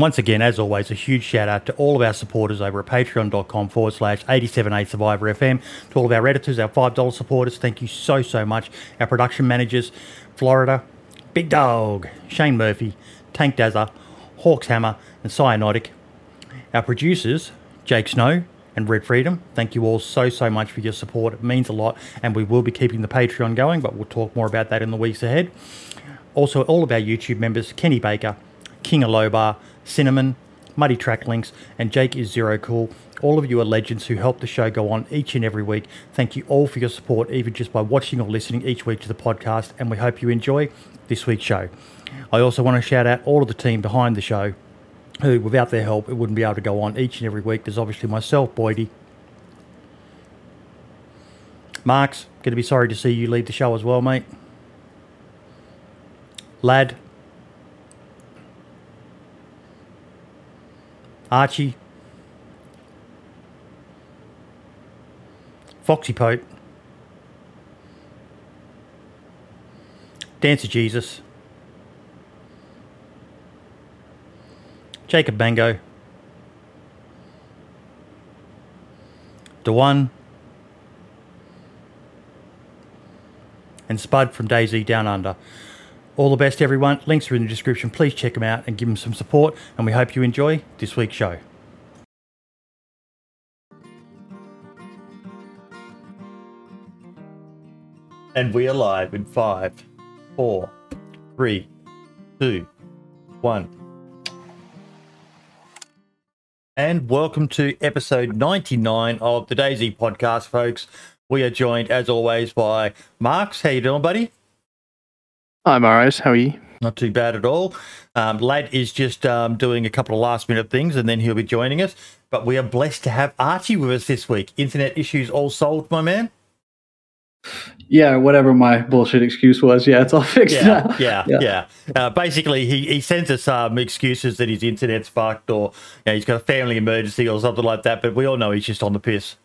once again, as always, a huge shout out to all of our supporters over at patreon.com forward slash 87A Survivor FM. To all of our editors, our $5 supporters, thank you so, so much. Our production managers, Florida, Big Dog, Shane Murphy, Tank Dazza, Hawks Hammer, and Cyanotic. Our producers, Jake Snow and Red Freedom, thank you all so, so much for your support. It means a lot, and we will be keeping the Patreon going, but we'll talk more about that in the weeks ahead. Also, all of our YouTube members, Kenny Baker, King Alobar, Cinnamon, Muddy Track Links, and Jake is Zero Cool. All of you are legends who help the show go on each and every week. Thank you all for your support, even just by watching or listening each week to the podcast, and we hope you enjoy this week's show. I also want to shout out all of the team behind the show who, without their help, it wouldn't be able to go on each and every week. There's obviously myself, Boydie. Mark's going to be sorry to see you leave the show as well, mate. Lad. Archie. Foxy Pope. Dancer Jesus. Jacob Bango. Dewan. And Spud from DayZ Down Under. All the best, everyone. Links are in the description. Please check them out and give them some support. And we hope you enjoy this week's show. And we are live in five, four, three, two, one. And welcome to episode 99 of the DayZ podcast, folks. We are joined, as always, by Marks. How you doing, buddy? I'm alright. How are you? Not too bad at all. Um, Lad is just um, doing a couple of last minute things and then he'll be joining us. But we are blessed to have Archie with us this week. Internet issues all solved, my man. Yeah, whatever my bullshit excuse was. Yeah, it's all fixed Yeah, now. yeah, yeah. Uh, basically, he, he sends us um, excuses that his internet's fucked or you know, he's got a family emergency or something like that. But we all know he's just on the piss.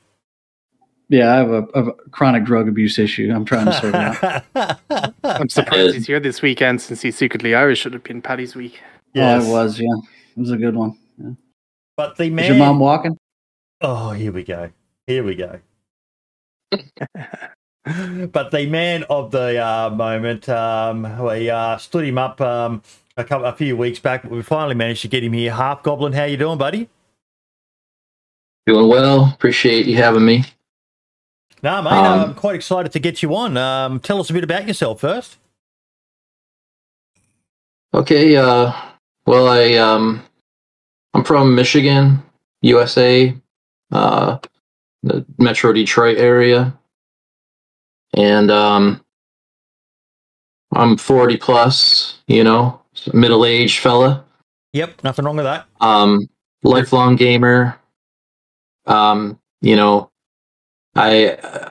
Yeah, I have a, a chronic drug abuse issue. I'm trying to sort it out. I'm surprised he's here this weekend since he's secretly Irish. Should have been Paddy's week. Oh, it was. Yeah, it was a good one. Yeah. But the Is man. your mom walking? Oh, here we go. Here we go. but the man of the uh, moment, um, we uh, stood him up um, a couple, a few weeks back. But we finally managed to get him here. Half Goblin, how you doing, buddy? Doing well. Appreciate you having me. No, mate, Um, I'm quite excited to get you on. Um, tell us a bit about yourself first. Okay. Uh, well, I um, I'm from Michigan, USA, uh, the Metro Detroit area, and um, I'm 40 plus. You know, middle aged fella. Yep, nothing wrong with that. um lifelong gamer um you know i uh,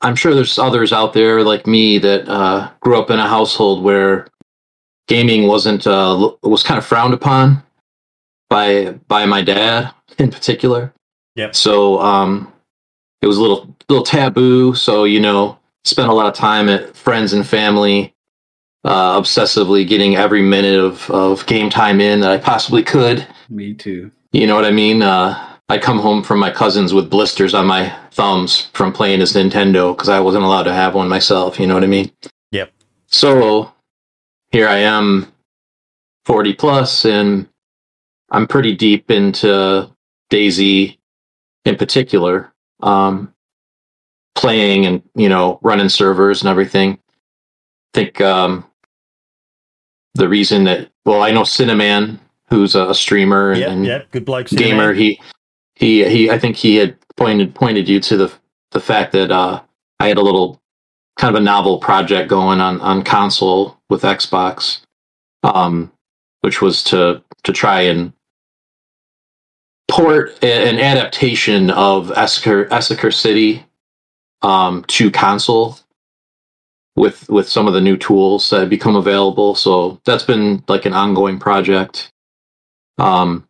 i'm sure there's others out there like me that uh grew up in a household where gaming wasn't uh was kind of frowned upon by by my dad in particular Yep. so um it was a little little taboo so you know spent a lot of time at friends and family uh obsessively getting every minute of of game time in that i possibly could Me too. you know what I mean? Uh, I come home from my cousins with blisters on my thumbs from playing this Nintendo because I wasn't allowed to have one myself. You know what I mean? Yep. So here I am, 40 plus, and I'm pretty deep into DayZ in particular, um, playing and, you know, running servers and everything. I think um, the reason that, well, I know Cinnamon, who's a streamer and, Yep, yep, good bloke. gamer. He he he. I think he had pointed pointed you to the the fact that uh, I had a little kind of a novel project going on on console with Xbox, um, which was to to try and port an adaptation of Esseker Esseker City um, to console with with some of the new tools that become available. So that's been like an ongoing project. Um,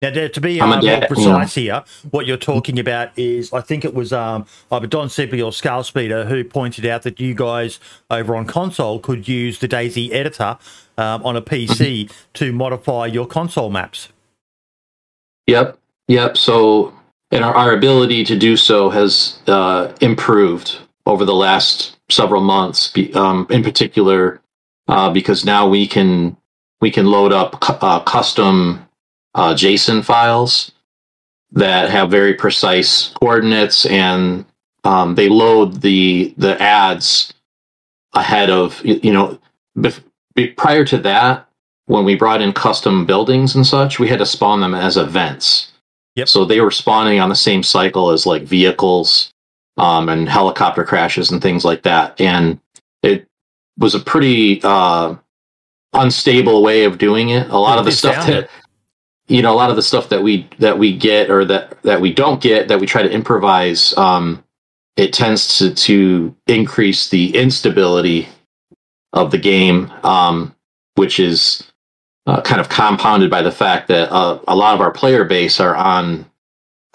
Now, to to be um, more precise here, what you're talking about is, I think it was um, either Don Sibley or Scale Speeder who pointed out that you guys over on console could use the DayZ editor um, on a PC to modify your console maps. Yep, yep. So, and our, our ability to do so has uh, improved over the last several months. Um, in particular, uh, because now we can we can load up cu- uh, custom uh, JSON files that have very precise coordinates, and um, they load the the ads ahead of you, know. Bef- be- prior to that, when we brought in custom buildings and such, we had to spawn them as events. Yep. So they were spawning on the same cycle as like vehicles um, and helicopter crashes and things like that. And it was a pretty uh, unstable way of doing it. A lot of the stuff that you know, a lot of the stuff that we that we get or that that we don't get that we try to improvise, um, it tends to to increase the instability of the game, um, which is uh, kind of compounded by the fact that uh, a lot of our player base are on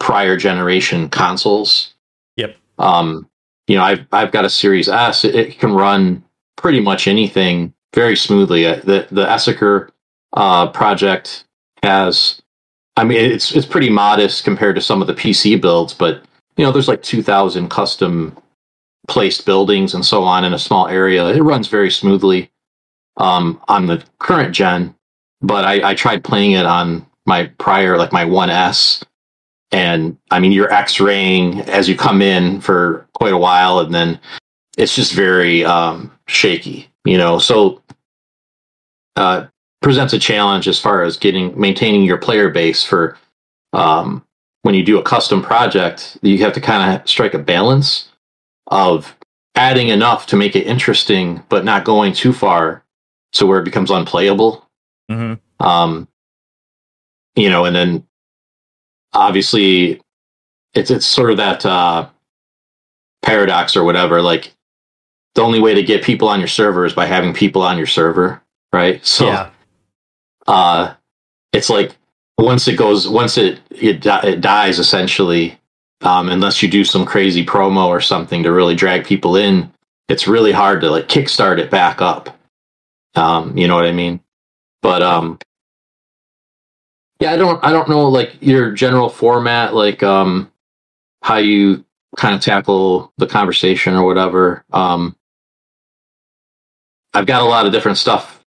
prior generation consoles. Yep. Um, you know, I've I've got a Series S. It, it can run pretty much anything very smoothly. Uh, The the Esseker uh, project has, I mean, it's it's pretty modest compared to some of the PC builds, but you know, there's like 2,000 custom placed buildings and so on in a small area. It runs very smoothly um, on the current gen, but I, I tried playing it on my prior, like my 1S. And I mean, you're x raying as you come in for quite a while, and then it's just very um, shaky, you know. So, uh, presents a challenge as far as getting maintaining your player base for um, when you do a custom project. You have to kind of strike a balance of adding enough to make it interesting, but not going too far to where it becomes unplayable. hmm Um, you know, and then obviously it's it's sort of that uh, paradox or whatever. Like the only way to get people on your server is by having people on your server, right? So yeah. Uh, it's like once it goes, once it it, it dies essentially, um, unless you do some crazy promo or something to really drag people in, it's really hard to like kickstart it back up. Um, you know what I mean? But um, yeah, I don't I don't know like your general format, like um, how you kind of tackle the conversation or whatever. Um, I've got a lot of different stuff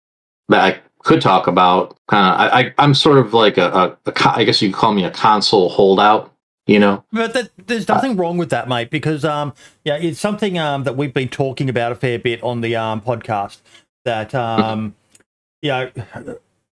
that could talk about. Kind of, I, I I'm sort of like a, a, a co- I guess you could call me a console holdout. You know? But that, there's nothing wrong with that, mate, because um, yeah, it's something um, that we've been talking about a fair bit on the um, podcast. That um, you know,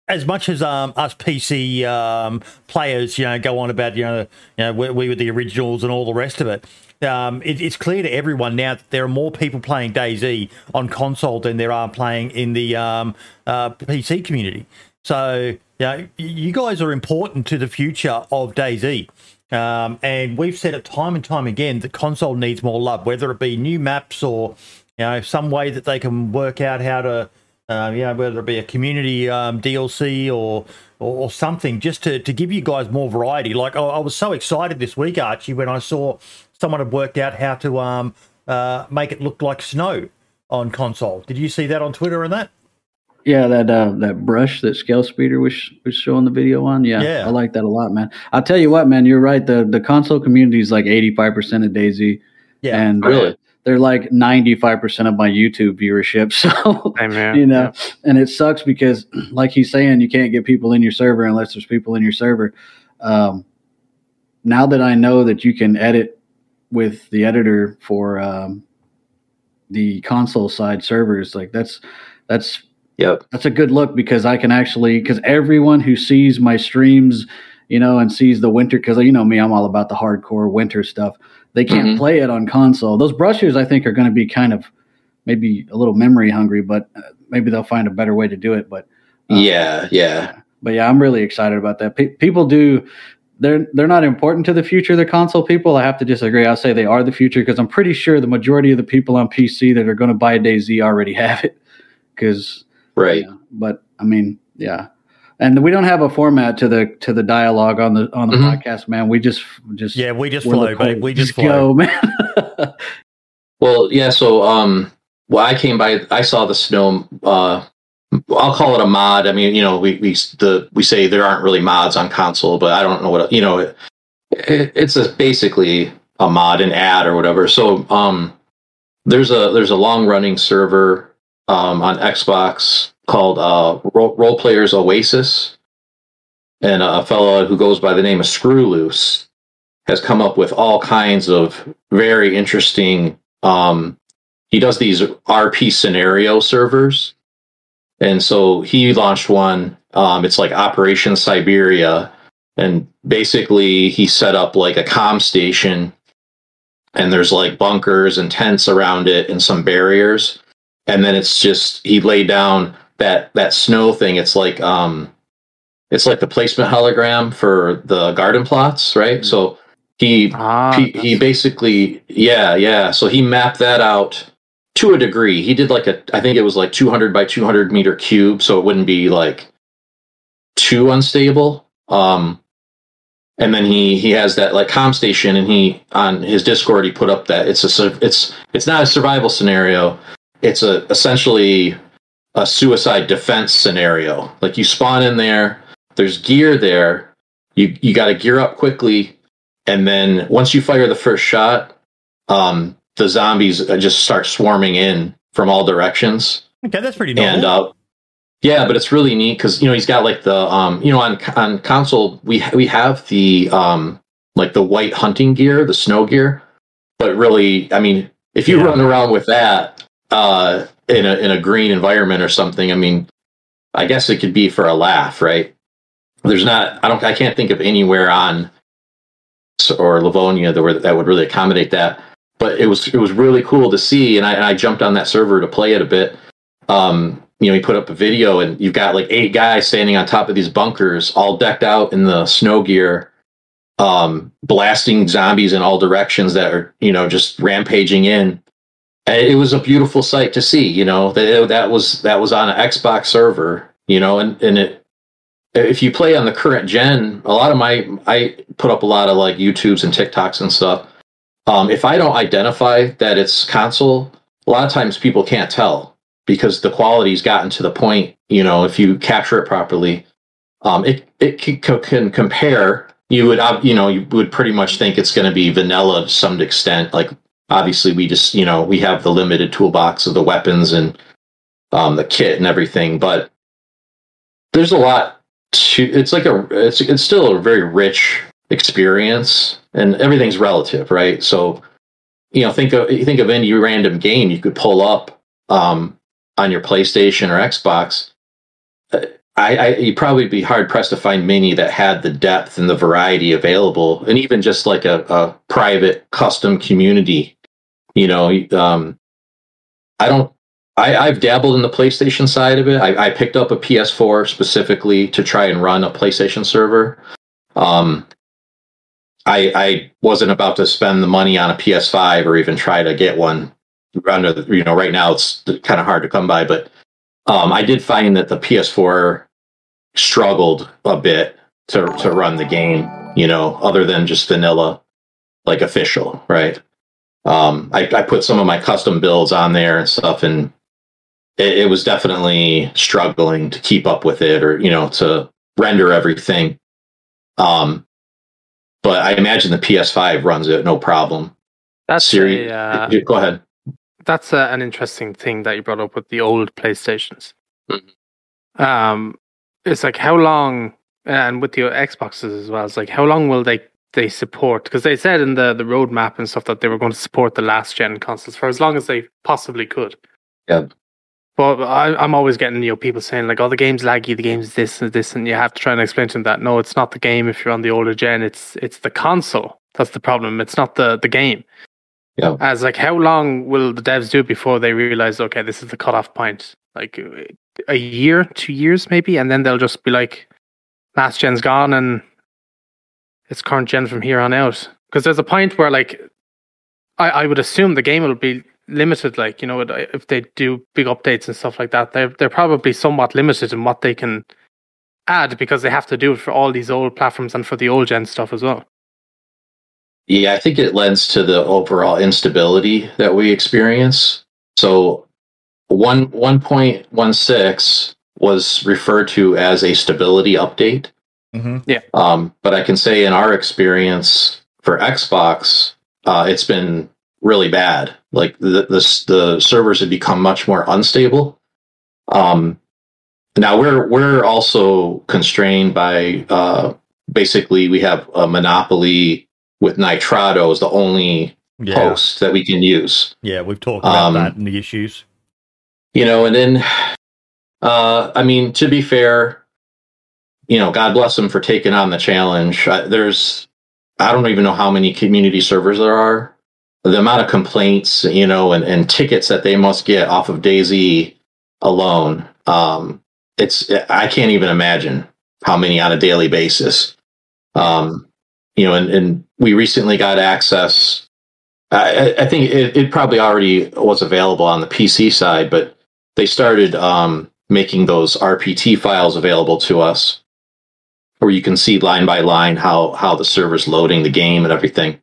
as much as um, us PC um, players, you know, go on about you know, you know, we, we were the originals and all the rest of it. Um, it, it's clear to everyone now that there are more people playing DayZ on console than there are playing in the um, uh, PC community. So, yeah, y- you guys are important to the future of DayZ. Um, and we've said it time and time again that console needs more love, whether it be new maps or you know some way that they can work out how to, uh, you know, whether it be a community um, DLC or, or or something, just to to give you guys more variety. Like I, I was so excited this week, Archie, when I saw someone had worked out how to um uh, make it look like snow on console. Did you see that on Twitter and that? Yeah, that uh, that brush that Scale Speeder was was showing the video on. Yeah, Yeah. I like that a lot, man. I'll tell you what, man, you're right. The the console community is like 85 percent of DayZ, Yeah, and Really? uh, they're like 95 percent of my YouTube viewership. So Same here. you know, and it sucks because, like he's saying, you can't get people in your server unless there's people in your server. Um, now that I know that you can edit with the editor for um, the console side servers, like that's that's Yep. that's a good look because I can actually because everyone who sees my streams, you know, and sees the winter because you know me, I'm all about the hardcore winter stuff. They can't Mhm. play it on console. Those brushes, I think, are going to be kind of maybe a little memory hungry, but uh, maybe they'll find a better way to do it. But uh, Yeah. Yeah. but yeah, I'm really excited about that. Pe- people do. They're they're not important to the future of the console people. I have to disagree. I'll say they are the future because I'm pretty sure the majority of the people on PC that are going to buy a DayZ already have it. Because Right. yeah, but I mean, yeah. And we don't have a format to the to the dialogue on the on the Mhm. podcast, man. We just just Yeah, we just flow, the babe. cold. We just flow. go, man. Well, yeah. So, um, well, I came by. I saw the snow. Uh, I'll call it a mod. I mean, you know, we we the we say there aren't really mods on console, but I don't know what you know. It, it, it's a, basically a mod, an ad or whatever. So, um, there's a there's a long running server um, on Xbox called uh, Role, Role Players Oasis, and a fellow who goes by the name of Screw Loose has come up with all kinds of very interesting um, he does these RP scenario servers. And so he launched one. Um, it's like Operation Siberia. And basically, he set up like a comm station, and there's like bunkers and tents around it and some barriers. And then it's just, he laid down that, that snow thing. It's like, um, it's like the placement hologram for the garden plots, right? So he Ah, he, he basically yeah yeah so he mapped that out to a degree he did like a i think it was like 200 by 200 meter cube so it wouldn't be like too unstable. Um and then he he has that like com station and he on his discord he put up that it's a it's it's not a survival scenario. It's a essentially a suicide defense scenario. Like you spawn in there there's gear there you you got to gear up quickly and then once you fire the first shot, um, the zombies uh, just start swarming in from all directions. Okay, that's pretty normal. And uh, yeah, but it's really neat because you know he's got like the um, you know on on console we we have the um, like the white hunting gear, the snow gear, but really, I mean, if you Yeah. run around with that uh, in a in a green environment or something, I mean, I guess it could be for a laugh, right? There's not, I don't, I can't think of anywhere on or Livonia that, were, that would really accommodate that. But it was it was really cool to see, and I, and I jumped on that server to play it a bit. Um, you know, he put up a video, and you've got like eight guys standing on top of these bunkers, all decked out in the snow gear, um, blasting zombies in all directions that are you know just rampaging in. And it was a beautiful sight to see. You know that that was that was on an Xbox server. You know, and and it if you play on the current gen, a lot of my I put up a lot of like YouTubes and TikToks and stuff. Um, if I don't identify that it's console, a lot of times people can't tell because the quality's gotten to the point. You know, if you capture it properly, um, it it can, can compare. You would you know you would pretty much think it's going to be vanilla to some extent. Like obviously we just you know we have the limited toolbox of the weapons and um, the kit and everything, but there's a lot to it's like a it's it's still a very rich experience and everything's relative right so you know think of think of any random game you could pull up um on your playstation or xbox Uh, I, I you'd probably be hard pressed to find many that had the depth and the variety available and even just like a, a private custom community you know um i don't I, I've dabbled in the PlayStation side of it. I, I picked up a PS4 specifically to try and run a PlayStation server. Um, I, I wasn't about to spend the money on a PS5 or even try to get one. Under you know, right now it's kind of hard to come by, but um, I did find that the PS4 struggled a bit to to run the game. You know, other than just vanilla, like official, right? Um, I, I put some of my custom builds on there and stuff, and it, it was definitely struggling to keep up with it or you know to render everything um but i imagine the ps5 runs it no problem That's Siri, a, uh, go ahead that's a, an interesting thing that you brought up with the old PlayStations. Mhm. Um, it's like how long, and with your Xboxes as well. It's like how long will they they support? Because they said in the the roadmap and stuff that they were going to support the last gen consoles for as long as they possibly could. Yeah. But I, I'm always getting you know people saying like, "Oh, the game's laggy, the game's this and this," and you have to try and explain to them that no, it's not the game. If you're on the older gen, it's it's the console that's the problem. It's not the the game. Yeah. As like, how long will the devs do it before they realize, okay, this is the cutoff point? Like a year, two years, maybe, and then they'll just be like, last gen's gone and it's current gen from here on out. Because there's a point where, like, I, I would assume the game will be limited. Like, you know, if they do big updates and stuff like that, they're they're probably somewhat limited in what they can add because they have to do it for all these old platforms and for the old gen stuff as well. Yeah, I think it lends to the overall instability that we experience. So one one point one six was referred to as a stability update. hmm Um, but I can say in our experience for Xbox, uh, it's been really bad. Like the, the the servers have become much more unstable. Um, now we're we're also constrained by uh, basically we have a monopoly with Nitrado as the only Yeah, host that we can use. yeah, we've talked about Um, that and the issues. you know and then uh i mean to be fair you know god bless them for taking on the challenge I, there's i don't even know how many community servers there are the amount of complaints you know and, and tickets that they must get off of daisy alone um it's i can't even imagine how many on a daily basis um you know and, and we recently got access I, I think it, it probably already was available on the PC side, but they started um, making those RPT files available to us, where you can see line by line how how the server's loading the game and everything.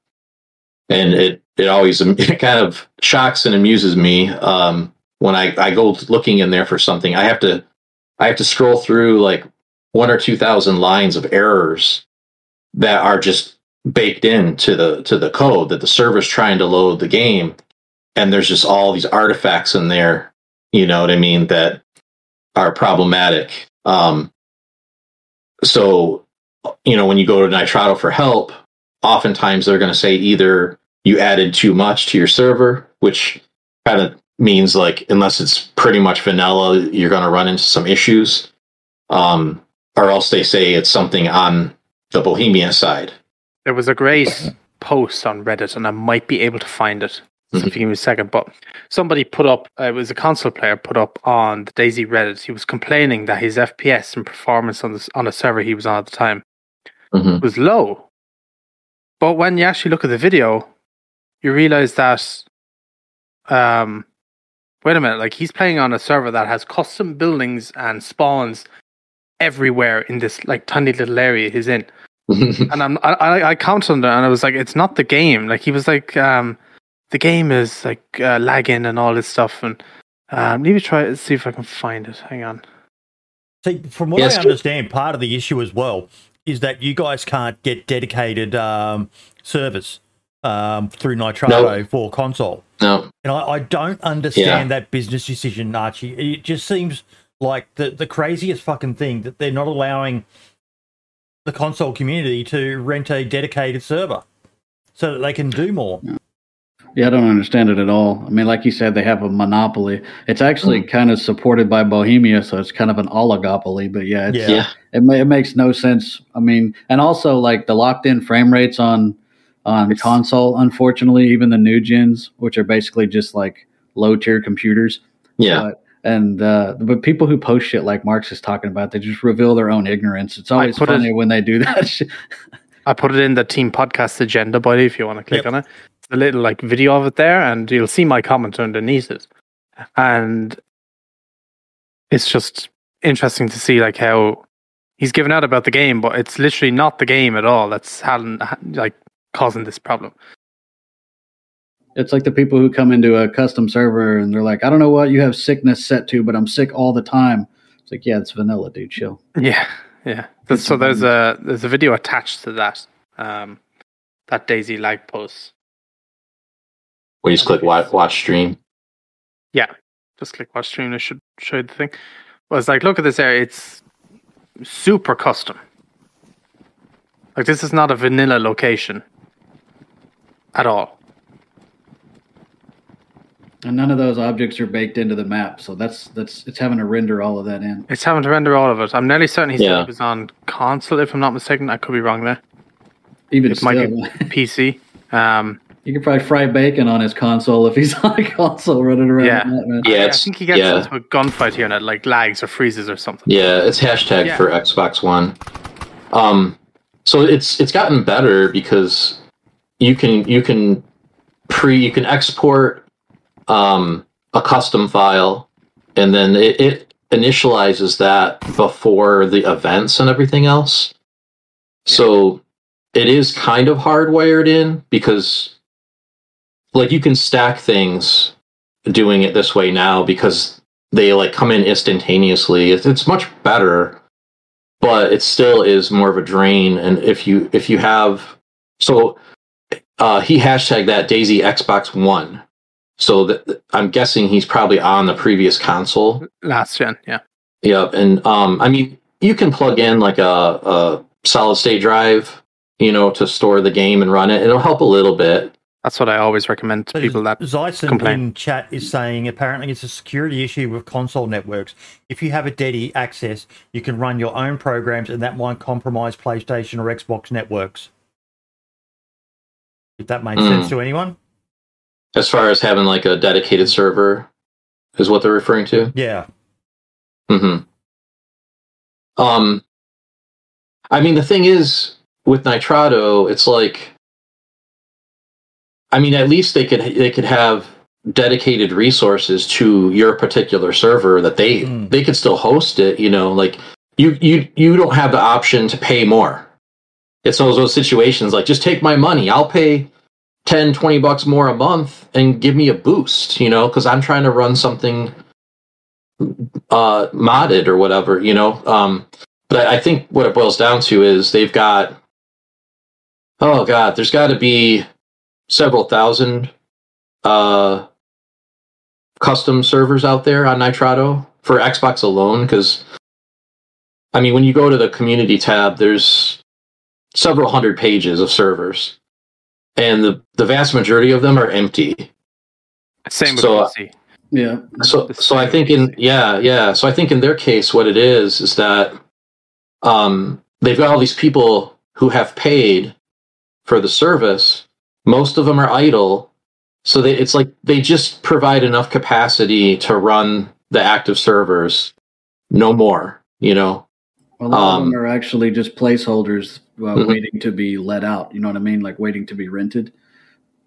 And it it always it kind of shocks and amuses me um, when I I go looking in there for something. I have to I have to scroll through like one or two thousand lines of errors that are just baked into the to the code that the server's trying to load the game and there's just all these artifacts in there you know what i mean that are problematic um so you know when you go to nitrado for help oftentimes they're going to say either you added too much to your server which kind of means like unless it's pretty much vanilla you're going to run into some issues um or else they say it's something on the bohemia side There was a great post on Reddit, and I might be able to find it. So if you give me a second, but somebody put up, uh, it was a console player put up on the DayZ Reddit. He was complaining that his FPS and performance on this on a server he was on at the time Mhm. was low. But when you actually look at the video, you realize that, um, wait a minute, like he's playing on a server that has custom buildings and spawns everywhere in this like tiny little area he's in and I'm, I, I I counted on it, and I was like, it's not the game. Like he was like, um, the game is like uh, lagging and all this stuff. And um, let me try to see if I can find it. Hang on. See, from what Yes. I understand, part of the issue as well is that you guys can't get dedicated um, servers um, through Nitrado for console. no And I, I don't understand that business decision, Archie. It just seems like the, the craziest fucking thing that they're not allowing the console community to rent a dedicated server so that they can do more. Yeah, I don't understand it at all. I mean, like you said, they have a monopoly. It's actually kind of supported by Bohemia, so it's kind of an oligopoly. But yeah, it's, Yeah. yeah it, it makes no sense. I mean, and also like the locked-in frame rates on on It's- console. Unfortunately, even the new gens, which are basically just like low-tier computers. yeah But, and uh, but people who post shit like Marx is talking about, they just reveal their own ignorance. It's always put it- funny when they do that. shit. I put it in the team podcast agenda, buddy. If you want to click Yep. on it, it's a little like video of it there, and you'll see my comment underneath it. And it's just interesting to see like how he's given out about the game, but it's literally not the game at all. That's having like causing this problem. It's like the people who come into a custom server and they're like, I don't know what you have sickness set to, but I'm sick all the time. It's like, yeah, it's vanilla, dude. Chill. Yeah, yeah. There's- so there's a there's a video attached to that um, that DayZ lag post. we just click watch, watch stream Yeah, just click watch stream. I should show you the thing. Well, it's like look at this area. It's super custom. Like this is not a vanilla location at all. And none of those objects are baked into the map, so that's that's it's having to render all of that in. It's having to render all of it. I'm nearly certain he said Yeah. it was on console, if I'm not mistaken. I could be wrong there. Even It still, might be PC. Um, you could probably fry bacon on his console if he's on a console running around. Yeah. That. Yeah, I it's- think he gets yeah. into a gunfight here and it like lags or freezes or something. Yeah, it's hashtag Yeah. for Xbox One. Um, so it's it's gotten better because you can you can pre you can export um, a custom file, and then it, it initializes that before the events and everything else. So it is kind of hardwired in because like you can stack things doing it this way now because they like come in instantaneously. It's, it's much better, but it still is more of a drain. And if you if you have so uh, he hashtagged that DayZ Xbox One. So that, I'm guessing he's probably on the previous console. Last gen, yeah. Yep, and um, I mean, you can plug in like a, a solid state drive, you know, to store the game and run it. It'll help a little bit. That's what I always recommend to people that Zyson complain. in chat is saying apparently it's a security issue with console networks. If you have a DEDI access, you can run your own programs, and that might compromise PlayStation or Xbox networks. If that makes Mm. sense to anyone, As far as having like a dedicated server, is what they're referring to. yeah. hmm Um, I mean, the thing is with Nitrado, it's like, I mean, at least they could they could have dedicated resources to your particular server that they Mm. they could still host it. You know, like you you you don't have the option to pay more. It's those those situations like just take my money. I'll pay 10 20 bucks more a month and give me a boost you know because i'm trying to run something uh modded or whatever you know um but I, I think what it boils down to is they've got oh god there's got to be several thousand uh custom servers out there on nitrado for xbox alone because i mean when you go to the community tab there's several hundred pages of servers. And the, the vast majority of them are empty. Same with So, PC. Yeah. so so I think in yeah yeah. So I think in their case what it is is that um they've got all these people who have paid for the service. Most of them are idle. So they, it's like they just provide enough capacity to run the active servers no more you know? A lot of Um, them are actually just placeholders uh, Mhm. waiting to be let out. You know what I mean? Like waiting to be rented.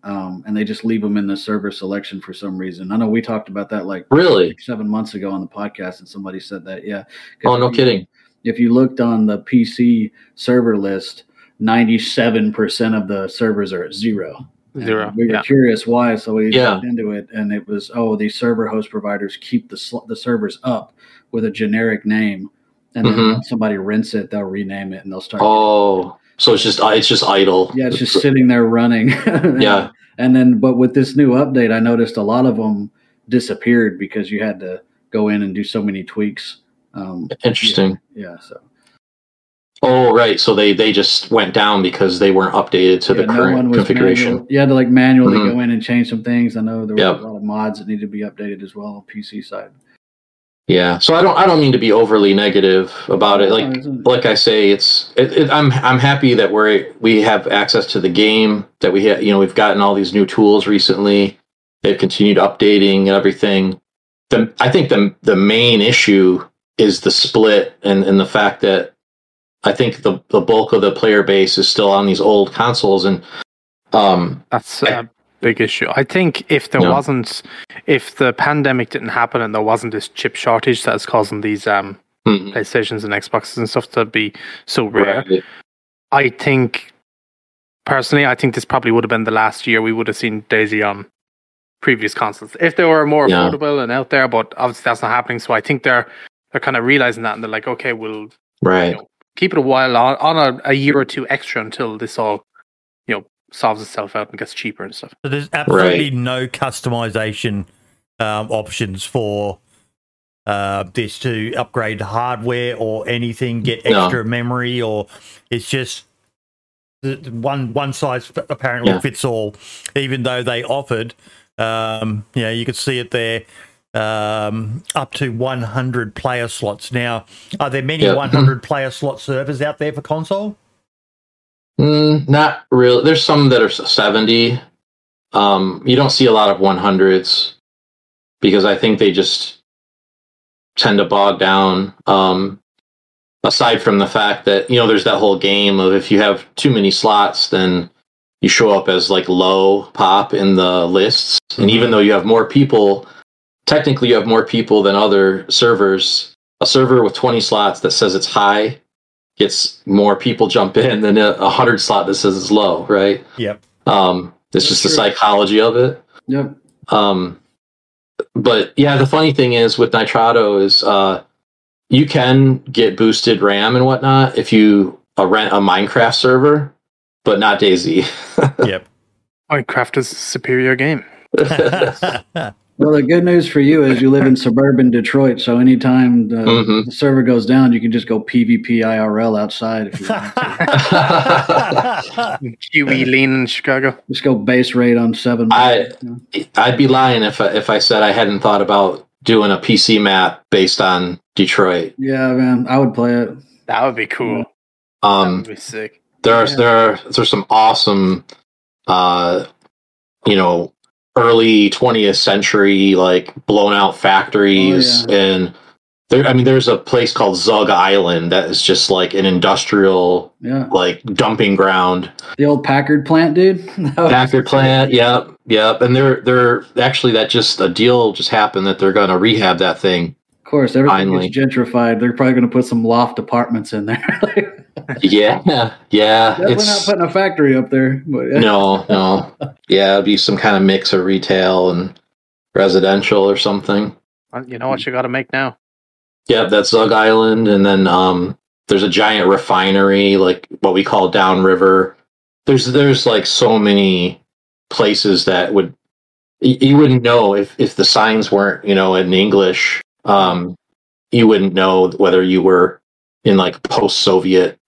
Um, and they just leave them in the server selection for some reason. I know we talked about that like really six, seven months ago on the podcast, and somebody said that. Yeah. oh no if you- kidding If you looked on the PC server list, ninety-seven percent of the servers are at zero. And Zero. We were Yeah. curious why, so we Yeah. looked into it, and it was oh, these server host providers keep the sl- the servers up with a generic name, and then Mhm. somebody rents it, they'll rename it and they'll start. oh so it's just it's just idle yeah, it's just sitting there running. yeah and then, but with this new update, I noticed a lot of them disappeared because you had to go in and do so many tweaks. Um, interesting yeah, so Oh, right. So they they just went down because they weren't updated to Yeah, the current configuration. Manual, you had to like manually Mhm. go in and change some things. I know there were Yep. a lot of mods that needed to be updated as well on PC side. Yeah. So I don't I don't mean to be overly negative about it. Like like I say, it's it, it, I'm I'm happy that we're we have access to the game. That we ha- you know we've gotten all these new tools recently. They've continued updating and everything. The I think the the main issue is the split and and the fact that I think the the bulk of the player base is still on these old consoles and um That's a big issue. I think if there Yeah. wasn't, if the pandemic didn't happen and there wasn't this chip shortage that's causing these um, hmm, PlayStations and Xboxes and stuff to be so rare, right. I think personally, I think this probably would have been the last year we would have seen DayZ on previous consoles if they were more Yeah. affordable and out there. But obviously, that's not happening. So I think they're they're kind of realizing that and they're like, okay, we'll right. keep it a while on, on a, a year or two extra until this all you know solves itself out and gets cheaper and stuff. So there's absolutely no customization um, options for uh, this to upgrade hardware or anything, get No. extra memory, or it's just the, the one one size apparently Yeah. fits all. Even though they offered, um, you know, you could see it there. Um, up to 100 player slots. Now, are there many Yeah. 100 player slot servers out there for console? Mm, not really. There's some that are 70. Um, you don't see a lot of 100s because I think they just tend to bog down. Um, aside from the fact that, you know, there's that whole game of if you have too many slots, then you show up as like low pop in the lists. And even though you have more people, technically you have more people than other servers, a server with 20 slots that says it's high gets more people jump in than a 100 slot that says it's low, right? Yep. Um, it's That's just the psychology of it. Yep. Um, but yeah, the funny thing is with Nitrado is uh, you can get boosted RAM and whatnot if you uh, rent a Minecraft server, but not DayZ. Yep. Minecraft is a superior game. Well, the good news for you is you live in suburban Detroit, so anytime the, Mhm. the server goes down, you can just go PvP IRL outside if you want to. QE lean in Chicago. just go base rate on seven. I- you know. I'd be lying if I, if I said I hadn't thought about doing a PC map based on Detroit. yeah, man, I would play it. That would be cool. Um, that would be sick. there are Yeah. there are there's some awesome uh you know early 20th century like blown out factories Oh, and there i mean there's a place called zug island that is just like an industrial Yeah, like dumping ground. The old Packard plant, dude. Packard plant yep yep. And they're they're actually that just a deal just happened that they're gonna rehab that thing course, everything Finally. gets gentrified. They're probably going to put some loft apartments in there. yeah yeah Definitely it's not putting a factory up there. But no no yeah it'd be some kind of mix of retail and residential or something You know what you got to make now? Yeah, that's Zug Island, and then um, there's a giant refinery, like what we call downriver. There's there's like so many places that would you wouldn't know if if the signs weren't you know in English. Um, you wouldn't know whether you were in like post-Soviet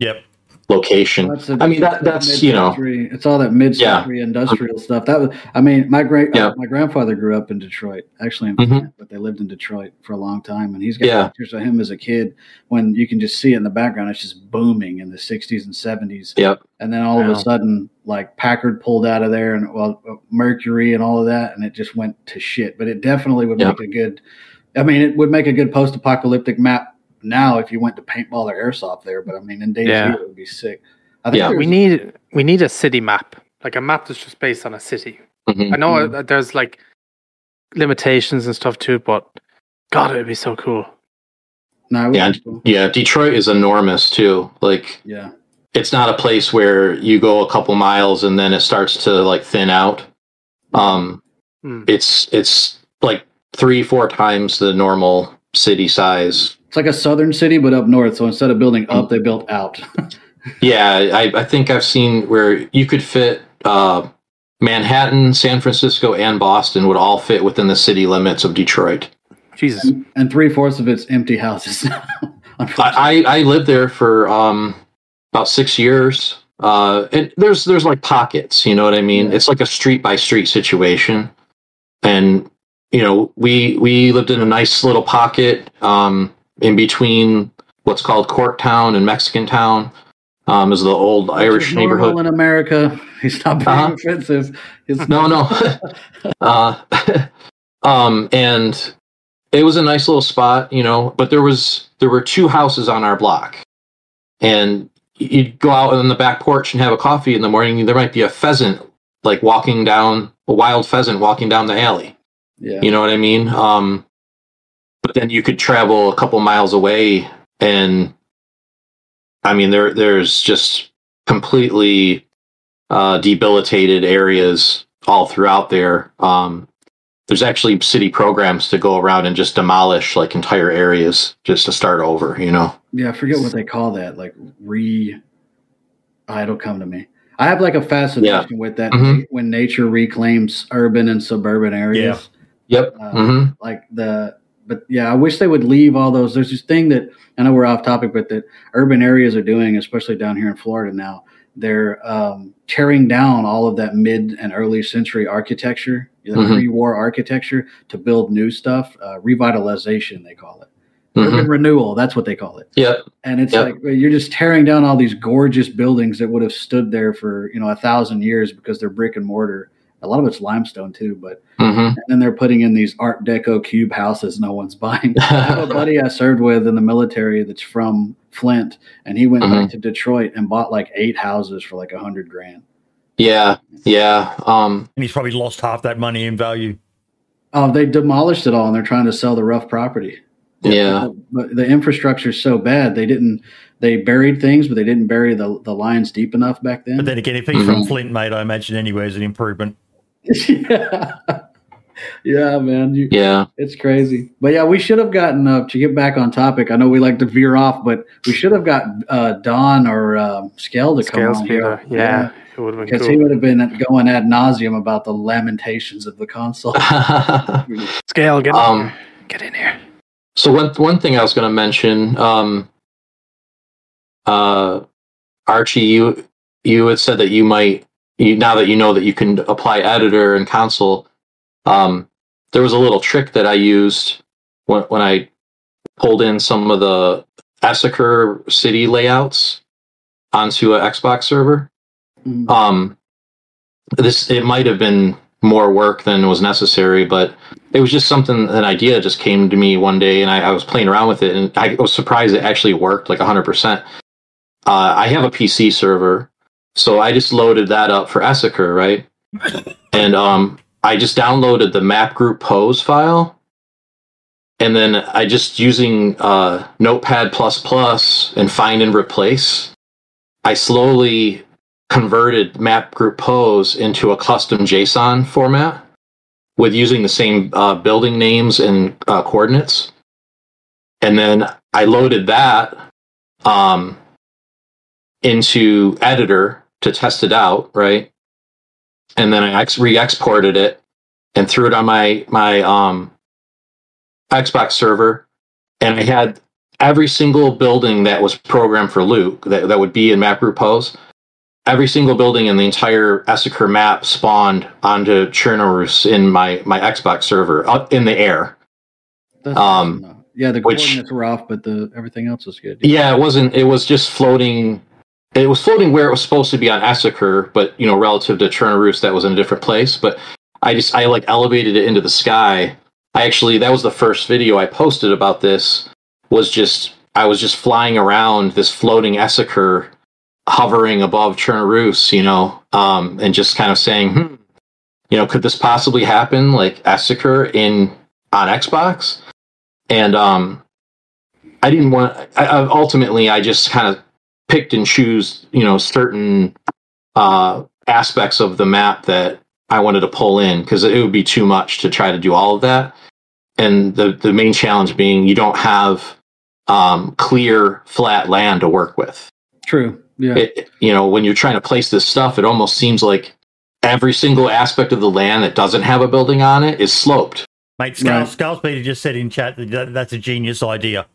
Yep. location. That's the- I mean, that- that's, you know- it's all that mid-century industrial stuff. That was, I mean, my great, Yeah. my grandfather grew up in Detroit, actually in Mhm. Flint, but they lived in Detroit for a long time, and he's got Yeah. pictures of him as a kid when you can just see it in the background. It's just booming in the '60s and '70s. Yep. And then all of a sudden, like Packard pulled out of there, and well, Mercury and all of that, and it just went to shit. But it definitely would Yeah. make a good. I mean, it would make a good post-apocalyptic map now if you went to paintball or airsoft there. But I mean, in days Yeah. it would be sick. I think Yeah. We need we need a city map, like a map that's just based on a city. Mhm. I know Mhm. uh, there's like limitations and stuff to it, but God, it'd be so cool. No, Yeah. cool. Yeah, Detroit is enormous too. Like yeah, it's not a place where you go a couple miles and then it starts to like thin out. Um, Hmm. it's it's like three four times the normal city size. it's like a southern city, but up north. So instead of building up, they built out. Yeah, I, I think I've seen where you could fit uh, Manhattan, San Francisco, and Boston would all fit within the city limits of Detroit. Jesus, and three fourths of it's empty houses. I, Unfortunately, I, I lived there for um, about six years. Uh, and there's there's like pockets, you know what I mean? It's like a street by street situation, and you know we we lived in a nice little pocket um, in between what's called Corktown and Mexican Town. Um, is the old Irish is neighborhood. in America. He's not being Uh-huh. offensive. It's No, no. uh, um, and it was a nice little spot, you know. But there was there were two houses on our block, and you'd go out on the back porch and have a coffee in the morning. There might be a pheasant like walking down a wild pheasant walking down the alley. Yeah, You know what I mean? Um, but then you could travel a couple miles away, and I mean there there's just completely uh, debilitated areas all throughout there. Um, there's actually city programs to go around and just demolish like entire areas just to start over. You know? yeah. I forget what they call that. Like re. Ah, it'll come to me. I have like a fascination with that Mhm. when nature reclaims urban and suburban areas. Yep. Uh, hmm like the but yeah i wish they would leave all those there's this thing that i know we're off topic but that urban areas are doing especially down here in florida now they're um, tearing down all of that mid and early century architecture the Mhm. pre-war architecture to build new stuff uh, revitalization they call it hmm urban renewal that's what they call it Yep. and it's Yep. like you're just tearing down all these gorgeous buildings that would have stood there for you know a thousand years because they're brick and mortar a lot of it's limestone too but hmm and then they're putting in these art deco cube houses no one's buying I have a buddy I served with in the military that's from Flint, and he went Mm-hmm. back to Detroit and bought like eight houses for like a hundred grand. yeah. Yeah. Um, And he's probably lost half that money in value. Oh, they demolished it all, and they're trying to sell the rough property. Yeah. But the infrastructure is so bad. They didn't. They buried things, but they didn't bury the the lines deep enough back then. But then again, if he's from Flint, mate, I imagine anywhere is an improvement. Yeah. Yeah, man. You, Yeah. It's crazy. But yeah, we should have gotten uh, to get back on topic. I know we like to veer off, but we should have got uh, Don or um, Scale to come Scales on here. Yeah, it would have been Because he would have been going ad nauseum about the lamentations of the console. Scale, get in Um, here. Get in here. So one one thing I was going to mention, um, uh, Archie, you you had said that you might you now that you know that you can apply editor and console. Um, there was a little trick that I used when when I pulled in some of the Esseker city layouts onto an Xbox server. Mm. Um, this it might have been more work than was necessary, but it was just something an idea just came to me one day and I, I was playing around with it and I was surprised it actually worked like 100%. Uh, I have a PC server, so I just loaded that up for Esseker, right? and um, I just downloaded the mapgrouppos file. And then I just using uh, Notepad and find and replace. I slowly converted mapgrouppos into a custom JSON format with using the same uh, building names and uh, coordinates. And then I loaded that um, into editor to test it out, right? And then I ex- re-exported it and threw it on my my um, Xbox server, and I had every single building that was programmed for Luke that, that would be in mapgrouppos. Every single building in the entire Esseker map spawned onto Chernarus in my my Xbox server up in the air. That's um, awesome, yeah, the which- coordinates were off, but the everything else was good. Yeah, it wasn't. It was just floating. It was floating where it was supposed to be on Esseker, but you know, relative to Chernarus, that was in a different place. But I just I like elevated it into the sky. I actually that was the first video I posted about this. Was just I was just flying around this floating Esseker, hovering above Chernarus, you know, um, and just kind of saying, hmm, you know, could this possibly happen like Esseker in on Xbox? And um, I didn't want. I, I, ultimately, I just kind of picked and choose, you know, certain uh, aspects of the map that I wanted to pull in because it would be too much to try to do all of that. And the the main challenge being you don't have um, clear flat land to work with. True. Yeah. It, you know, when you're trying to place this stuff, it almost seems like every single aspect of the land that doesn't have a building on it is sloped. Mate, Skull, Right. Skull Peter just said in chat that that that's a genius idea.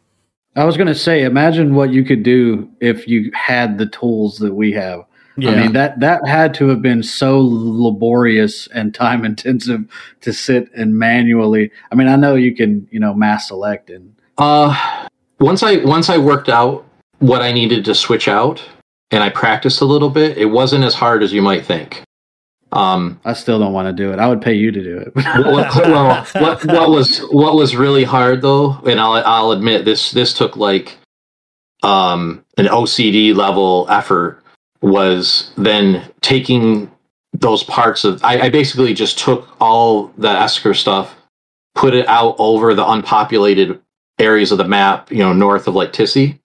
I was going to say, imagine what you could do if you had the tools that we have. Yeah. I mean that that had to have been so laborious and time intensive to sit and manually. I mean, I know you can, you know, mass select and Uh, once I once I worked out what I needed to switch out, and I practiced a little bit, it wasn't as hard as you might think. Um, I still don't want to do it. I would pay you to do it. what, well, what what was what was really hard though, and I'll I'll admit this this took like um an OCD level effort was then taking those parts of I, I basically just took all the Esseker stuff, put it out over the unpopulated areas of the map, you know, north of like Tisy.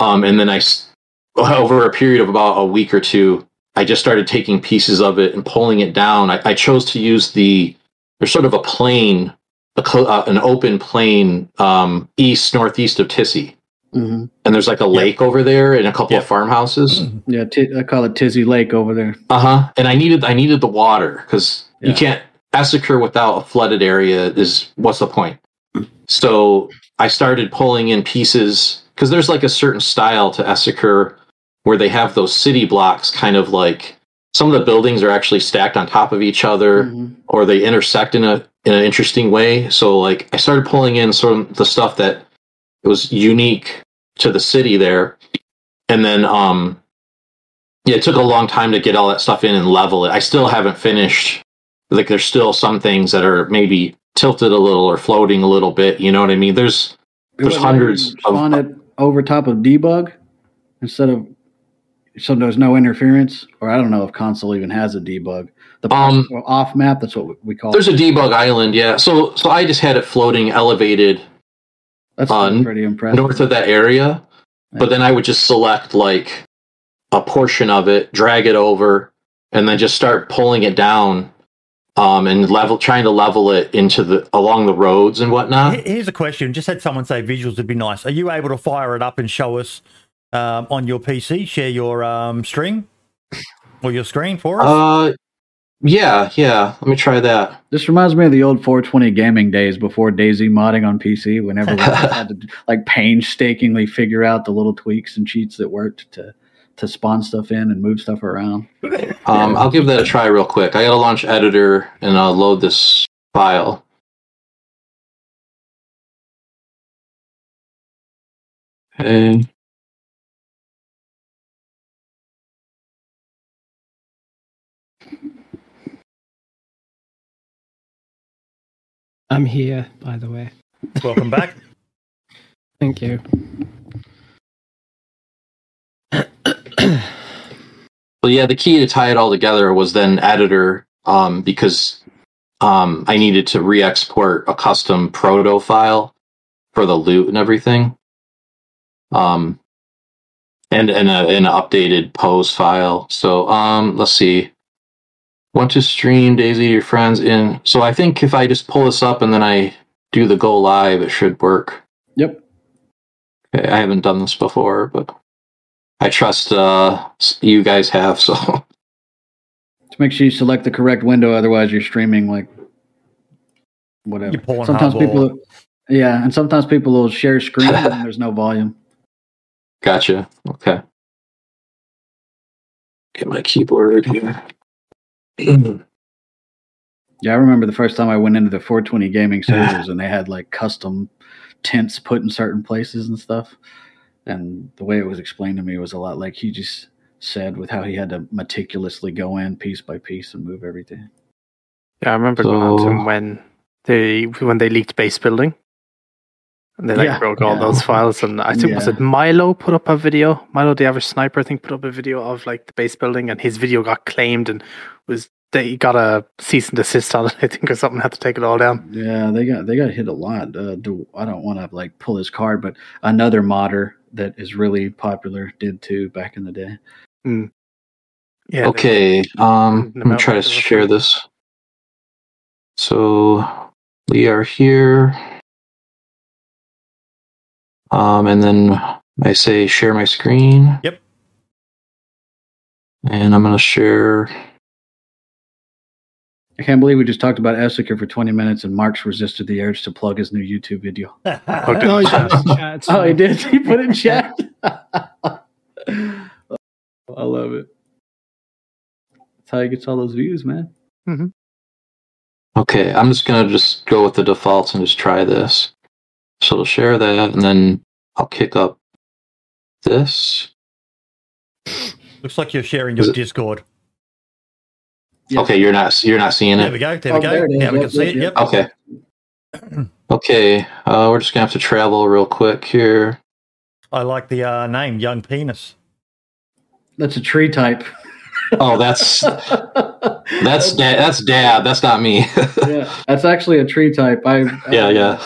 Um, and then I over a period of about a week or two, I just started taking pieces of it and pulling it down. I, I chose to use the, there's sort of a plain, a, cl- uh, an open plain um, east, northeast of Tisy. hmm And there's like a lake over there and a couple of Yep. farmhouses. Yeah, t- I call it Tisy Lake over there. Uh huh. And I needed I needed the water because you can't Esseker without a flooded area is what's the point? So I started pulling in pieces because there's like a certain style to Esseker where they have those city blocks kind of like some of the buildings are actually stacked on top of each other Mhm. or they intersect in a in an interesting way. So like I started pulling in sort of the stuff that was unique to the city there. And then um yeah, it took a long time to get all that stuff in and level it. I still haven't finished. Like there's still some things that are maybe tilted a little or floating a little bit. You know what I mean? There's There's hundreds spawn it over top of debug instead of so there's no interference, or I don't know if console even has a debug. The Um, off map, that's what we call there's it. a debug island, yeah. So so I just had it floating elevated That's On pretty impressive. north of that area. But then I would just select like a portion of it, drag it over, and then just start pulling it down um, and level, trying to level it into the along the roads and whatnot. Here's a question. Just had someone say visuals would be nice. Are you able to fire it up and show us um, on your PC? Share your um, string or your screen for us? Uh, yeah, yeah. Let me try that. This reminds me of the old 420 gaming days before DayZ modding on PC. Whenever we had to like painstakingly figure out the little tweaks and cheats that worked to to spawn stuff in and move stuff around. Um, I'll give that a try real quick. I gotta launch editor and I'll load this file. Okay. I'm here, by the way. Welcome back. Thank you. Well, yeah, the key to tie it all together was then editor, um, because um, I needed to re-export a custom proto file for the loot and everything, um, and and a, an updated pose file. So um, let's see. Want to stream DayZ to your friends in? So I think if I just pull this up and then I do the go live, it should work. Yep. Okay, I haven't done this before, but I trust uh, you guys have. So To make sure you select the correct window, otherwise you're streaming like whatever. Your Pornhub sometimes or- people, yeah, and sometimes people will share screen and there's no volume. Gotcha. Okay. Get my keyboard here. Yeah, I remember the first time I went into the 420 gaming servers and they had like custom tents put in certain places and stuff. And the way it was explained to me was a lot like he just said with how he had to meticulously go in piece by piece and move everything. Yeah, I remember going to So- when they when they leaked base building. And they like Yeah, broke all yeah. those files and I think was it Milo put up a video. Milo the average sniper I think put up a video of like the base building and his video got claimed and was they got a cease and desist on it, I think or something had to take it all down. Yeah, they got they got hit a lot. Uh, do, I don't want to like pull his card, but another modder that is really popular did too back in the day. Yeah. okay. Um, I'm gonna try to share this. So we are here. Um, and then I say share my screen. Yep. And I'm gonna share. I can't believe we just talked about Esseker for 20 minutes and Mark's resisted the urge to plug his new YouTube video. Okay. No, you can chat. Oh, he did. He put it in chat. I love it. That's how he gets all those views, man. Okay, I'm just gonna just go with the defaults and just try this. So it'll share that, and then I'll kick up this. Looks like you're sharing your it- Discord. Yes. Okay, you're not you're not seeing it. There it. we go. There Oh, we go. there it is. Yeah, we Yep, can see it. yep, Yep. yep. Okay. Okay, uh, we're just gonna have to travel real quick here. I like the uh, name, Young Penis. That's a tree type. Oh, that's that's da- that's dad. That's not me. yeah, that's actually a tree type. I, yeah, yeah.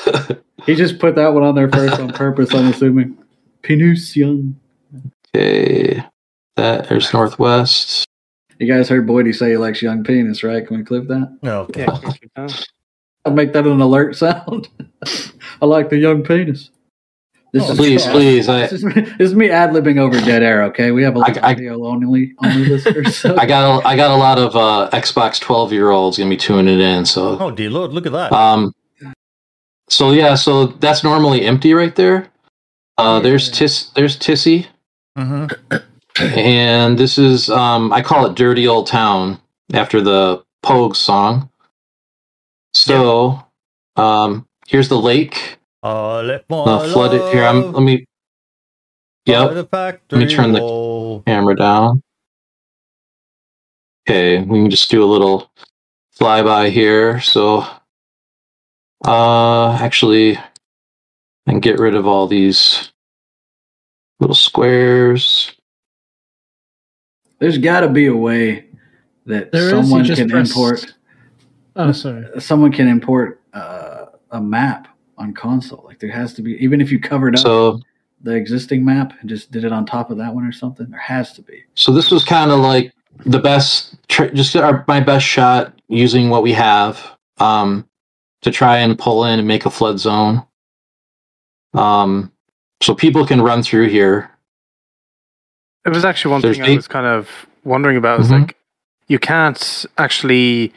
He just put that one on there first on purpose. I'm assuming. Pinus young. okay, that there's northwest. You guys heard Boydie say he likes young penis, right? Can we clip that? No. okay. Yeah, can keep going. I'll make that an alert sound. I like the young penis. This Oh, Please, uh, please. I This is me, this is me ad libbing over dead air. Okay, we have a lot I- I- of video only only listeners. So. I got a, I got a lot of uh, Xbox 12 year olds gonna be tuning it in. So Oh dear Lord, look at that. Um. So yeah, so that's normally empty right there. Uh, there's Tis, there's Tisy, hmm and this is um, I call it Dirty Old Town after the Pogue song. So, um, here's the lake. I left my Uh, flooded here. I'm. Let me. Yep. Let me turn the-. Camera down. Okay, we can just do a little flyby here. So, uh, actually, and get rid of all these little squares. There's got to be a way that There is, you someone just can press- import. Oh, sorry. Someone can import uh, a map on console. Like there has to be, even if you covered up So the existing map and just did it on top of that one or something, there has to be. so this was kind of like the best, tr- just our, my best shot using what we have um, to try and pull in and make a flood zone. Um, so people can run through here. It was actually one There's thing I was kind of wondering about. Was Mhm. like, you can't actually.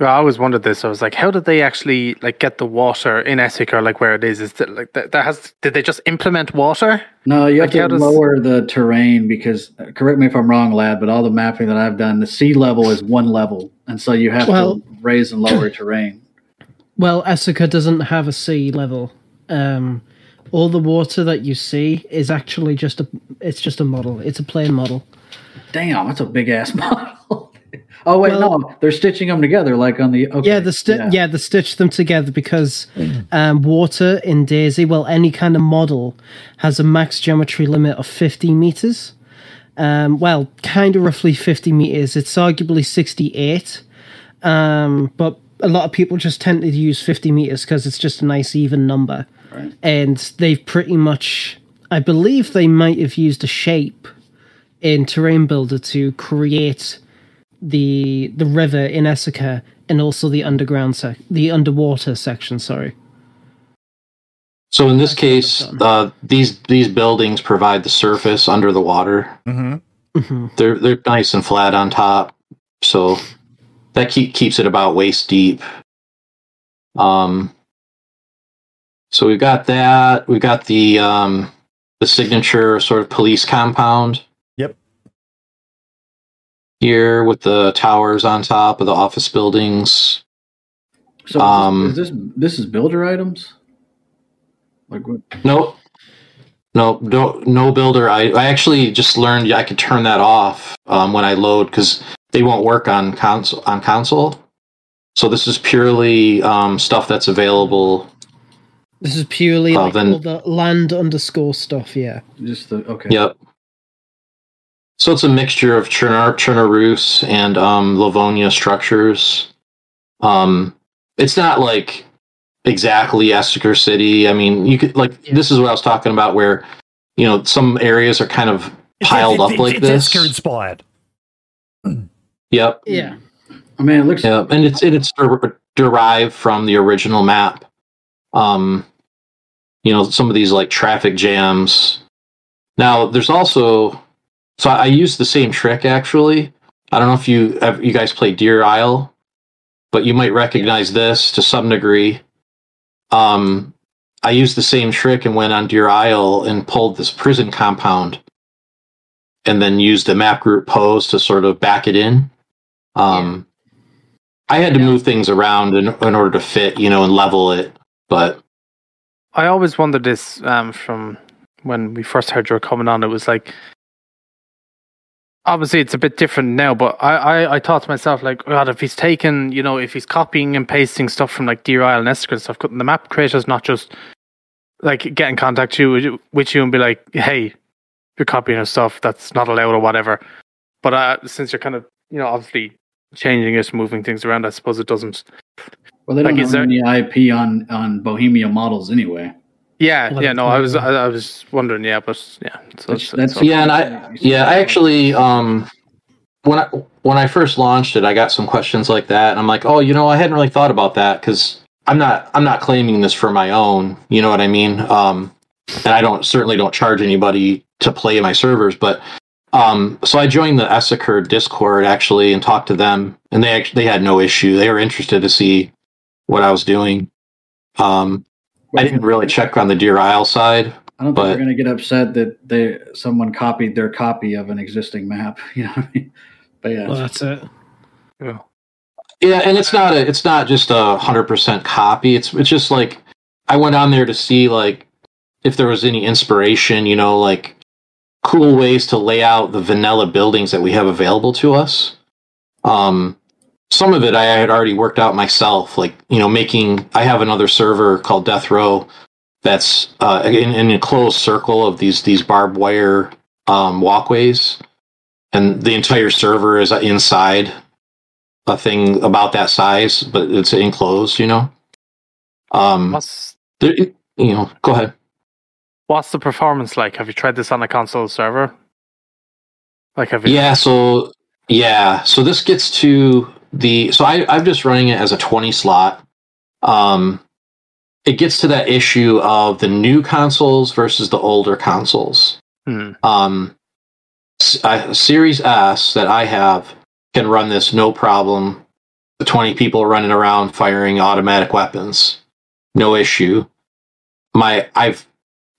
Well, I always wondered this. I was like, how did they actually like get the water in Esseker like where it is? Is that like that, that has? Did they just implement water? No, you have Like, how to does- lower the terrain because, uh, correct me if I'm wrong, lad, but all the mapping that I've done, the sea level is one level. And so you have Well- to raise and lower terrain. Well, Esseker doesn't have a sea level. Um, all the water that you see is actually just a. It's just a model. It's a plain model. Damn, that's a big ass model. oh, wait, Well- no, they're stitching them together like on the. Okay, Yeah, the sti- yeah. the stitch them together because um, water in DayZ, well, any kind of model has a max geometry limit of 50 meters. Um, well, kind of roughly 50 meters. It's arguably 68, um, but a lot of people just tend to use 50 meters because it's just a nice even number. Right. And they've pretty much, I believe they might have used a shape in Terrain Builder to create the the river in Esseker and also the underground sec the underwater section. Sorry. So in this case, uh, these these buildings provide the surface under the water. Mm-hmm. hmm They're they're nice and flat on top, so that keep, keeps it about waist deep. Um, so we've got that. We've got the um, the signature sort of police compound. Yep. Here with the towers on top of the office buildings. So Um, is this this is builder items? Like what? Nope. Nope. No, no builder. I, I actually just learned I could turn that off um, when I load because they won't work on console. On console. So this is purely um, stuff that's available. This is purely Oh, like then- all the land underscore stuff. Yeah. Just the okay. Yep. So it's a mixture of Chernar, Chernarus and um, Livonia structures. Um, it's not like exactly Esseker City. I mean, you could like Yeah. this is what I was talking about, where you know some areas are kind of piled up like this. It's inspired. Yep. Yeah. I mean, it looks. Yeah, and it's and it's der- derived from the original map. Um, you know, some of these like traffic jams. Now, there's also so I, I used the same trick actually. I don't know if you have, you guys play Deer Isle, but you might recognize this to some degree. Um, I used the same trick and went on Deer Isle and pulled this prison compound, and then used the mapgrouppos to sort of back it in. Um, I had to Yeah. move things around in, in order to fit, you know, and level it. But I always wondered this um, from when we first heard you were coming on. It was like, obviously, it's a bit different now, but I, I, I thought to myself, like, God, if he's taking, you know, if he's copying and pasting stuff from like Deer Isle and Esseker and stuff, couldn't the map creator's not just like get in contact you, with you and be like, hey, you're copying our stuff, that's not allowed or whatever. But uh, since you're kind of, you know, obviously changing it, moving things around, I suppose it doesn't. Well, they don't like, have there- any IP on on Bohemia models anyway. Yeah, Well, yeah, no, I was. I, I was wondering, yeah, but yeah, so That's- it's, that's- it's yeah, and I yeah, I actually um when I when I first launched it, I got some questions like that, and I'm like, oh, you know, I hadn't really thought about that because I'm not I'm not claiming this for my own. You know what I mean? Um, and I don't certainly don't charge anybody to play my servers, but um, so I joined the Esseker Discord actually and talked to them, and they actually they had no issue. They were interested to see what I was doing. Um, I didn't really check on the Deer Isle side. I don't think they're going to get upset that they someone copied their copy of an existing map. You know what I mean? But yeah, Well, that's it. yeah. Yeah, and it's not a it's not just a hundred percent copy. It's it's just like I went on there to see like if there was any inspiration, you know, like cool ways to lay out the vanilla buildings that we have available to us. Um some of it I had already worked out myself, like, you know, making I have another server called Death Row that's uh in an enclosed circle of these these barbed wire um walkways and the entire server is inside a thing about that size, but it's enclosed, you know. Um, there, you know, go ahead. What's the performance like? Have you tried this on a console server? Like, have you? Yeah. So yeah. So this gets to the. So I I'm just running it as a 20 slot. Um, it gets to that issue of the new consoles versus the older consoles. Hmm. Um, I- Series S that I have can run this no problem. The 20 people running around firing automatic weapons, no issue. My I've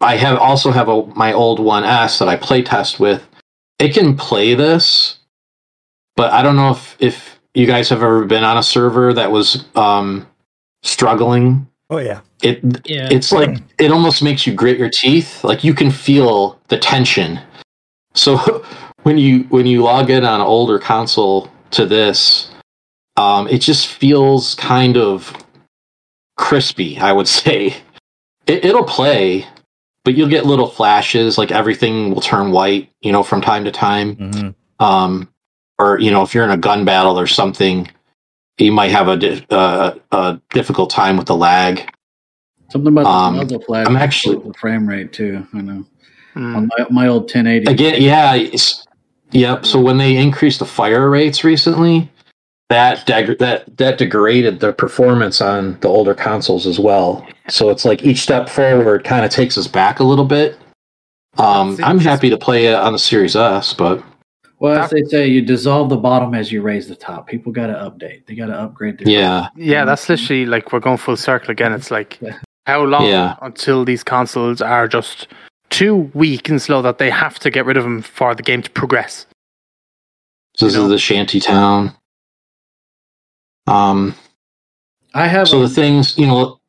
I have also have a my old one S that I play test with. It can play this, but I don't know if if you guys have ever been on a server that was um, struggling Oh yeah. it Yeah. it's like it almost makes you grit your teeth like you can feel the tension so when you when you log in on an older console to this um it just feels kind of crispy i would say it, it'll play but you'll get little flashes like everything will turn white you know from time to time hmm um, or you know if you're in a gun battle or something you might have a, di- uh, a difficult time with the lag Something about the Um, muzzle flash. I'm actually- the frame rate too. I know. On my, my old 1080. again yeah yep so when they increased the fire rates recently that deg- that that degraded the performance on the older consoles as well so it's like each step forward kind of takes us back a little bit um, i'm happy to play it on the series s but Well, as they say, you dissolve the bottom as you raise the top. People got to update. They got to upgrade. Their yeah Yeah, that's literally like we're going full circle again. It's like how long Yeah. until these consoles are just too weak and slow that they have to get rid of them for the game to progress. this You know? is the shanty town um I have. so a- the things you know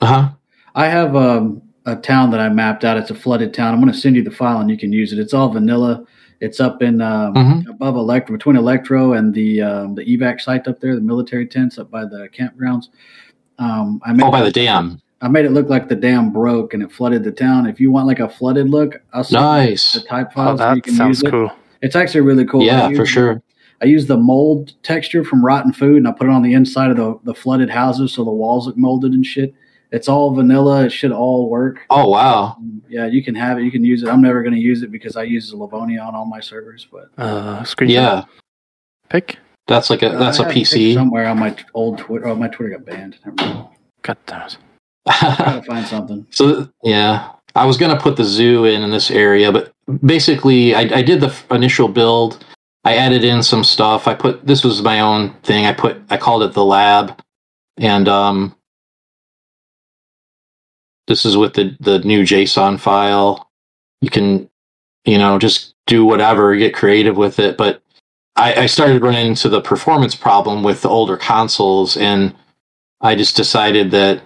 Uh huh I have um, a town that I mapped out. It's a flooded town. I'm going to send you the file and you can use it. It's all vanilla. It's up in um, Mhm. above Electro, between Electro and the um, the evac site up there, the military tents up by the campgrounds. Um, I made oh by the dam I made it look like the dam broke and it flooded the town. If you want like a flooded look, I'll send you nice the type files. Oh, file so you that can sounds use it. cool. It's actually really cool. Yeah for sure I use the mold texture from rotten food and I put it on the inside of the, the flooded houses so the walls look molded and shit. It's all vanilla. It should all work. oh wow Yeah, you can have it. You can use it. I'm never going to use it because I use Livonia on all my servers. But Uh, screen yeah pick. that's like a that's I a have pc somewhere on my old Twitter. Oh, my Twitter got banned. Never mind. God damn it. Gotta find something. So yeah, I was gonna put the zoo in in this area, but basically, I, I did the initial build. I added in some stuff. I put this was my own thing. I put I called it the lab, and um, this is with the the new JSON file. You can, you know, just do whatever, get creative with it. But I, I started running into the performance problem with the older consoles, and I just decided that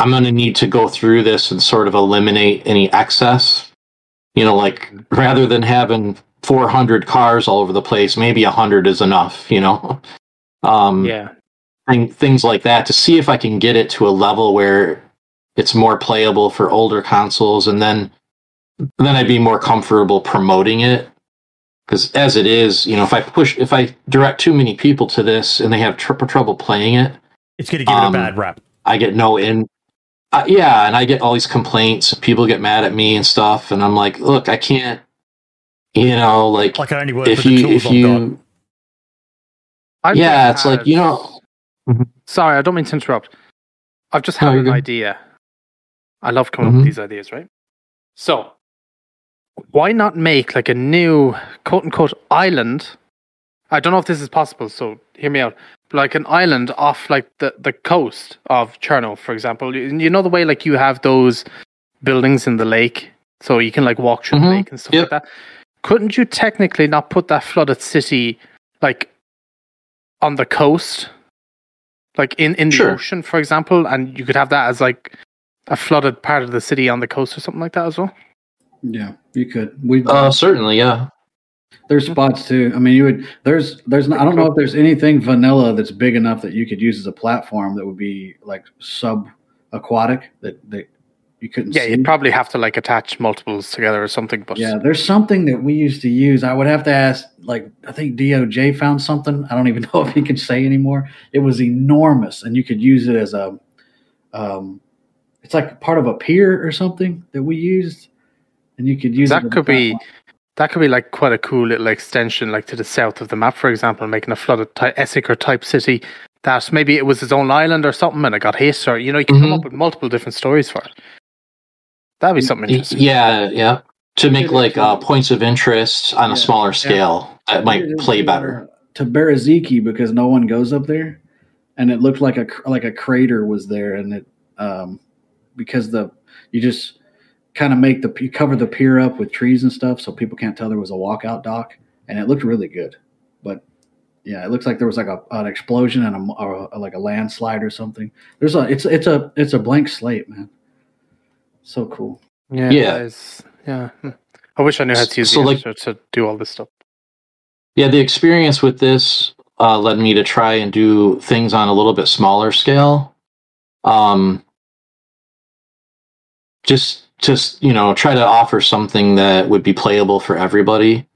I'm going to need to go through this and sort of eliminate any excess. You know, like rather than having 400 cars all over the place, maybe 100 is enough, you know? Um, Yeah. thing, things like that to see if I can get it to a level where it's more playable for older consoles and then then I'd be more comfortable promoting it because as it is, you know, if I push if I direct too many people to this and they have tr- trouble playing it, It's going to give Um, it a bad rep. I get no in. Uh, yeah, and I get all these complaints. People get mad at me and stuff, and I'm like, look, I can't. You know, like I can only work if with the you tools if I've got. you I've yeah, just it's like you know. Sorry, I don't mean to interrupt. I've just had you're an good. idea. I love coming up Mhm. with these ideas, right? So, why not make like a new quote unquote island? I don't know if this is possible, so hear me out. Like an island off like the, the coast of Cherno, for example. You, you know the way like you have those buildings in the lake, so you can like walk through the Mhm. lake and stuff Yep. like that. Couldn't you technically not put that flooded city like on the coast? Like in, in the Sure. ocean, for example, and you could have that as like a flooded part of the city on the coast or something like that as well. Yeah, you could. We Uh, certainly, yeah. there's spots too. I mean, you would. There's there's. I don't know if there's anything vanilla that's big enough that you could use as a platform that would be like sub aquatic that that you couldn't Yeah, see. you'd probably have to like attach multiples together or something. But Yeah, there's something that we used to use. I would have to ask, like, I think DOJ found something. I don't even know if he can say anymore. It was enormous, and you could use it as a, um, it's like part of a pier or something that we used, and you could use that could be that could be like quite a cool little extension, like to the south of the map, for example, making a flooded ty- Esseker type city. That maybe it was its own island or something, and it got hit, or you know, you can mm-hmm. come up with multiple different stories for it. That'd be something interesting. Yeah, yeah. To make like uh, points of interest on yeah, a smaller scale, yeah. that might play better. To Beresiki because no one goes up there, and it looked like a like a crater was there, and it um, because the you just kind of make the you cover the pier up with trees and stuff so people can't tell there was a walkout dock and it looked really good but yeah it looks like there was like a, an explosion and a, or a, like a landslide or something there's a it's it's a it's a blank slate man so cool. Yeah yeah. yeah. I wish i knew how to use so the like, to do all this stuff. Yeah the experience with this uh, led me to try and do things on a little bit smaller scale. Um just just you know try to offer something that would be playable for everybody.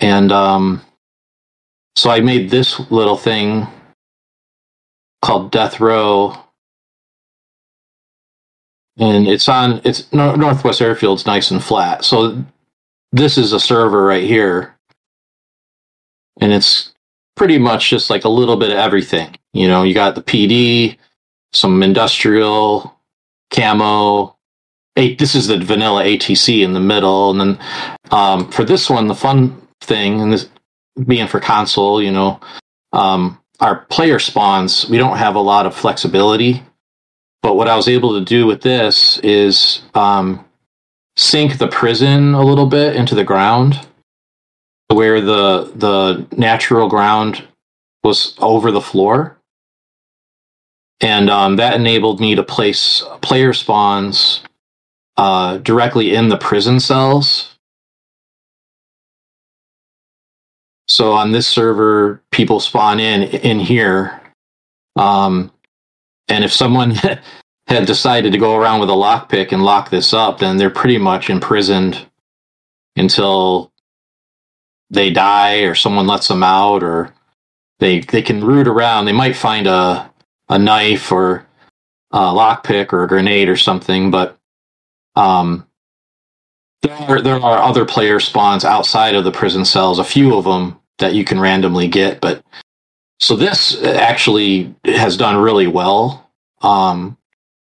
And um so i made this little thing called death row and it's on it's northwest airfield's nice and flat. So this is a server right here. And it's pretty much just like a little bit of everything you know? You got the pd some industrial camo eight, this is the vanilla ATC in the middle, and then um, for this one, the fun thing, and this being for console, you know, um, our player spawns, we don't have a lot of flexibility. But what I was able to do with this is um, sink the prison a little bit into the ground, where the the natural ground was over the floor, and um, that enabled me to place player spawns uh, directly in the prison cells. So on this server, people spawn in in here, um, and if someone had decided to go around with a lockpick and lock this up, then they're pretty much imprisoned until they die or someone lets them out or they they can root around. They might find a a knife or a lockpick or a grenade or something, but um, there are, there are other player spawns outside of the prison cells, a few of them that you can randomly get. But so this actually has done really well. Um,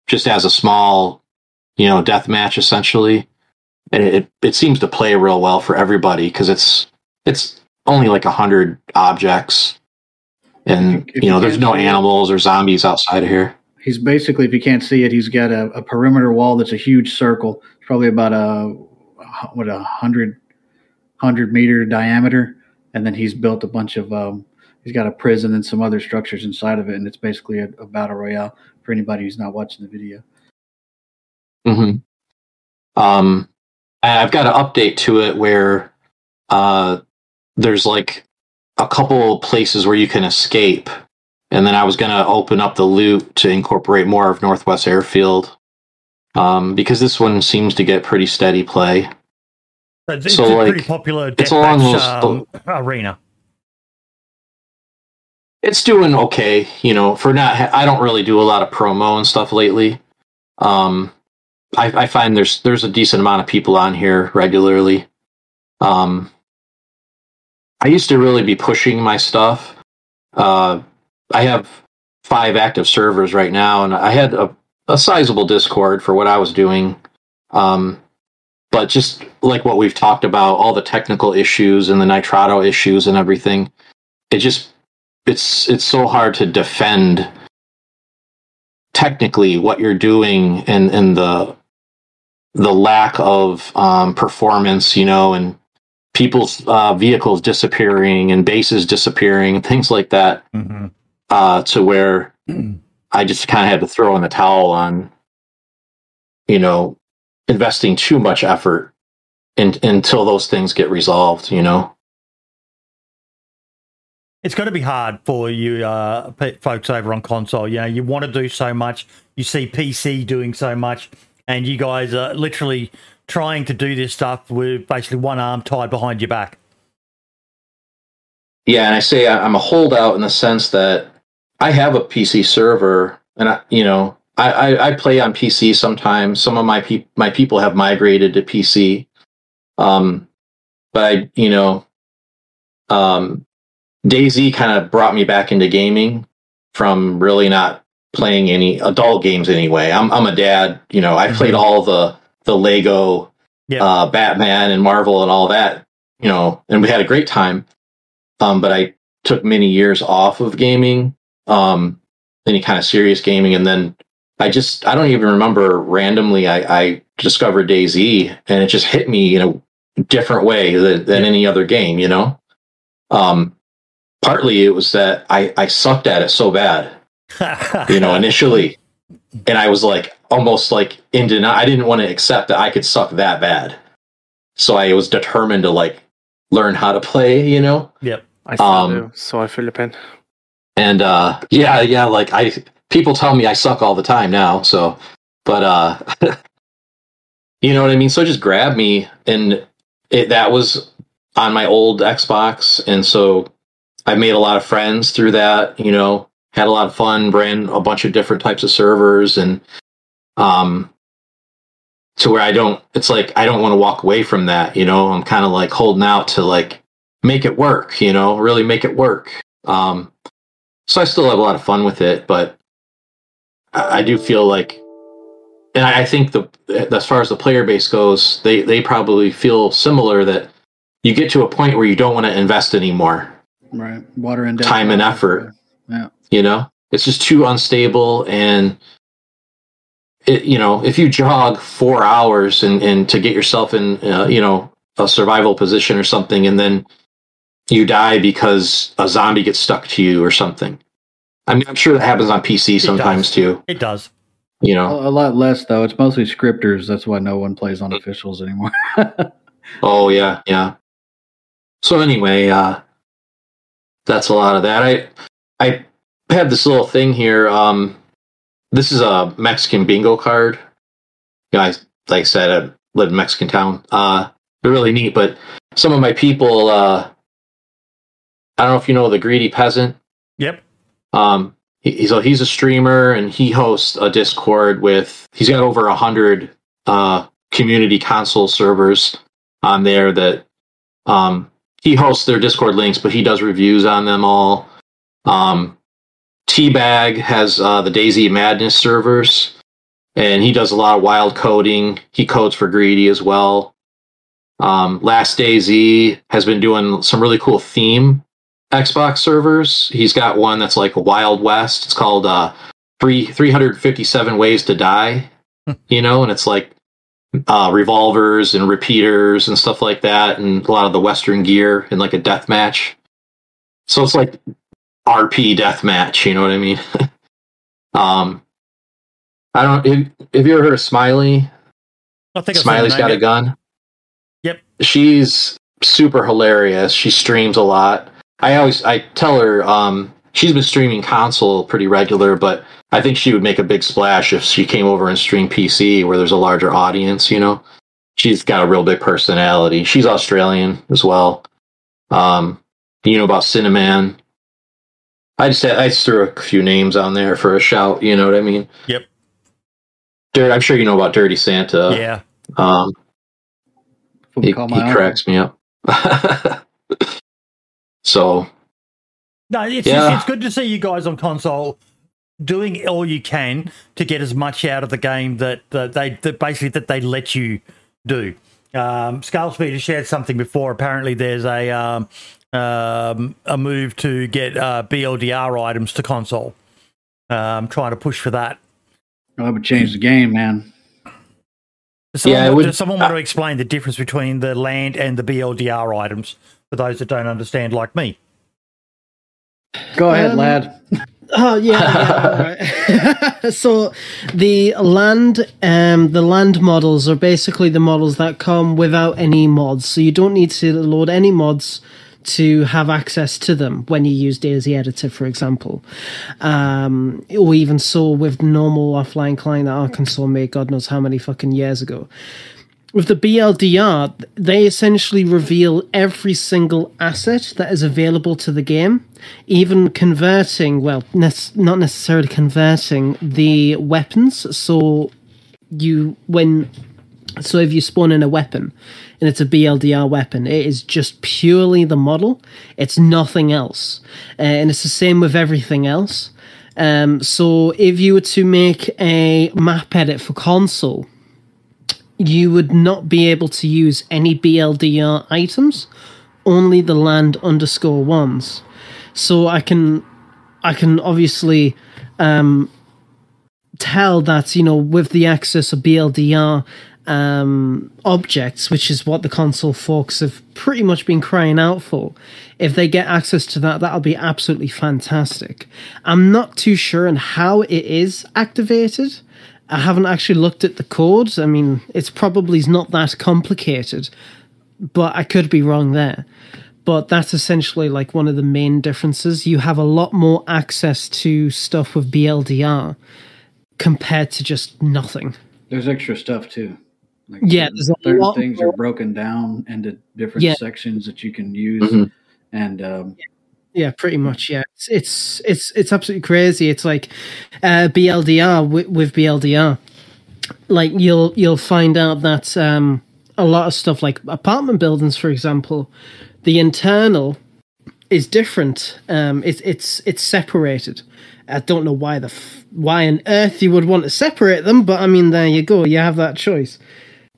just as a small, you know, death match essentially, and it it seems to play real well for everybody because it's it's only like a hundred objects, and if you know, there's no animals or zombies outside of here he's basically, if you can't see it, he's got a, a perimeter wall that's a huge circle. It's probably about a what a hundred hundred meter diameter, and then he's built a bunch of. Um, he's got a prison and some other structures inside of it, and it's basically a, a battle royale for anybody who's not watching the video. Hmm. Um, I've got an update to it where uh, there's like a couple places where you can escape and then I was going to open up the loot to incorporate more of Northwest Airfield um, because this one seems to get pretty steady play. It's, so, it's like, pretty popular it's along those, um, arena. It's doing okay, you know. For not, I don't really do a lot of promo and stuff lately. Um, I, I find there's there's a decent amount of people on here regularly. Um, I used to really be pushing my stuff. Uh, I have five active servers right now, and I had a, a sizable Discord for what I was doing. Um, but just like what we've talked about, all the technical issues and the Nitrado issues and everything, it just it's it's so hard to defend technically what you're doing and and the the lack of um, performance, you know, and people's uh, vehicles disappearing and bases disappearing, things like that. Mm-hmm uh, to where I just kind of had to throw in the towel on, you know, investing too much effort in, until those things get resolved, you know? It's going to be hard for you uh, folks over on console. You know, you want to do so much. You see PC doing so much, and you guys are literally trying to do this stuff with basically one arm tied behind your back. Yeah, and I say I'm a holdout in the sense that I have a PC server, and I, you know, I, I, I play on PC sometimes. Some of my pe- my people have migrated to PC. Um, but I, you know, um, DayZ kind of brought me back into gaming from really not playing any adult games anyway. I'm I'm a dad, you know. I played all the the Lego, Yeah. uh, Batman and Marvel and all that, you know, and we had a great time. Um, but I took many years off of gaming, um, any kind of serious gaming, and then I just I don't even remember randomly I, I discovered DayZ and it just hit me in a different way than, than Yeah. any other game, you know. Um, partly it was that I I sucked at it so bad, you know, initially, and I was like almost like in denial. I didn't want to accept that I could suck that bad, so I was determined to like learn how to play, you know. yep. I Um, do. So I feel your pain. And uh yeah, yeah, like I people tell me I suck all the time now, so but uh you know what I mean? So it just grabbed me and it that was on my old Xbox and so I made a lot of friends through that, you know, had a lot of fun, ran a bunch of different types of servers and um to where I don't it's like I don't want to walk away from that, you know. I'm kind of like holding out to like make it work, you know, really make it work. Um so I still have a lot of fun with it, but I, I do feel like, and I, I think the as far as the player base goes, they they probably feel similar that you get to a point where you don't want to invest anymore. Right. Water and Time and effort. Yeah. You know, it's just too unstable, and it, you know, if you jog four hours and and to get yourself in, uh, you know, a survival position or something, and then you die because a zombie gets stuck to you or something. I mean, I'm sure that happens on PC sometimes does. too. It does. You know, A, a lot less though. It's mostly scripters. That's why no one plays on officials anymore. Oh yeah, yeah. So anyway, uh that's a lot of that. I I have this little thing here. Um this is a Mexican bingo card. Guys, like I said, I live in Mexican town. Uh they're really neat, but some of my people uh I don't know if you know the greedy peasant. Yep. Um, he, so he's a streamer and he hosts a Discord with. He's got over a hundred uh, community console servers on there that um, he hosts their Discord links, but he does reviews on them all. Um, Teabag has uh, the DayZ Madness servers, and he does a lot of wild coding. He codes for Greedy as well. Um, Last DayZ has been doing some really cool theme Xbox servers. He's got one that's like a Wild West. It's called uh, three 357 Ways to Die, you know, and it's like uh, revolvers and repeaters and stuff like that, and a lot of the Western gear in like a death match. So it's like RP death match, you know what I mean? um, I don't. Have, have you ever heard of Smiley? I think Smiley's got a gun. Yep. She's super hilarious. She streams a lot. I always I tell her um she's been streaming console pretty regular, but I think she would make a big splash if she came over and streamed PC where there's a larger audience, you know. She's got a real big personality. She's Australian as well. Um you know about Cinnamon. I just I just threw a few names on there for a shout, you know what I mean? Yep. Dirt, I'm sure you know about Dirty Santa. Yeah. Um he, he cracks me up. so No, it's Yeah. it's good to see you guys on console doing all you can to get as much out of the game that, that they that basically that they let you do. Um, Scalespeed has shared something before. Apparently, there's a um, um, a move to get uh, BLDR items to console. Um, trying to push for that. That would change the game, man. Does someone, Yeah, would- does someone want to explain the difference between the land and the BLDR items for those that don't understand, like me? Go ahead, Um, lad. Oh yeah. yeah alright. so the land, um, the land models are basically the models that come without any mods. So you don't need to load any mods to have access to them when you use DayZ Editor, for example, um, or even so with normal offline client that Arkensor made God knows how many fucking years ago. With the BLDR, they essentially reveal every single asset that is available to the game, even converting, well, ne- not necessarily converting the weapons. So you, when, so if you spawn in a weapon and it's a BLDR weapon, it is just purely the model, it's nothing else. Uh, and it's the same with everything else. Um, so if you were to make a map edit for console, you would not be able to use any BLDR items, only the land underscore ones. So I can, I can obviously um, tell that you know with the access of BLDR um, objects, which is what the console folks have pretty much been crying out for. If they get access to that, that'll be absolutely fantastic. I'm not too sure on how it is activated. I haven't actually looked at the codes. I mean, it's probably not that complicated, but I could be wrong there. But that's essentially like one of the main differences. You have a lot more access to stuff with BLDR compared to just nothing. There's extra stuff too. Like yeah, there's a certain lot things more. are broken down into different Yeah. sections that you can use, Mhm. and um, Yeah, pretty much. Yeah, it's it's it's, it's absolutely crazy. It's like uh, BLDR with, with BLDR. Like you'll you'll find out that um, a lot of stuff, like apartment buildings, for example, the internal is different. Um, it's it's it's separated. I don't know why the f- why on earth you would want to separate them, but I mean, there you go. You have that choice.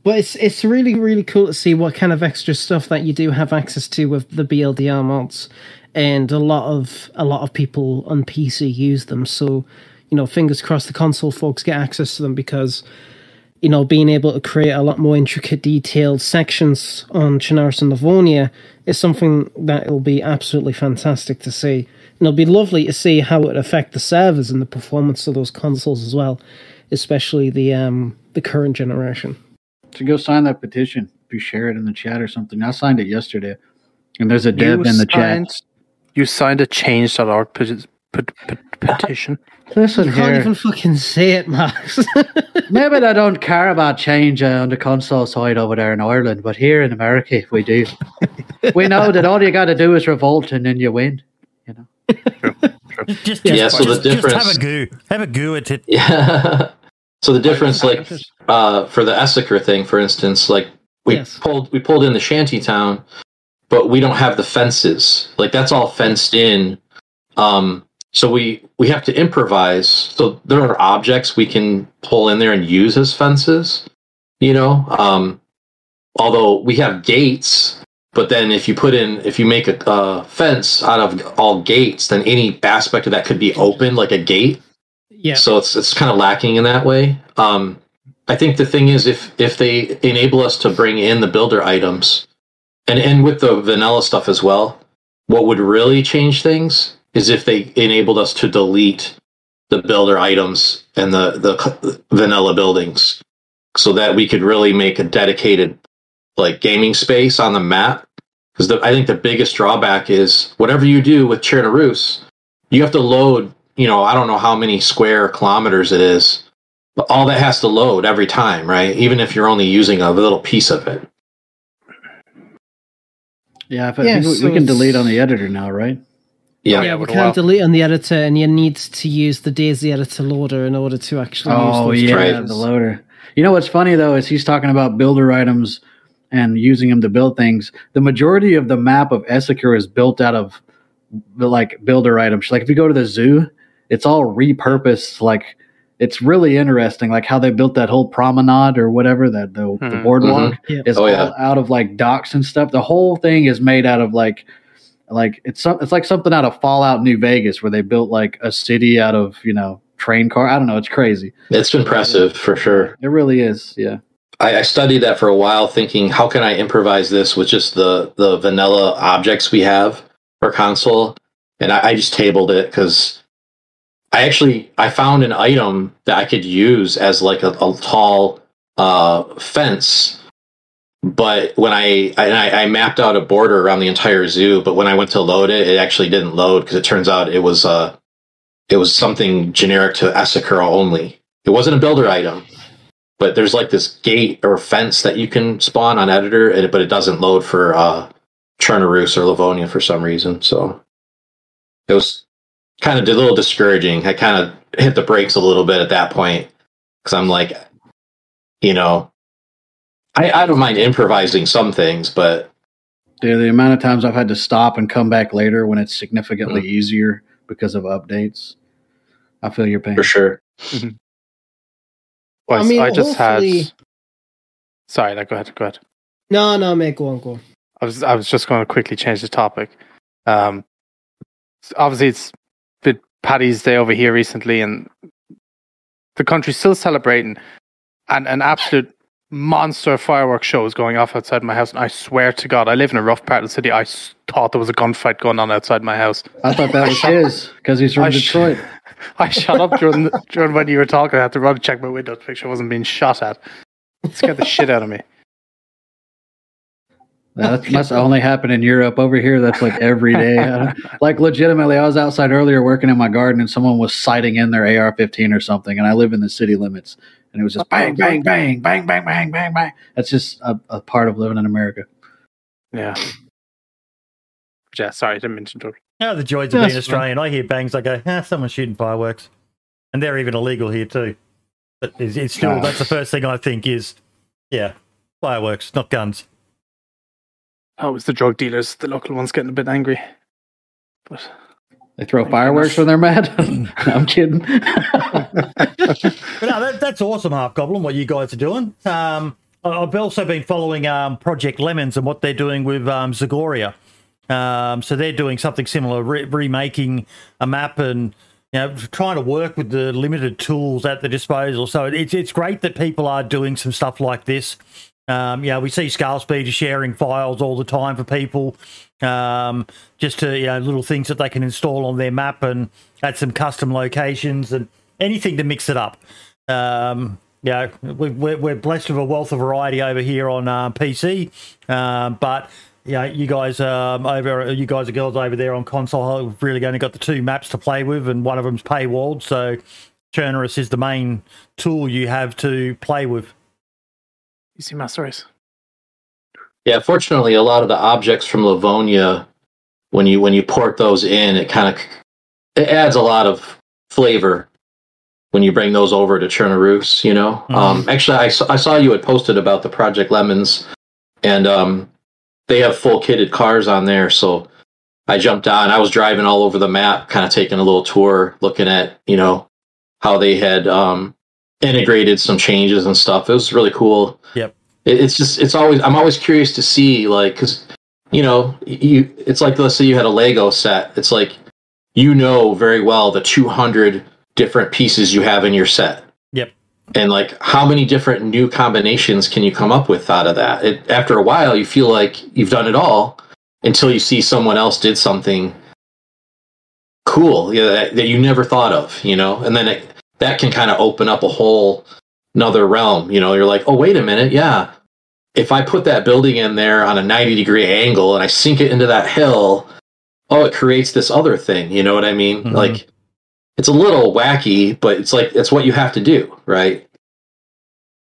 But it's it's really really cool to see what kind of extra stuff that you do have access to with the BLDR mods, and a lot of a lot of people on PC use them. So, you know, fingers crossed the console folks get access to them because, you know, being able to create a lot more intricate, detailed sections on Chernarus and Livonia is something that will be absolutely fantastic to see. And it'll be lovely to see how it would affect the servers and the performance of those consoles as well, especially the um the current generation. to go sign that petition. If you share it in the chat or something, I signed it yesterday, and there's a dev in the signed, chat. You signed a change.org peti- pet- pet- petition. Listen You can't here, even fucking say it, Max. maybe they don't care about change uh, on the console side over there in Ireland, but here in America, we do. we know that all you got to do is revolt, and then you win. You know. Just, just, Yeah, just, so the just, just difference- have a goo. Have a goo at it. Yeah. so the difference, like uh, for the Esseker thing, for instance, like we Yes. pulled we pulled in the shanty town, but we don't have the fences. Like that's all fenced in. Um, so we we have to improvise. So there are objects we can pull in there and use as fences. You know, um, although we have gates. But then, if you put in, if you make a uh, fence out of all gates, then any aspect of that could be open, like a gate. yeah. So it's it's kind of lacking in that way. Um, I think the thing is if if they enable us to bring in the builder items, and and with the vanilla stuff as well, what would really change things is if they enabled us to delete the builder items and the the vanilla buildings, so that we could really make a dedicated like gaming space on the map. Because I think the biggest drawback is whatever you do with Chernarus, you have to load you know, I don't know how many square kilometers it is, but all that has to load every time, right? Even if you're only using a little piece of it. Yeah, if I Yeah, think we, so we can delete on the editor now, right? Yeah. yeah, we can't delete on the editor, and you need to use the DayZ editor loader in order to actually Oh use those yeah, Right. the loader. You know what's funny though is he's talking about builder items and using them to build things. The majority of the map of Esseker is built out of like builder items. Like if you go to the zoo, it's all repurposed. Like it's really interesting, like how they built that whole promenade or whatever that the, the Mhm. boardwalk Yeah. is Oh, all yeah. out of like docks and stuff. The whole thing is made out of like like it's some, it's like something out of Fallout New Vegas where they built like a city out of you know train car. I don't know. It's crazy. It's impressive for sure. It really is. Yeah. I, I studied that for a while, thinking how can I improvise this with just the the vanilla objects we have for console, and I, I just tabled it because I actually I found an item that I could use as like a, a tall uh, fence. But when I, I I mapped out a border around the entire zoo, but when I went to load it, it actually didn't load because it turns out it was uh it was something generic to Esseker only. It wasn't a builder item. but there's like this gate or fence that you can spawn on editor, but it doesn't load for uh, Chernarus or Livonia for some reason. So it was kind of a little discouraging. I kind of hit the brakes a little bit at that point because I'm like, you know, I, I don't mind improvising some things, but Dude, the amount of times I've had to stop and come back later when it's significantly mm. easier because of updates. I feel your pain. For sure. Mm-hmm. Well, I, mean, I just hopefully... had. Sorry, go ahead. Go ahead. No, no, make go on, go. I was, I was just going to quickly change the topic. Um, obviously, it's been Paddy's Day over here recently, and the country's still celebrating, and an absolute monster fireworks show is going off outside my house. And I swear to God, I live in a rough part of the city. I thought there was a gunfight going on outside my house. I thought that was his because he's from I Detroit. Sh- I shut up during the, during when you were talking. I had to run and check my window to make sure I wasn't being shot at. It scared the shit out of me. That must only happen in Europe. Over here, that's like every day. like legitimately, I was outside earlier working in my garden, and someone was sighting in their AR-15 or something. And I live in the city limits, and it was just bang, bang, bang, bang, bang, bang, bang, bang. That's just a, a part of living in America. Yeah. Yeah. Sorry, I didn't mention to. Oh, the joys of being Australian. I hear bangs. I go, ah, someone's shooting fireworks, and they're even illegal here too. But it's, it's still that's the first thing I think is, yeah, fireworks, not guns. Oh, it's the drug dealers, the local ones getting a bit angry. But they throw fireworks when they're mad. no, I'm kidding. but no, that, that's awesome, Half Goblin. What you guys are doing. Um, I've also been following um, Project Lemons and what they're doing with um, Zagoria. Um, so they're doing something similar, re- remaking a map and you know trying to work with the limited tools at the disposal. So it's it's great that people are doing some stuff like this. Um, yeah, we see Scale Speed sharing files all the time for people, um, just to you know little things that they can install on their map and add some custom locations and anything to mix it up. Um, yeah, we're, we're blessed with a wealth of variety over here on uh, PC, um, but yeah, you guys um, over, you guys are girls over there on console have really only got the two maps to play with, and one of them's paywalled. So, Chernarus is the main tool you have to play with. You see my stories. Yeah, fortunately, a lot of the objects from Livonia, when you when you port those in, it kind of it adds a lot of flavor when you bring those over to Chernarus. You know, mm-hmm. um, actually, I, I saw you had posted about the Project Lemons, and um, they have full kitted cars on there. So I jumped on. I was driving all over the map, kind of taking a little tour, looking at you know how they had um, integrated some changes and stuff. It was really cool. Yep. It, it's just it's always I'm always curious to see like because you know you it's like let's say you had a Lego set. It's like you know very well the 200 different pieces you have in your set. Yep. And like how many different new combinations can you come up with out of that? It, after a while, you feel like you've done it all until you see someone else did something cool yeah, that, that you never thought of, you know, and then it, that can kind of open up a whole another realm. You know, you're like, oh, wait a minute. Yeah. If I put that building in there on a 90 degree angle and I sink it into that hill, oh, it creates this other thing. You know what I mean? Mm-hmm. Like, it's a little wacky, but it's like, it's what you have to do. Right.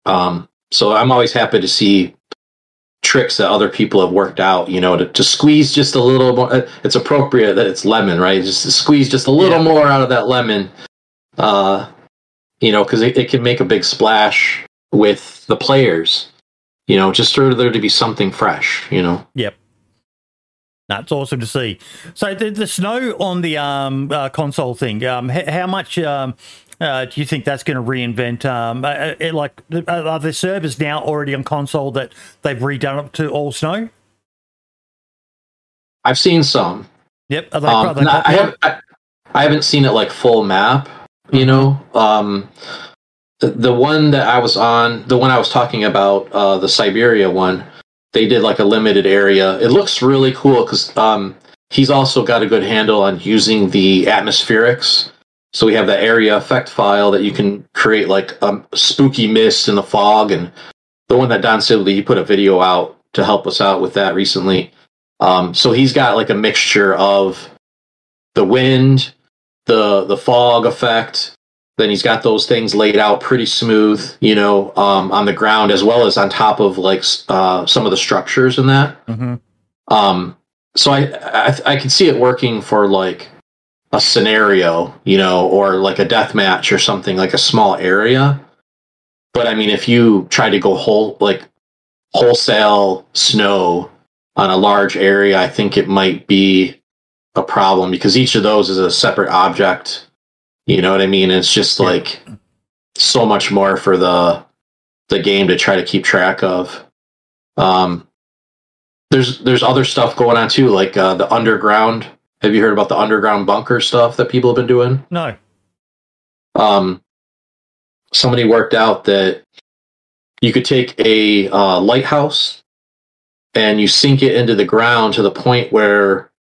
Um, so I'm always happy to see tricks that other people have worked out, you know, to, to squeeze just a little more. Uh, it's appropriate that it's lemon, right? Just squeeze just a little yeah. more out of that lemon. Uh, you know, because it, it can make a big splash with the players. You know, just for there to be something fresh. You know. Yep. That's awesome to see. So the, the snow on the um, uh, console thing, um, h- how much um, uh, do you think that's going to reinvent? Um, uh, uh like, are the servers now already on console that they've redone it to all snow? I've seen some. Yep. They, um, I, have, I, I, haven't seen it like full map. You know, um, the, the one that I was on, the one I was talking about, uh, the Siberia one, they did like a limited area. It looks really cool because um, he's also got a good handle on using the atmospherics. So we have the area effect file that you can create like a um, spooky mist in the fog, and the one that Don Sibley he put a video out to help us out with that recently. Um, so he's got like a mixture of the wind, the the fog effect, then he's got those things laid out pretty smooth, you know, um, on the ground as well as on top of like uh, some of the structures in that. Mm-hmm. Um, so I, I I can see it working for like a scenario, you know, or like a death match or something like a small area. But I mean, if you try to go whole like wholesale snow on a large area, I think it might be a problem because each of those is a separate object. You know what I mean? It's just Yeah. like so much more for the the game to try to keep track of. Um, there's there's other stuff going on too, like uh, the underground. Have you heard about the underground bunker stuff that people have been doing? No. um, somebody worked out that you could take a uh, lighthouse and you sink it into the ground to the point where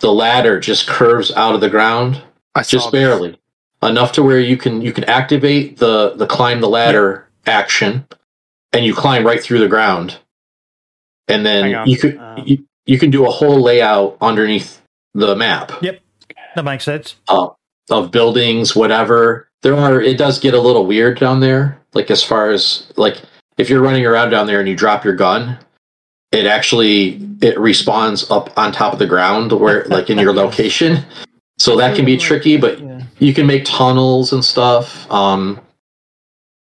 the ladder just curves out of the ground I just this. barely enough to where you can you can activate the the climb the ladder action and you climb right through the ground and then you could Um, you, you can do a whole layout underneath the map Yep, That makes sense. uh, of buildings, whatever. There are. It does get a little weird down there. Like as far as like if you're running around down there and you drop your gun, it actually it respawns up on top of the ground where like in your location. So that can be tricky, but Yeah. you can make tunnels and stuff. Um,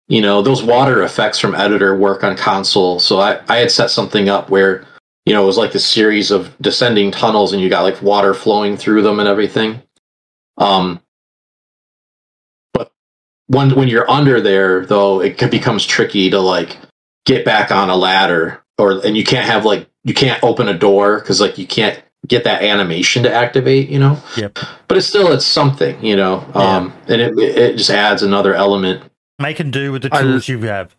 you know, those water effects from editor work on console. So I, I had set something up where, you know, it was like this series of descending tunnels and you got like water flowing through them and everything. Um, but when, when you're under there though, it becomes tricky to like get back on a ladder or, and you can't have like, you can't open a door because like you can't get that animation to activate, you know? Yep. but it's still it's something you know um and it it just adds another element Make and do with the I'll- tools you have.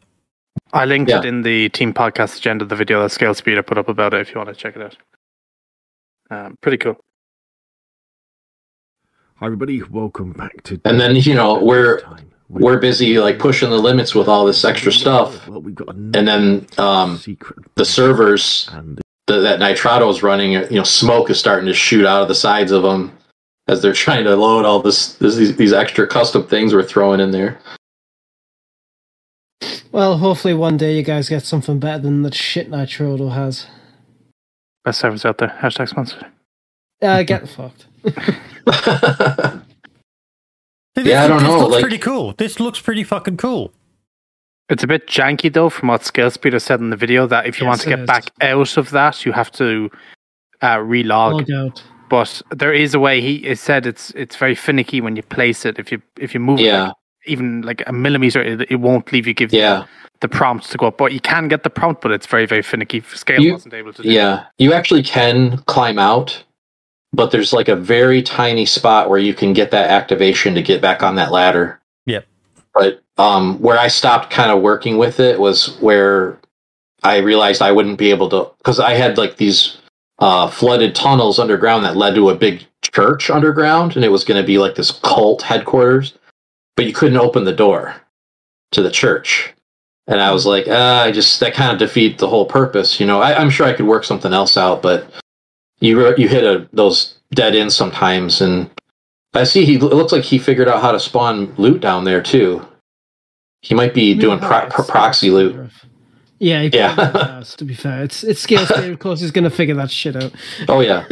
I linked Yeah. it in the team podcast agenda, the video that Scale Speed I put up about it if you want to check it out. Um, pretty cool. Hi everybody, welcome back to. And then, you know, we're- Time. We're busy like pushing the limits with all this extra stuff Well, we've got and then um secret the servers and the, that nitrado is running you know smoke is starting to shoot out of the sides of them as they're trying to load all this, this these, these extra custom things we're throwing in there Well, hopefully one day you guys get something better than the shit Nitrado has. Best servers out there. Hashtag sponsored. Uh, get fucked. This, Yeah, I don't this know, looks like- pretty cool. This looks pretty fucking cool. It's a bit janky though, from what Scale Speed has said in the video. That if you Yes, want to get is. back out of that, you have to uh, relog. Log out. But there is a way. He it said it's it's very finicky when you place it. If you if you move it yeah like, even like a millimeter, it, it won't leave you give yeah the prompt to go up. But you can get the prompt, but it's very very finicky. Scale You- wasn't able to. do Yeah, you actually can climb out, but there's like a very tiny spot where you can get that activation to get back on that ladder. Yep. But um, where I stopped kind of working with it was where I realized I wouldn't be able to because I had like these uh, flooded tunnels underground that led to a big church underground, and it was going to be like this cult headquarters. But you couldn't open the door to the church. And I was like, uh, I just that kind of defeat the whole purpose, you know. I, I'm sure I could work something else out, but you re- you hit a, those dead ends sometimes, and I see he it looks like he figured out how to spawn loot down there too. He might be doing pro- pro- proxy loot. Yeah, he Yeah. probably has, to be fair. It's it's Scale Speed, of course, he's going to figure that shit out. Oh yeah.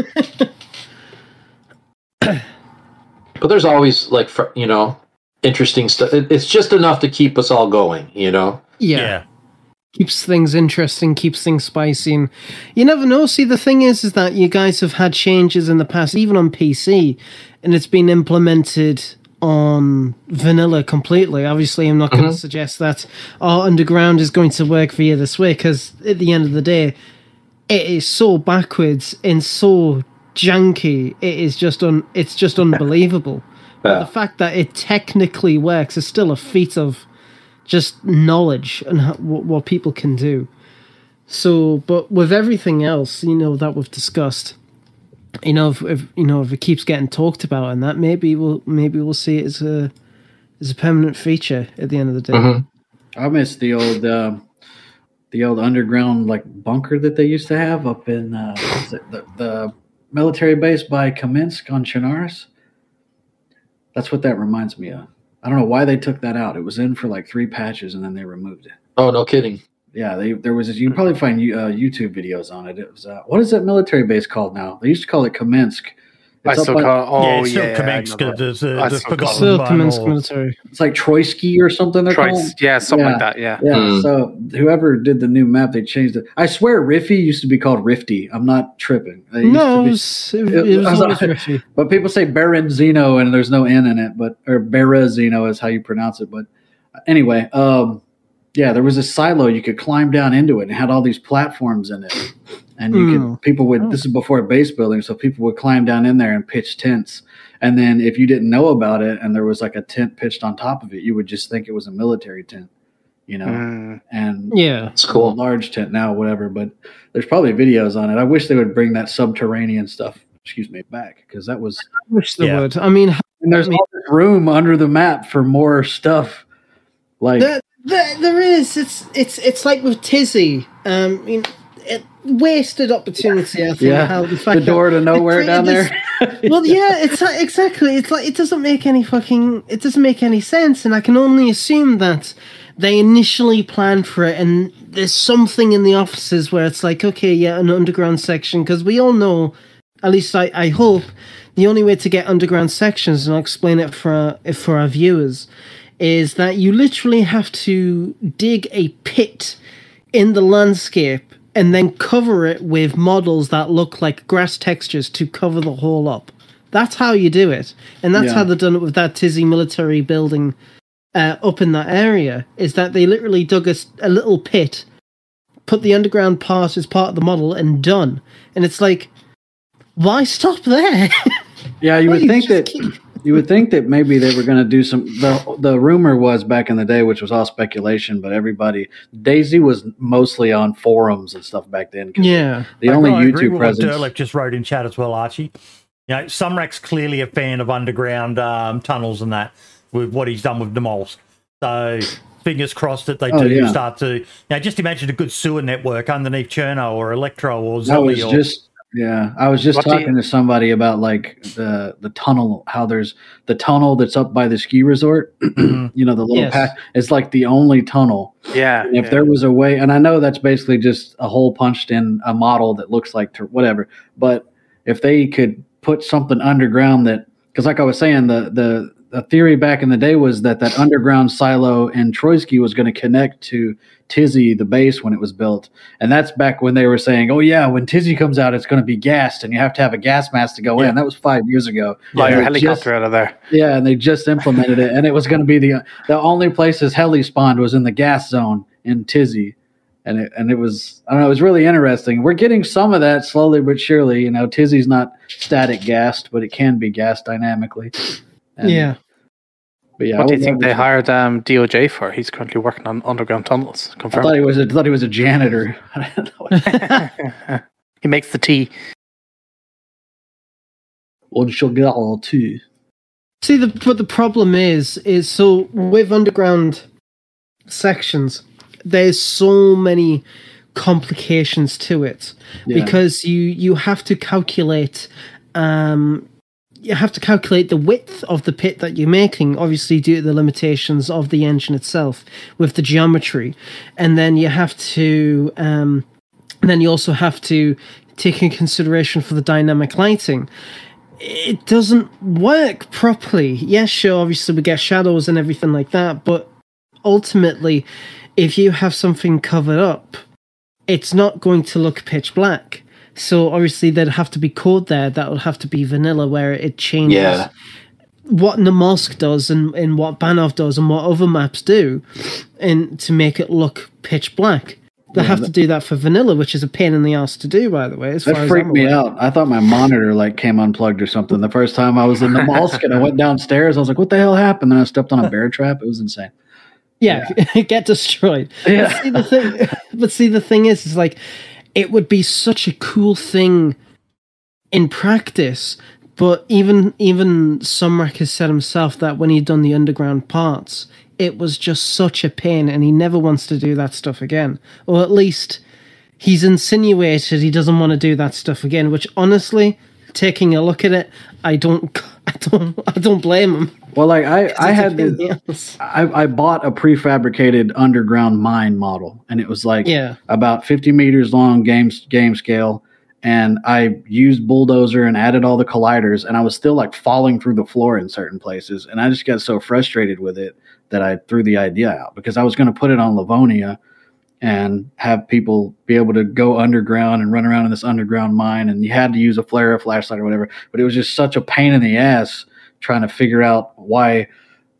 but there's always like fr- you know interesting stuff. It, it's just enough to keep us all going, you know. Yeah. Yeah. Keeps things interesting, keeps things spicy. And you never know. See, the thing is, is that you guys have had changes in the past, even on PC, and it's been implemented on vanilla completely. Obviously, I'm not going to mm-hmm. suggest that our underground is going to work for you this way because at the end of the day, it is so backwards and so janky. It is just un. It's just unbelievable. But the fact that it technically works is still a feat of just knowledge and how, what, what people can do. So, but with everything else, you know, that we've discussed, you know, if, if you know if it keeps getting talked about and that, maybe we'll maybe we'll see it as a as a permanent feature at the end of the day. Mhm. I miss the old uh, the old underground like bunker that they used to have up in uh, what is it, the, the military base by Kamensk on Chernarus. That's what that reminds me of. I don't know why they took that out. It was in for like three patches and then they removed it. Oh, no kidding. Yeah, they there was you can probably find uh, YouTube videos on it. It was uh, what is that military base called now? They used to call it Kamensk. I It's, up still by- call. Oh yeah, yeah, it's still yeah, I Kamensk, the, the, the forgotten call Still one, Kamensk or- military. it's like Troitsky or something. They're Troy, called. yeah, something Yeah. like that. Yeah. Yeah, Hmm. so whoever did the new map, they changed it. I swear, Riffy used to be called Rifty. I'm not tripping. They used No, to it be- was, it, it it was was- riffy. but people say Berenzino and there's no N in it, but or Berezino is how you pronounce it. But anyway, um, yeah, there was a silo you could climb down into it and it had all these platforms in it, and you Hmm. could people would. This is before base building, so people would climb down in there and pitch tents. And then if you didn't know about it and there was like a tent pitched on top of it, you would just think it was a military tent, you know. Mm. And Yeah. It's cool. large tent now, whatever. But there's probably videos on it. I wish they would bring that subterranean stuff, excuse me, back because that was. I wish they Yeah. would. I mean, And there's I mean- all this room under the map for more stuff. Like There, there, there is. It's it's it's like with Tisy. Um, I mean, it, wasted opportunity. I think. yeah, how the, the door to nowhere down there. well, yeah, it's like- exactly. It's like it doesn't make any fucking. It doesn't make any sense, and I can only assume that they initially planned for it, and there's something in the offices where it's like, okay, yeah, an underground section, because we all know, at least I, I hope, the only way to get underground sections, and I'll explain it for our, for our viewers, is that you literally have to dig a pit in the landscape and then cover it with models that look like grass textures to cover the hole up. That's how you do it, and that's Yeah. how they've done it with that Tisy military building uh, up in that area. Is that they literally dug a, a little pit, put the underground part as part of the model, and done. And it's like, why stop there? yeah, you would think that keep- you would think that maybe they were going to do some. The the rumor was back in the day, which was all speculation, but everybody DayZ was mostly on forums and stuff back then. yeah, the I- only I agree YouTube with presence. What Durlip just wrote in chat as well, Archie. You know, Sumrak's clearly a fan of underground um, tunnels and that with what he's done with Demols. So fingers crossed that they Oh, do yeah. start to. You know, just imagine a good sewer network underneath Cherno or Electro or That was Zelly or just yeah. I was just What do you- talking to somebody about like the the tunnel. How there's the tunnel that's up by the ski resort. Mhm. you know the little Yes. path. It's like the only tunnel. Yeah. And if yeah. there was a way, and I know that's basically just a hole punched in a model that looks like ter- whatever, but if they could put something underground that, because like I was saying, the the the theory back in the day was that that underground silo in Troitsky was going to connect to Tisy, the base, when it was built, and that's back when they were saying, "Oh yeah, when Tisy comes out, it's going to be gassed, and you have to have a gas mask to go Yeah. in." That was five years ago. Fly And your helicopter just- out of there. yeah, and they just implemented it, and it was going to be the the only places heli spawned was in the gas zone in Tisy, and it and it was I don't know, it was really interesting. We're getting some of that slowly but surely. You know, Tisy's not static gassed, but it can be gassed dynamically. And- yeah. But yeah, what do you think they hired um, DOJ for? He's currently working on underground tunnels. I Confirmed. thought he was a, thought he was a janitor. I don't know. he makes the tea. Well, she'll get all too. See, the but the problem is, is so with underground sections, there's so many complications to it Yeah. because you you have to calculate, um, you have to calculate the width of the pit that you're making, obviously due to the limitations of the engine itself with the geometry, and then you have to, um, then you also have to take in consideration for the dynamic lighting it doesn't work properly. Yes, sure, obviously we get shadows and everything like that, but ultimately, if you have something covered up, it's not going to look pitch black. So obviously there'd have to be code there that would have to be vanilla where it changes Yeah. what Namalsk does and, and what Banov does and what other maps do and to make it look pitch black. They Yeah, have that- to do that for vanilla, which is a pain in the ass to do, by the way. As That freaked me out. I thought my monitor like came unplugged or something. The first time I was in the Molsk and I went downstairs, I was like, "What the hell happened?" Then I stepped on a bear trap. It was insane. Yeah, get destroyed. Yeah. But see the thing, but see the thing is, is like it would be such a cool thing in practice. But even even Sumrak has said himself that when he'd done the underground parts, it was just such a pain, and he never wants to do that stuff again. Or at least he's insinuated he doesn't want to do that stuff again. Which honestly, taking a look at it, I don't. I don't I don't blame them. Well, like I, I had this, I, I bought a prefabricated underground mine model, and it was like Yeah. about 50 meters long game game scale. And I used bulldozer and added all the colliders, and I was still like falling through the floor in certain places. And I just got so frustrated with it that I threw the idea out because I was going to put it on Livonia and have people be able to go underground and run around in this underground mine. And you had to use a flare, a flashlight, or whatever. But it was just such a pain in the ass trying to figure out why.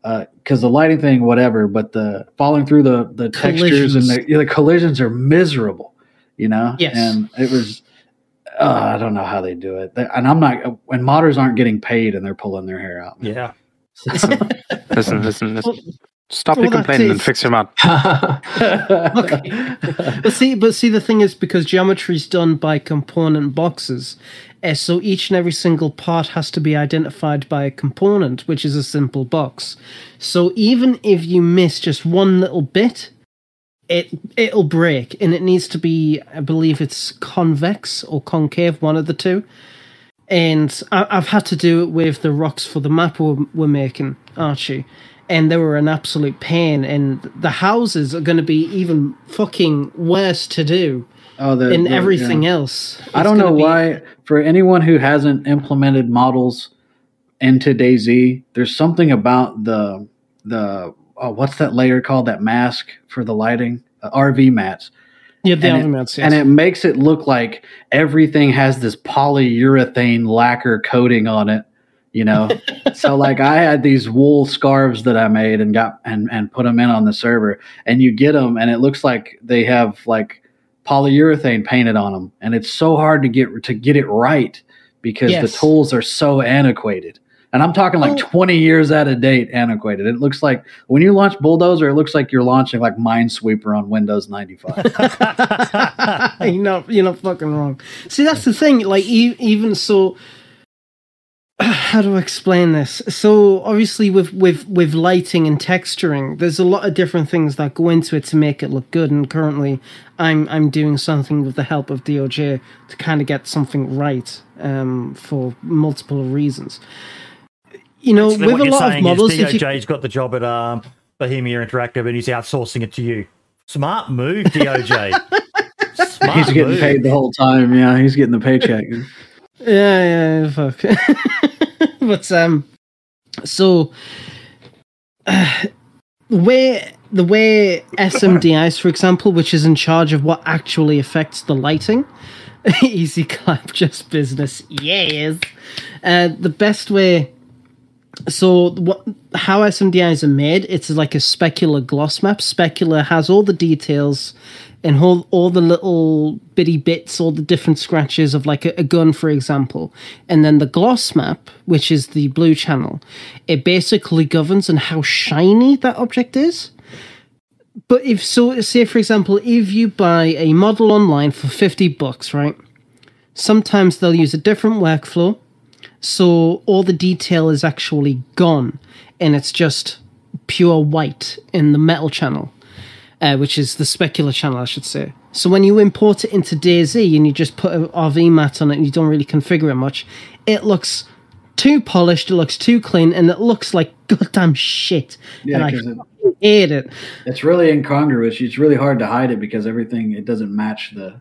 Because the lighting thing, whatever, but the falling through the the textures and the, the collisions are miserable, you know. Yes. And it was. Uh, I don't know how they do it, They- and I'm not. And modders aren't getting paid and they're pulling their hair out. man. Yeah. Listen, listen, listen. Stop well, your complaining and fix your mod. But see, but see, the thing is because geometry is done by component boxes, uh, so each and every single part has to be identified by a component, which is a simple box. So even if you miss just one little bit, it it'll break, and it needs to be, I believe it's convex or concave, one of the two. And I, I've had to do it with the rocks for the map we're, we're making, Archie. And they were an absolute pain. And the houses are going to be even fucking worse to do Oh, the, than the- everything yeah. else. I don't know be- why. For anyone who hasn't implemented models into DayZ, there's something about the the oh, what's that layer called? That mask for the lighting, uh, RV mats, Yeah, the and it- elements, yes. and it makes it look like everything has this polyurethane lacquer coating on it. You know, so like I had these wool scarves that I made and got and and put them in on the server, and you get them, and it looks like they have like polyurethane painted on them, and it's so hard to get to get it right because Yes. the tools are so antiquated. And I'm talking like Oh. 20 years out of date, antiquated. It looks like when you launch Bulldozer, it looks like you're launching like Minesweeper on Windows 95. you're not you're not fucking wrong. See, that's the thing. Like, e- even so, how do I explain this? So, obviously, with with with lighting and texturing, there's a lot of different things that go into it to make it look good. And currently, I'm I'm doing something with the help of DOJ to kind of get something right um, for multiple reasons. You know, Basically with a lot of models, is if you DOJ's got the job at um, Bohemia Interactive and he's outsourcing it to you. Smart move, DOJ. Smart he's getting move. paid the whole time. Yeah, he's getting the paycheck. Yeah, yeah, fuck. but um, so uh, the way the way SMDIs, for example, which is in charge of what actually affects the lighting, easy clap, just business. Yes. Uh, the best way. So what? How SMDIs are made? It's like a specular gloss map. Specular has all the details and all, all the little bitty bits, all the different scratches of like a, a gun, for example. And then the gloss map, which is the blue channel, it basically governs on how shiny that object is. But if so, say for example, if you buy a model online for fifty bucks, right? Sometimes they'll use a different workflow, so all the detail is actually gone, and it's just pure white in the metal channel uh, which is the specular channel, I should say. So when you import it into DayZ and you just put an RV mat on it and you don't really configure it much, it looks too polished, it looks too clean, and it looks like goddamn shit. Yeah, and I it- hate it. It's really incongruous. It's really hard to hide it because everything it doesn't match the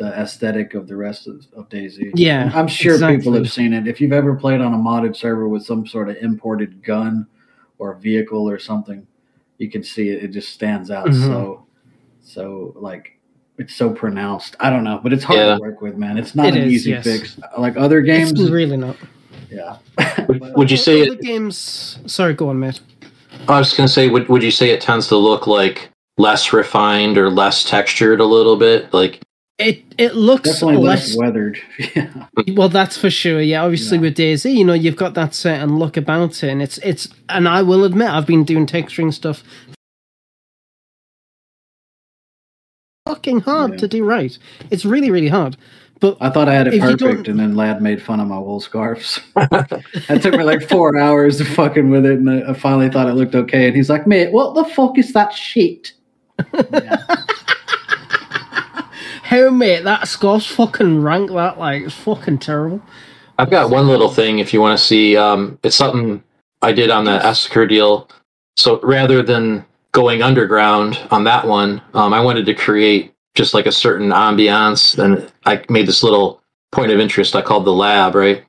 the aesthetic of the rest of, of DayZ. Yeah, I'm sure people have seen it. If you've ever played on a modded server with some sort of imported gun or vehicle or something, you can see it. It just stands out Mhm. so so like it's so pronounced. I don't know, but it's hard Yeah. to work with, man. It's not It an is, easy yes. fix. Like other games, It's really not. yeah. Would, would you say Other it? games? Sorry, go on, Matt. I was going to say, would would you say it tends to look like less refined or less textured a little bit? Like, It it looks Definitely less less weathered. yeah. Well, that's for sure. Yeah, obviously Yeah. with DayZ, you know, you've got that certain look about it, and it's it's. And I will admit, I've been doing texturing stuff. Fucking hard Yeah. to do right. It's really, really hard. But I thought I had it perfect, and then Lad made fun of my wool scarves. it took me like four hours to fucking with it, and I I finally thought it looked okay. And he's like, "Mate, what the fuck is that shit?" Yeah. How mate, that score's fucking rank. That like it's fucking terrible. I've got one little thing if you want to see. Um, it's something I did on the Esseker deal. So rather than going underground on that one, um, I wanted to create just like a certain ambiance, and I made this little point of interest I called the lab, right?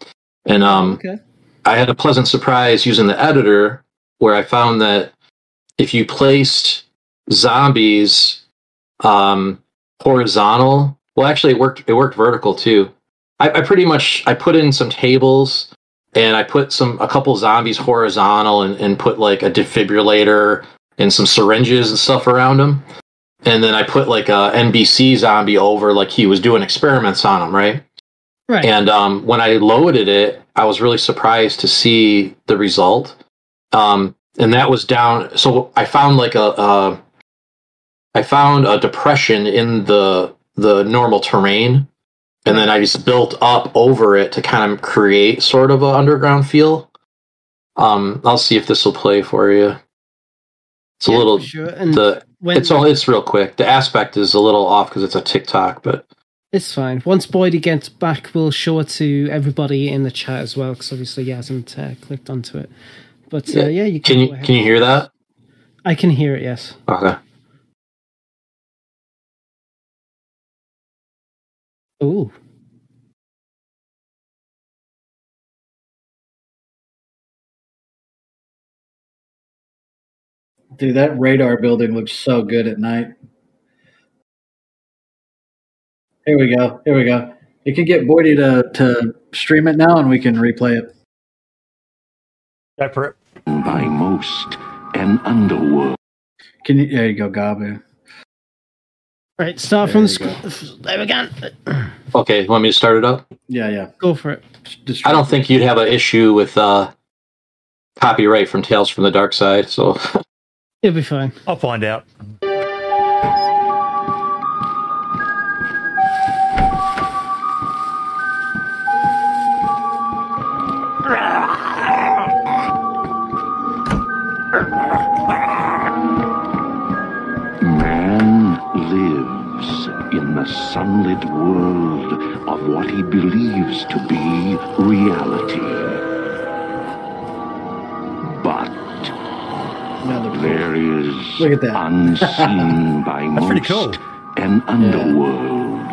And um, Okay. I had a pleasant surprise using the editor where I found that if you placed zombies um, horizontal, well, actually, it worked. It worked vertical too. I, I pretty much I put in some tables and I put some a couple zombies horizontal and, and put like a defibrillator and some syringes and stuff around them. And then I put like a NBC zombie over, like he was doing experiments on him, right? Right. And um, when I loaded it, I was really surprised to see the result. Um, and that was down. So I found like a, a, I found a depression in the the normal terrain, and then I just built up over it to kind of create sort of an underground feel. Um, I'll see if this will play for you. It's a Yeah, little sure. And the when, it's all it's real quick. The aspect is a little off because it's a TikTok, but It's fine. Once Boydie gets back, we'll show it to everybody in the chat as well, because obviously he hasn't uh, clicked onto it. But uh, Yeah. yeah, you can go you can you hear that? I can hear it. Yes. Okay. Oh, Dude, that radar building looks so good at night. Here we go. Here we go. You can get Boydie to, to stream it now and we can replay it. Go for by most an underworld. Can you there you go, Gabu. Right. Start There from the you go. sc- There we go. Okay, want me to start it up? Yeah, yeah. Go for it. Just I don't think you'd have an issue with uh, copyright from Tales from the Dark Side. So It'll be fine. I'll find out. The sunlit world of what he believes to be reality. But there is Look at that. unseen by most cool. an underworld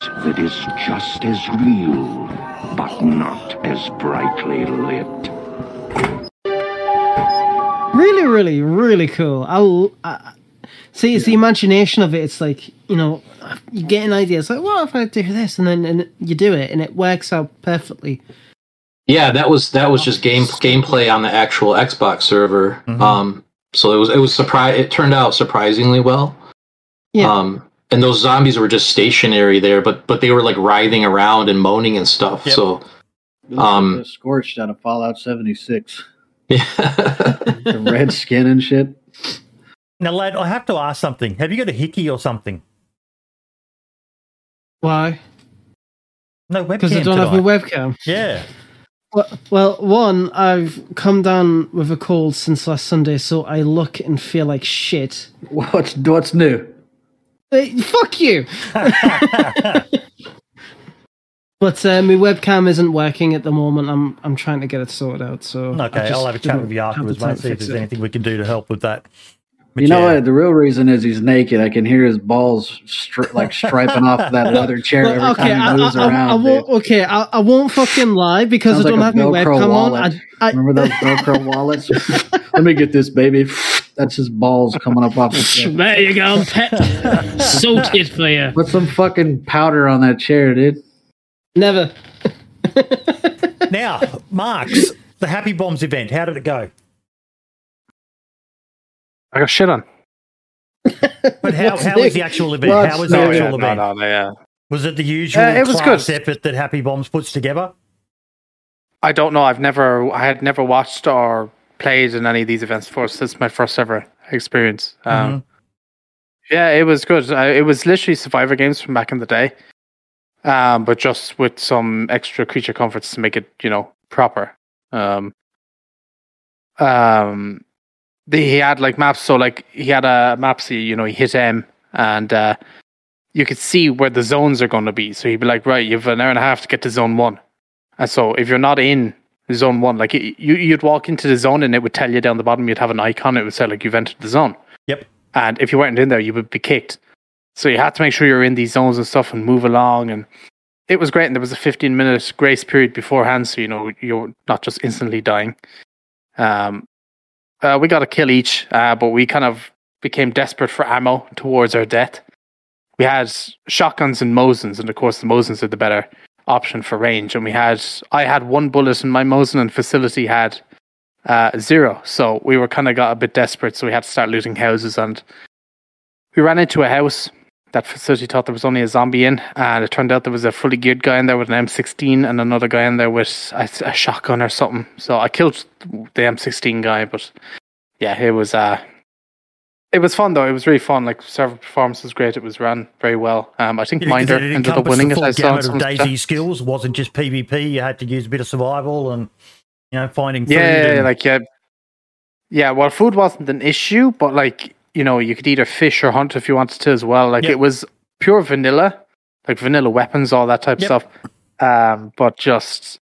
that is just as real, but not as brightly lit. Really, really, really cool. I'll I, see. It's the imagination of it. It's like you know, you get an idea. It's like, what if I do this, and then and you do it, and it works out perfectly. yeah, that was that was just game gameplay on the actual Xbox server. Mhm. Um, so it was it was surprise. It turned out surprisingly well. Yeah. Um, and those zombies were just stationary there, but but they were like writhing around and moaning and stuff. Yep. So Um, is scorched out of Fallout 76. yeah. The red skin and shit. Now, lad, I have to ask something. Have you got a hickey or something? Why? No webcam Because I don't have tonight. my webcam. Yeah. Well, well, one, I've come down with a cold since last Sunday, so I look and feel like shit. What's what's new? Hey, fuck you! but uh, my webcam isn't working at the moment. I'm I'm trying to get it sorted out. So I Okay, just I'll have a chat with you have afterwards, the time mate. See if there's it. anything we can do to help with that. But You know yeah. what? The real reason is he's naked. I can hear his balls stri- like striping off that leather chair every okay, time I, he moves I, I, around. I won't. dude. Okay, I, I won't fucking lie because Sounds I don't like have a my Velcro webcam on. wallet. I, I, Remember those Velcro wallets? Let me get this, baby. That's his balls coming up off the chair. there you go, pet. Sorted for you. Put some fucking powder on that chair, dude. Never. Now, Marks, the Happy Bombs event, how did it go? I got shit on. But how, What's how was the actual event? What's how was the new? actual yeah, event? no, no, yeah. Was it the usual Uh, it was class good. effort that Happy Bombs puts together? I don't know. I've never, I had never watched or played in any of these events before. So this is my first ever experience. Um, Yeah, it was good. Uh, it was literally Survivor games from back in the day, um, but just with some extra creature comforts to make it, you know, proper. Um, um, the, he had like maps. So like he had a map. So you know, he hit M, and uh, you could see where the zones are going to be. So he'd be like, right, you have an hour and a half to get to zone one. And so if you're not in zone one, like you, you'd walk into the zone and it would tell you down the bottom, you'd have an icon. It would say like you've entered the zone. Yep. And if you weren't in there, you would be kicked. So you had to make sure you're in these zones and stuff and move along. And it was great. And there was a 15 minute grace period beforehand. So, you know, you're not just instantly dying. Um, uh, we got a kill each, uh, but we kind of became desperate for ammo towards our death. We had shotguns and Mosins, and of course, the Mosins are the better option for range. And we had, I had one bullet in my Mosin, and facility had uh, zero. So we were kind of got a bit desperate. So we had to start looting houses, and we ran into a house. That facility thought there was only a zombie in, and it turned out there was a fully geared guy in there with an M16 and another guy in there with a, a shotgun or something. So I killed the M16 guy, but yeah, it was uh, it was fun though. It was really fun. Like server performance was great. It was run very well. Um, I think Yeah, Minder it ended up winning the it. full I saw of. DayZ skills. It wasn't just PvP. You had to use a bit of survival and you know finding food. Yeah, and- like yeah, yeah. Well, food wasn't an issue, but like you know, you could either fish or hunt if you wanted to as well. Like Yep. it was pure vanilla, like vanilla weapons, all that type Yep. of stuff. Um, but just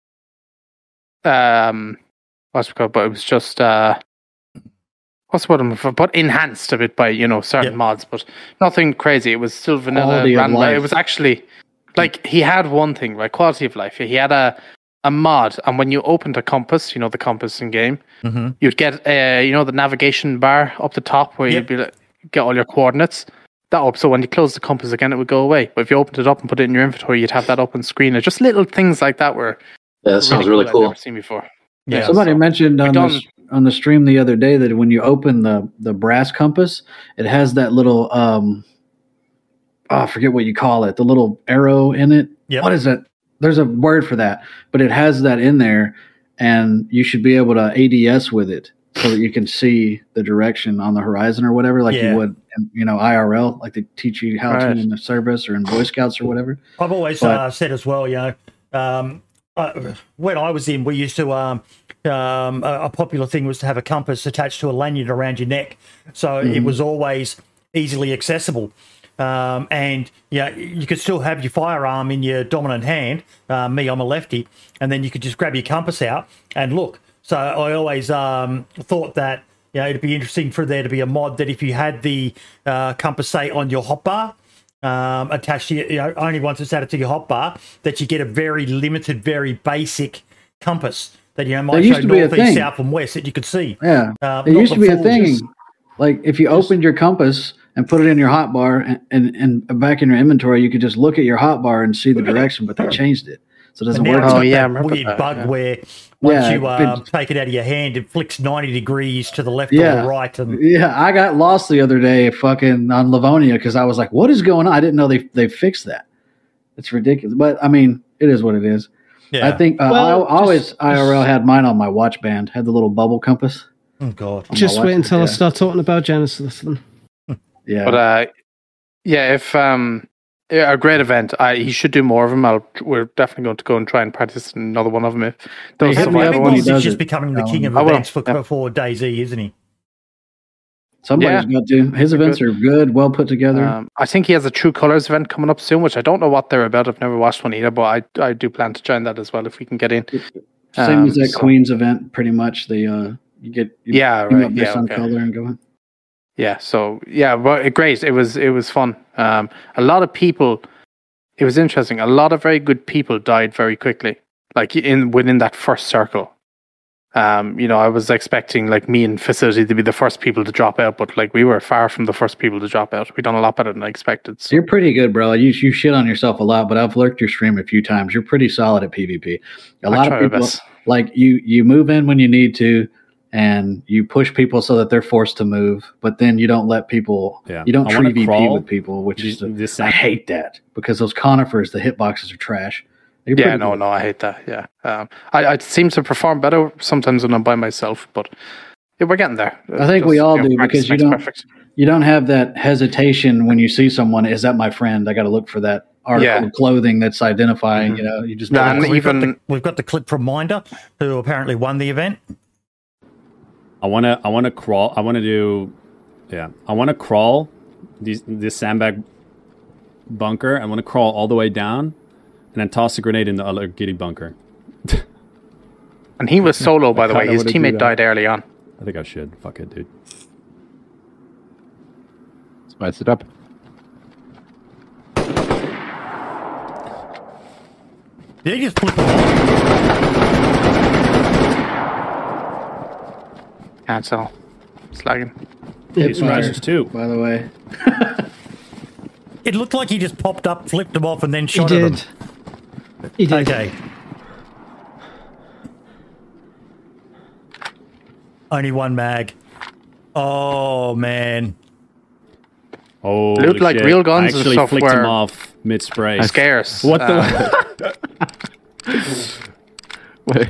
um, what's it called? But it was just uh, what's what I'm for? But enhanced a bit by you know certain Yep. mods, but nothing crazy. It was still vanilla. Quality of ran- life. It was actually like he had one thing, right? Quality of life. He had a a mod, and when you opened a compass, you know the compass in game, Mhm. you'd get uh, you know the navigation bar up the top where Yep. you'd be like, get all your coordinates. That up, so when you close the compass again, it would go away. But if you opened it up and put it in your inventory, you'd have that up on screen. It's just little things like that were Yeah, that sounds really I've cool. never seen before. Yeah. Somebody so mentioned on done- the, on the stream the other day that when you open the the brass compass, it has that little um, oh, I forget what you call it, the little arrow in it. Yep. What is it? There's a word for that, but it has that in there, and you should be able to ADS with it so that you can see the direction on the horizon or whatever, like Yeah. you would, you know, IRL, like they teach you how Right. to in the service or in Boy Scouts or whatever. I've always But- uh, said as well, you know, um, uh, when I was in, we used to. Um, um, a, a popular thing was to have a compass attached to a lanyard around your neck, so it was always easily accessible. Um, and yeah, you could still have your firearm in your dominant hand. Uh, me, I'm a lefty, and then you could just grab your compass out and look. So I always um, thought that you know it'd be interesting for there to be a mod that if you had the uh, compass say on your hotbar, um, attached to your, you know, only once it's added to your hotbar, that you get a very limited, very basic compass that you know might show to be a north, east, south, and west that you could see. Yeah. Uh, it used to be a thing. just- like if you opened your compass and put it in your hotbar and, and, and back in your inventory, you could just look at your hotbar and see the direction, but they changed it. So it doesn't work. Oh, yeah, that remember weird that, bug yeah. where once Yeah, you but- uh, take it out of your hand, it flicks ninety degrees to the left or Yeah. the right, and Yeah, I got lost the other day fucking on Livonia because I was like, what is going on? I didn't know they, they fixed that. It's ridiculous. But I mean, it is what it is. yeah. I think uh, Well, I always just- IRL had mine on my watch band, had the little bubble compass. oh god, Just wait until I yeah. start talking about Genesis. Then. Yeah. But uh, yeah, if um, yeah, a great event. I he should do more of them. I'll, we're definitely going to go and try and practice another one of them. If those hit me survival up when he ones. He's just it. becoming the king of I will, events for, yeah. for DayZ, isn't he? Somebody's got to. His events are good, well put together. Um, I think he has a True Colors event coming up soon, which I don't know what they're about. I've never watched one either, but I I do plan to join that as well if we can get in. Same as um, that so- Queen's event, pretty much. The uh, you get you Yeah, right, yeah, on okay. color and go. in. Yeah, so yeah, but it- great. It was it was fun. Um, a lot of people. It was interesting. A lot of very good people died very quickly, like in within that first circle. Um, you know, I was expecting like me and facility to be the first people to drop out, but like we were far from the first people to drop out. We done a lot better than I expected. So You're pretty good, bro. You you shit on yourself a lot, but I've lurked your stream a few times. You're pretty solid at PvP. A I lot of people like you you move in when you need to and you push people so that they're forced to move, but then you don't let people Yeah. you don't I wanna tree VP crawl. with people, which is This- the, I hate that because those conifers, the hitboxes are trash. You're Yeah, no, good. no, I hate that. Yeah, um, I, I seem to perform better sometimes when I'm by myself, but yeah, we're getting there. I think we all do, practice because you don't- perfect. You don't have that hesitation when you see someone. Is that my friend? I got to look for that article Yeah. of clothing that's identifying. Mhm. You know, you just Yeah, and we've, got even the, we've got the clip from Minder, who apparently won the event. I wanna I wanna crawl. I wanna do, yeah. I wanna crawl this this sandbag bunker. I want to crawl all the way down, and then toss a grenade in the other giddy bunker. And he was solo, by the way. His teammate died early on. I think I should. Fuck it, dude. Spice it up. Did he just flip them off? Can't tell. Slagging. It's Smashes too. by the way. It looked like he just popped up, flipped him off, and then He shot at did. them. He did. Okay. Only one mag. Oh man. Oh, Looked like shit. real guns I and actually flicked were him off mid spray. Scarce. What the? Uh, Wait.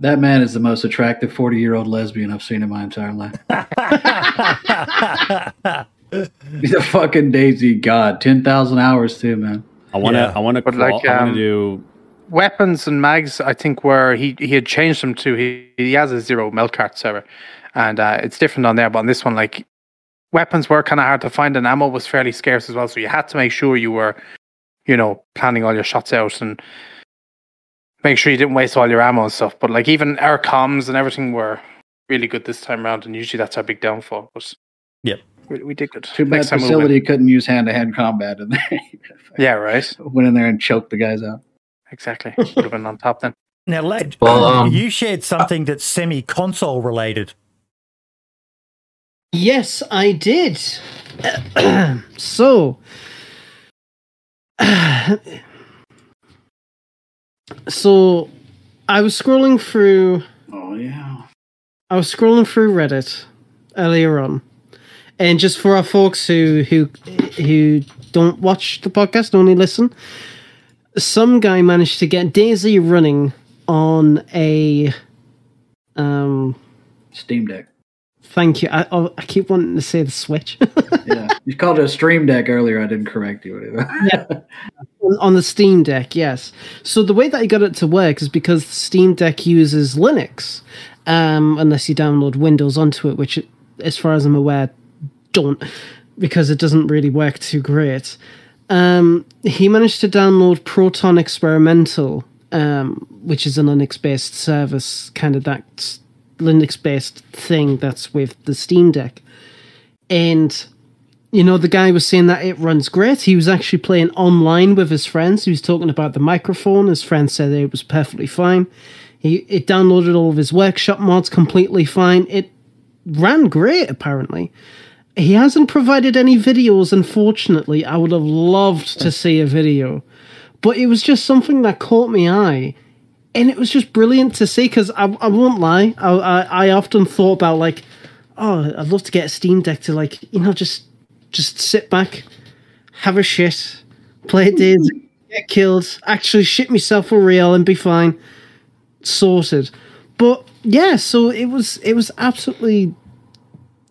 That man is the most attractive 40 year old lesbian I've seen in my entire life. He's a fucking DayZ god. 10,000 hours, too, man. I want to. Yeah. I want to. But Crawl. like, I want um, to do. weapons and mags, I think, where he he had changed them to he he has a zero Melkart server, and uh, it's different on there. But on this one, like weapons were kind of hard to find, and ammo was fairly scarce as well. So you had to make sure you were, you know, planning all your shots out and make sure you didn't waste all your ammo and stuff. But like even our comms and everything were really good this time around, and usually that's our big downfall. But Yep. we, we did good. Too bad Next time we'll facility couldn't use hand to hand combat. And they Yeah, right. went in there and choked the guys out. Exactly. Would have been on top then. Now, lad, Well, um, you shared something that's semi-console related. Yes, I did. so, so I was scrolling through. Oh, yeah. I was scrolling through Reddit earlier on, and just for our folks who who who don't watch the podcast, only listen. Some guy managed to get DayZ running on a um Steam Deck. Thank you. I, I I keep wanting to say the Switch Yeah. you called it a Stream Deck earlier. I didn't correct you. on, on the Steam Deck. Yes. So the way that I got it to work is because the Steam Deck uses Linux, um, unless you download Windows onto it, which, as far as I'm aware, don't because it doesn't really work too great. Um, he managed to download Proton Experimental, um, which is a Linux-based service, kind of that Linux-based thing that's with the Steam Deck, and you know, the guy was saying that it runs great. He was actually playing online with his friends. He was talking about the microphone. His friend said it was perfectly fine. He it downloaded all of his workshop mods completely fine. It ran great apparently. He hasn't provided any videos, unfortunately. I would have loved to see a video. But it was just something that caught my eye. And it was just brilliant to see because I, I won't lie. I, I, I often thought about like, oh, I'd love to get a Steam Deck to like, you know, just just sit back, have a shit, play DayZ, get killed, actually shit myself for real and be fine, sorted. But yeah, so it was it was absolutely,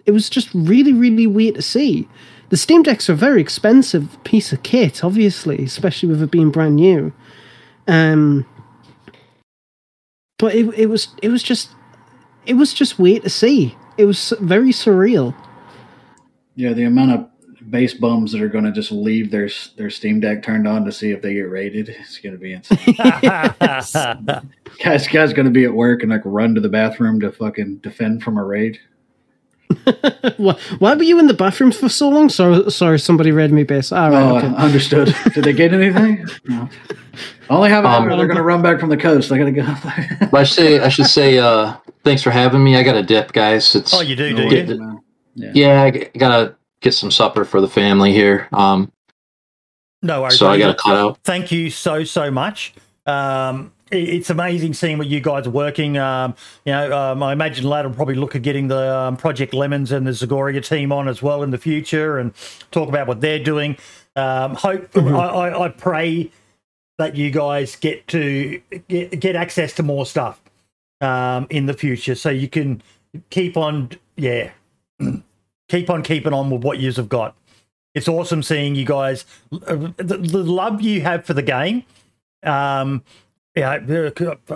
it was just really really weird to see. The Steam Decks are a very expensive piece of kit, obviously, especially with it being brand new. Um, but it it was it was just it was just weird to see. It was very surreal. Yeah, the amount of base bums that are going to just leave their their Steam Deck turned on to see if they get raided is going to be insane. guys, guys going to be at work and like run to the bathroom to fucking defend from a raid. Why, why were you in the bathroom for so long? Sorry, sorry, somebody read me base. All ah, right, oh, okay. understood. Did they get anything? No. Only have an Um, hour. They're going to run back from the coast. I got to go. But I say I should say uh, thanks for having me. I got a dip, guys. It's oh, you do, do No you? worries. Yeah. yeah, I g- gotta get some supper for the family here. Um, No worries. so I gotta cut out. Thank you so so much. Um, it's amazing seeing what you guys are working. Um, you know, um, I imagine Lad will probably look at getting the um, Project Lemons and the Zagoria team on as well in the future and talk about what they're doing. Um, hope I, I, I pray that you guys get to get, get access to more stuff um, in the future, so you can keep on, yeah, keep on keeping on with what yous have got. It's awesome seeing you guys. The, the love you have for the game. Um, yeah,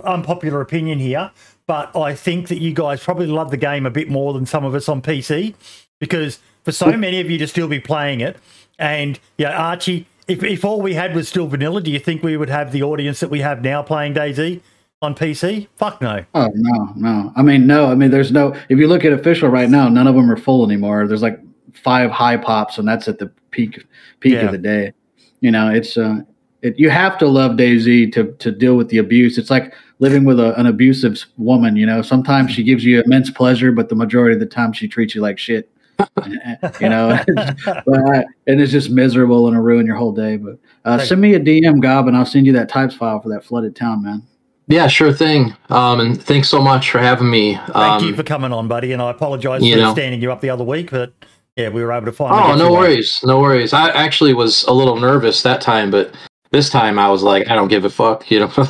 unpopular opinion here, but I think that you guys probably love the game a bit more than some of us on PC because for so many of you to still be playing it. And yeah, Archie, if, if all we had was still vanilla, do you think we would have the audience that we have now playing DayZ on PC? Fuck no. Oh no, no. I mean, no. I mean, there's no. If you look at official right now, none of them are full anymore. There's like five high pops, and that's at the peak peak Yeah. of the day. You know, it's uh, it, you have to love DayZ to to deal with the abuse. It's like living with a, an abusive woman. You know, sometimes she gives you immense pleasure, but the majority of the time she treats you like shit. you know, but and it's just miserable and it'll ruin your whole day. But uh, send me a DM, Gob, and I'll send you that types file for that flooded town, man. Yeah, sure thing. Um, and thanks so much for having me. Thank Um, you for coming on, buddy. And I apologize for know. standing you up the other week, but yeah, we were able to finally. Oh, no you on. worries, no worries. I actually was a little nervous that time, but this time I was like, I don't give a fuck, you know.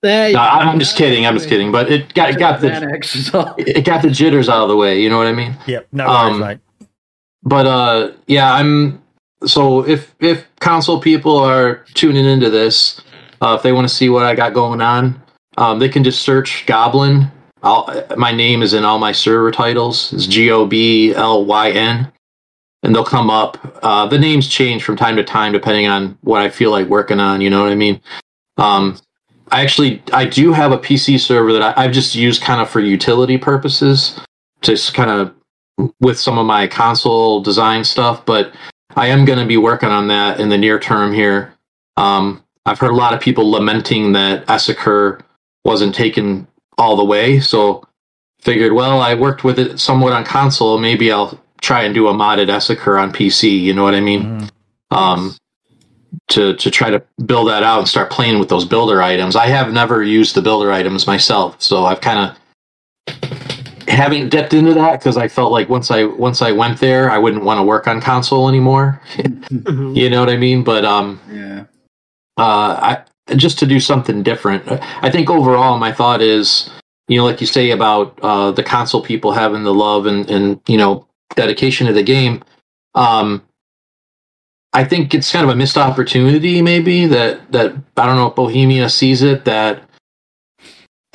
There no. I- I'm just kidding. I'm just kidding. But it got it got the Xanax is all- it got the jitters out of the way. You know what I mean? Yep, no worries, Um, mate. But uh yeah i'm so if if console people are tuning into this uh if they want to see what i got going on um they can just search Goblyn. I'll, my name is in all my server titles. It's g-o-b-l-y-n and they'll come up. Uh the names change from time to time depending on what i feel like working on you know what i mean? Um i actually i do have a pc server that I, i've just used kind of for utility purposes just kind of with some of my console design stuff, but I am going to be working on that in the near term here. Um, I've heard a lot of people lamenting that Esseker wasn't taken all the way, so figured, well, I worked with it somewhat on console. Maybe I'll try and do a modded Esseker on PC. You know what I mean? Mhm. Um, to to try to build that out and start playing with those builder items. I have never used the builder items myself, so I've kind of haven't dipped into that because I felt like once I once I went there, I wouldn't want to work on console anymore. Mhm. you know what I mean? But um, Yeah. uh, I just to do something different. I think overall, my thought is, you know, like you say about uh, the console people having the love and and you know dedication to the game. Um, I think it's kind of a missed opportunity, maybe that that I don't know if Bohemia sees it that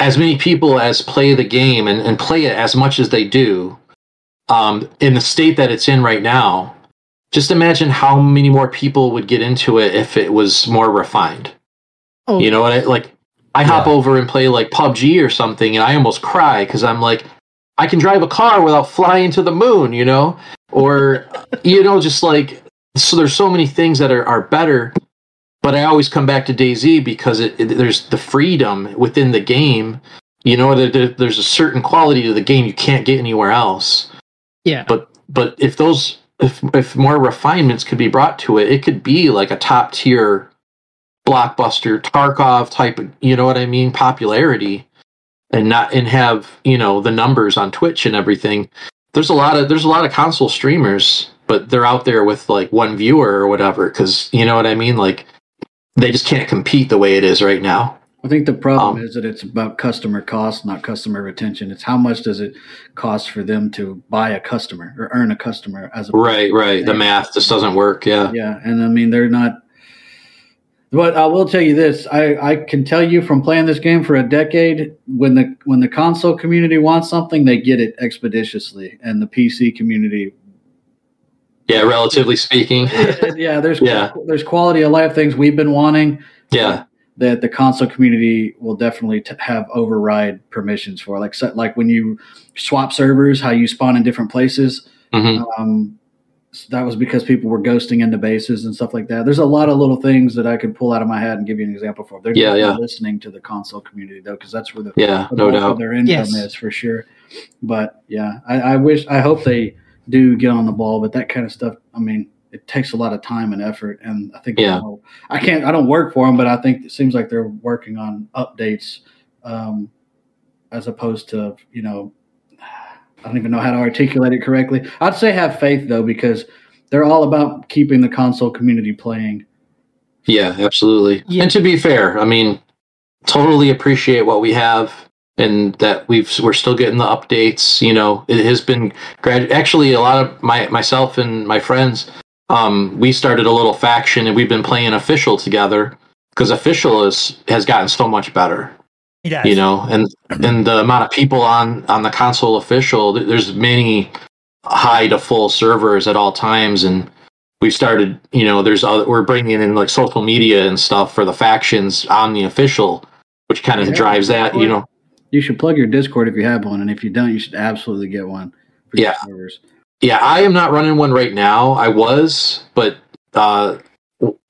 as many people as play the game and, and play it as much as they do, um, in the state that it's in right now, just imagine how many more people would get into it if it was more refined. Oh, You know what I like? I hop over and play like PUBG or something, and I almost cry because I'm like, I can drive a car without flying to the moon, you know, or you know, just like so. There's so many things that are are better, but I always come back to DayZ because it, it there's the freedom within the game. You know, there, there- there's a certain quality to the game you can't get anywhere else yeah. but but if those if if more refinements could be brought to it, it could be like a top tier blockbuster Tarkov type. of- You know what I mean? Popularity, and not and have you know the numbers on Twitch and everything. There's a lot of there's a lot of console streamers, but they're out there with like one viewer or whatever because you know what I mean. Like they just can't compete the way it is right now. I think the problem Um, is that it's about customer cost, not customer retention. It's how much does it cost for them to buy a customer or earn a customer as a Right, right. The math just doesn't work. Yeah. Yeah, and I mean they're not. But I will tell you this: I, I can tell you from playing this game for a decade, when the when the console community wants something, they get it expeditiously, and the PC community, Yeah, relatively speaking. yeah, there's Yeah. there's quality of life things we've been wanting yeah. that the console community will definitely t- have override permissions for, like so- like when you swap servers, how you spawn in different places. hmm Um, so that was because people were ghosting into bases and stuff like that. There's a lot of little things that I could pull out of my hat and give you an example for. They're Yeah, yeah. listening to the console community though, because that's where the, Yeah, the no doubt. their income Yes. is for sure. But yeah, I, I wish, I hope they do get on the ball. But that kind of stuff, I mean, it takes a lot of time and effort, and I think Yeah. you know, I can't, I don't work for them, but I think it seems like they're working on updates um, as opposed to you know I don't even know how to articulate it correctly. I'd say have faith though, because they're all about keeping the console community playing. Yeah, absolutely. Yeah. And to be fair, I mean, totally appreciate what we have and that we've we're still getting the updates. You know, it has been grad. Actually, a lot of my myself and my friends, um, we started a little faction and we've been playing official together because official is has gotten so much better. It has. you know and and the amount of people on on the console official there's many high to full servers at all times, and we started. You know, there's other, we're bringing in like social media and stuff for the factions on the official, which kind of Yeah. drives that. You know, You should plug your Discord if you have one, and if you don't, you should absolutely get one. For Yeah. Yeah, I am not running one right now. I was, but uh,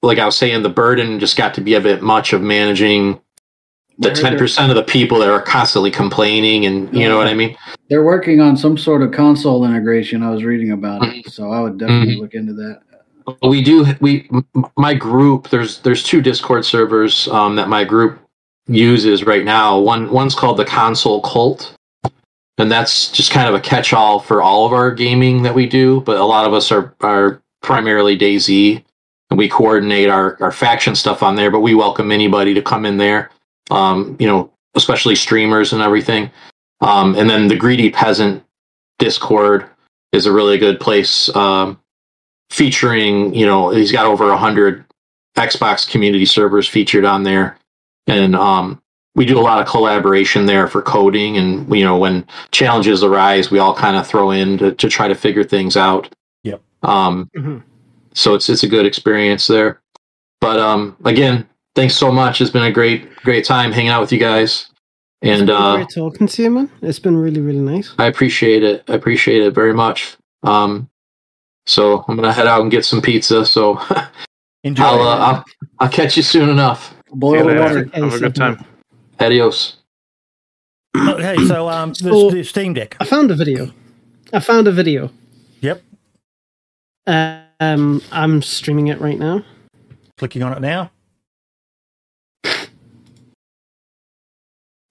like I was saying, the burden just got to be a bit much of managing the ten percent of the people that are constantly complaining, and you know what I mean. They're working on some sort of console integration. I was reading about it, so I would definitely Mhm. look into that. We do. We my group. There's there's two Discord servers um, that my group uses right now. One one's called the Console Cult, and that's just kind of a catch-all for all of our gaming that we do. But a lot of us are are primarily DayZ, and we coordinate our our faction stuff on there. But we welcome anybody to come in there. Um, you know, especially streamers and everything. Um, and then the Greedy Peasant Discord is a really good place. Um, featuring, you know, he's got over a hundred Xbox community servers featured on there, and um, we do a lot of collaboration there for coding, and you know, when challenges arise, we all kind of throw in to, to try to figure things out. Yep. Um, Mhm. so it's it's a good experience there. But um, again, thanks so much. It's been a great great time hanging out with you guys, and It's been uh, great talking to you, man. It's been really, really nice. I appreciate it. I appreciate it very much. Um, so I'm gonna head out and get some pizza. So Enjoy. I'll, uh, I'll I'll catch you soon enough. See you Boil the later. water. Have a good time. Adios. okay, so um, So- the, the Steam Deck. I found a video. I found a video. Yep. Um, I'm streaming it right now. Clicking on it now.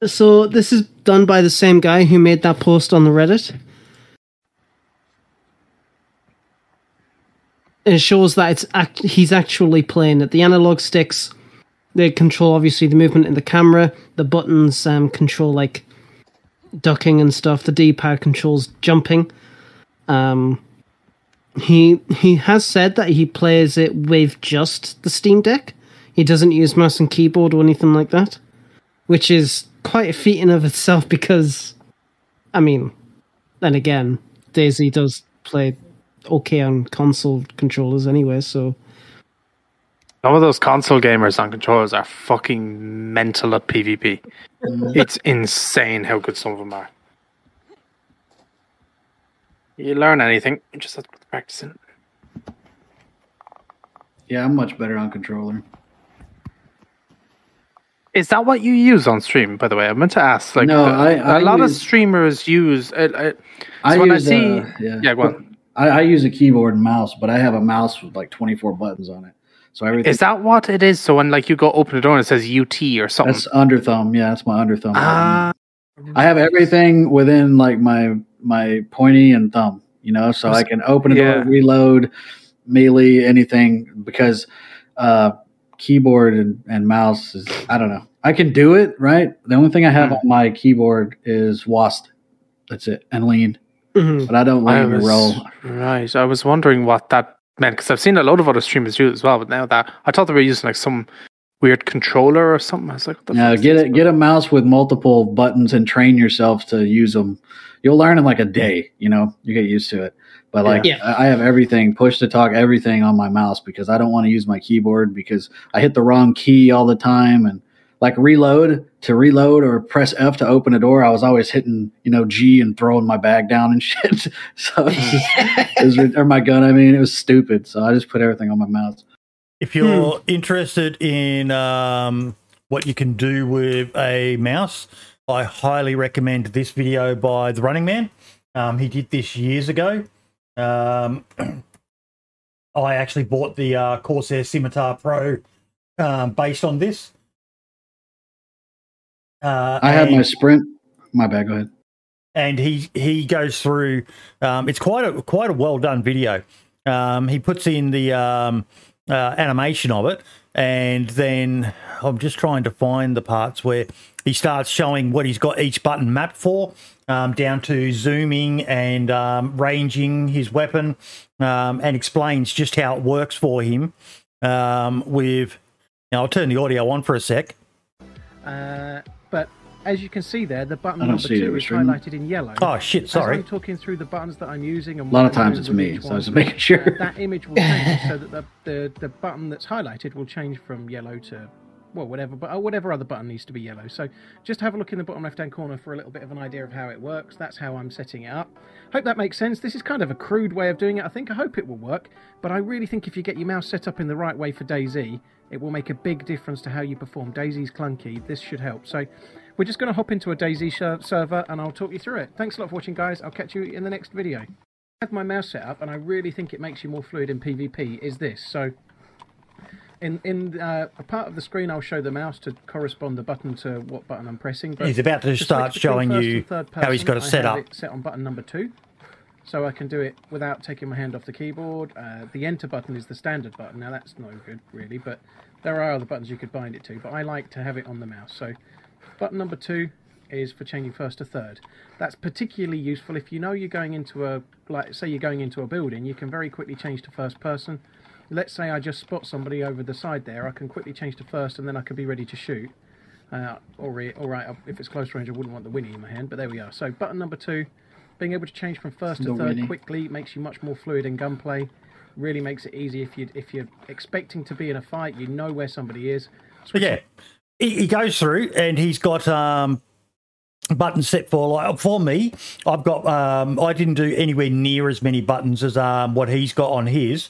So this is done by the same guy who made that post on the Reddit. It shows that it's act- he's actually playing it. The analog sticks they control obviously the movement in the camera. The buttons um, control like ducking and stuff. The D-pad controls jumping. Um, he he has said that he plays it with just the Steam Deck. He doesn't use mouse and keyboard or anything like that which is quite a feat in of itself because, I mean, then again, DayZ does play okay on console controllers anyway, so Some of those console gamers on controllers are fucking mental at PvP. it's insane how good some of them are. You learn anything, you just have to put the practice in. Yeah, I'm much better on controller. Is that what you use on stream? By the way, I meant to ask. Like, No, I- I a lot of streamers use. Uh, uh, I so when I see, uh, yeah, yeah, go on. I, I use a keyboard and mouse, but I have a mouse with like 24 buttons on it. So everything Is that what it is? So when like you go open the door and it says UT or something. that's under thumb. Yeah, that's my under thumb. button. Ah, I have everything within like my my pointy and thumb, you know, so I can open a Yeah. door, reload, melee, anything because uh keyboard and, and mouse is I don't know. I can do it, right? The only thing I have Hmm. on my keyboard is WASD. That's it. And lean. Mhm. But I don't I lean or was, roll. right. I was wondering what that meant because I've seen a lot of other streamers do it as well. But now that I thought they were using like some weird controller or something. I was like, what the No, get this? it. Get a mouse with multiple buttons and train yourself to use them. You'll learn in like a day. You know, you get used to it. But like, Yeah. I I have everything push to talk, everything on my mouse because I don't want to use my keyboard because I hit the wrong key all the time and like reload to reload or press F to open a door. I was always hitting you know G and throwing my bag down and shit. so it was, or my gun. I mean, it was stupid. So I just put everything on my mouse. If you're interested in um, what you can do with a mouse, I highly recommend this video by the Running Man. Um, he did this years ago. Um, I actually bought the uh, Corsair Scimitar Pro um, based on this. Uh, I had my sprint. My bad. Go ahead. and he he goes through. Um, it's quite a quite a well done video. Um, he puts in the um, uh, animation of it, and then I'm just trying to find the parts where he starts showing what he's got each button mapped for, um, down to zooming and um, ranging his weapon, um, and explains just how it works for him. Um, with now, I'll turn the audio on for a sec. Uh, but as you can see there, the button I number two is Restrained. highlighted in yellow. Oh, shit, As sorry. I'm talking through the buttons that I'm using, and A lot of times it's me, so I was one, making sure. uh, that image will change so that the, the the button that's highlighted will change from yellow to well whatever but uh, whatever other button needs to be yellow so just have a look in the bottom left hand corner for a little bit of an idea of how it works that's how i'm setting it up hope that makes sense this is kind of a crude way of doing it i think i hope it will work but i really think if you get your mouse set up in the right way for DayZ it will make a big difference to how you perform DayZ's clunky this should help so we're just going to hop into a DayZ server and i'll talk you through it thanks a lot for watching guys i'll catch you in the next video I have my mouse set up and I really think it makes you more fluid in PvP is this. So in in uh, a part of the screen I'll show the mouse to correspond the button to what button I'm pressing. But He's about to start showing you third how he's got it set up. It set on button number two. So I can do it without taking my hand off the keyboard. Uh, the enter button is the standard button. Now that's no good really, but there are other buttons you could bind it to. But I like to have it on the mouse. So button number two is for changing first to third. That's particularly useful if you know you're going into a, like, say you're going into a building, you can very quickly change to first person. Let's say I just spot somebody over the side there, I can quickly change to first and then I can be ready to shoot. Uh, all right, all right, if it's close range, I wouldn't want the Winnie in my hand, but there we are. So button number two, being able to change from first to third Winnie. quickly makes you much more fluid in gunplay. Really makes it easy if you if you're expecting to be in a fight, you know where somebody is. But yeah, he, he goes through and he's got um, buttons set for like for me. I've got um, I didn't do anywhere near as many buttons as um, what he's got on his,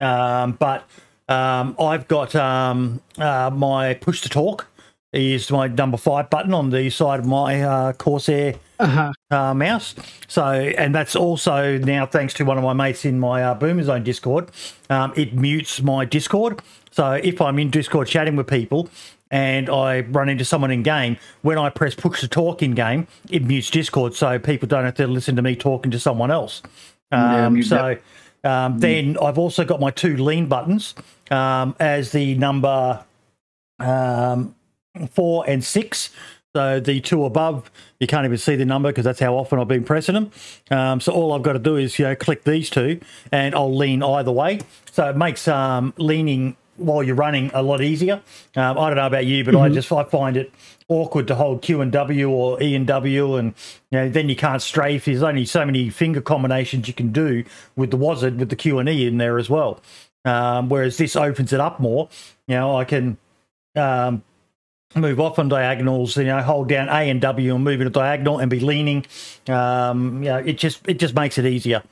um, but um, I've got um, uh, my push to talk is my number five button on the side of my uh, Corsair Uh-huh. uh, mouse. So, and that's also now thanks to one of my mates in my uh, Boomer Zone Discord. Um, it mutes my Discord. So if I'm in Discord chatting with people and I run into someone in game, when I press push to talk in game, it mutes Discord, so people don't have to listen to me talking to someone else. Um, mute so um, then I've also got my two lean buttons um, as the number um, four and six. So the two above, you can't even see the number because that's how often I've been pressing them. Um, so all I've got to do is you know click these two, and I'll lean either way. So it makes um, leaning while you're running a lot easier. Um, I don't know about you, but I just I find it awkward to hold Q and W or E and W, and you know then you can't strafe. There's only so many finger combinations you can do with the Wazard with the Q and E in there as well. Um, whereas this opens it up more. You know, I can um, move off on diagonals. You know, hold down A and W and move in a diagonal and be leaning. Um, you know, it just it just makes it easier.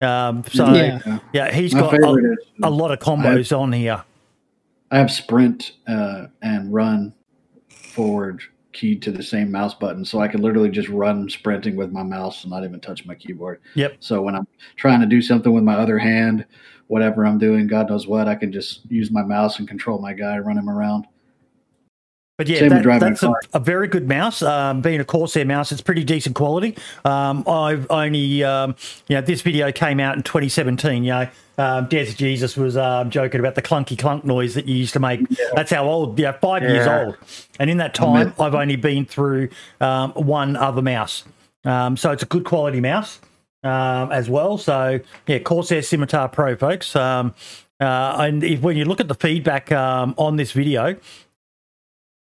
Um, so Yeah. yeah, he's My got a, a lot of combos on here. I have sprint uh, and run forward keyed to the same mouse button, so I can literally just run sprinting with my mouse and not even touch my keyboard. Yep. So when I'm trying to do something with my other hand, whatever I'm doing, God knows what, I can just use my mouse and control my guy, run him around. But yeah, that- that's a, a very good mouse. Um, being a Corsair mouse, it's pretty decent quality. Um, I've only, um, you know, this video came out in 2017. You know, um, Jesus was um, joking about the clunky clunk noise that you used to make. That's how old, yeah, five years old. And in that time, I've only been through um, one other mouse. Um, so it's a good quality mouse um, as well. So yeah, Corsair Scimitar Pro, folks. Um, uh, and if, when you look at the feedback um, on this video,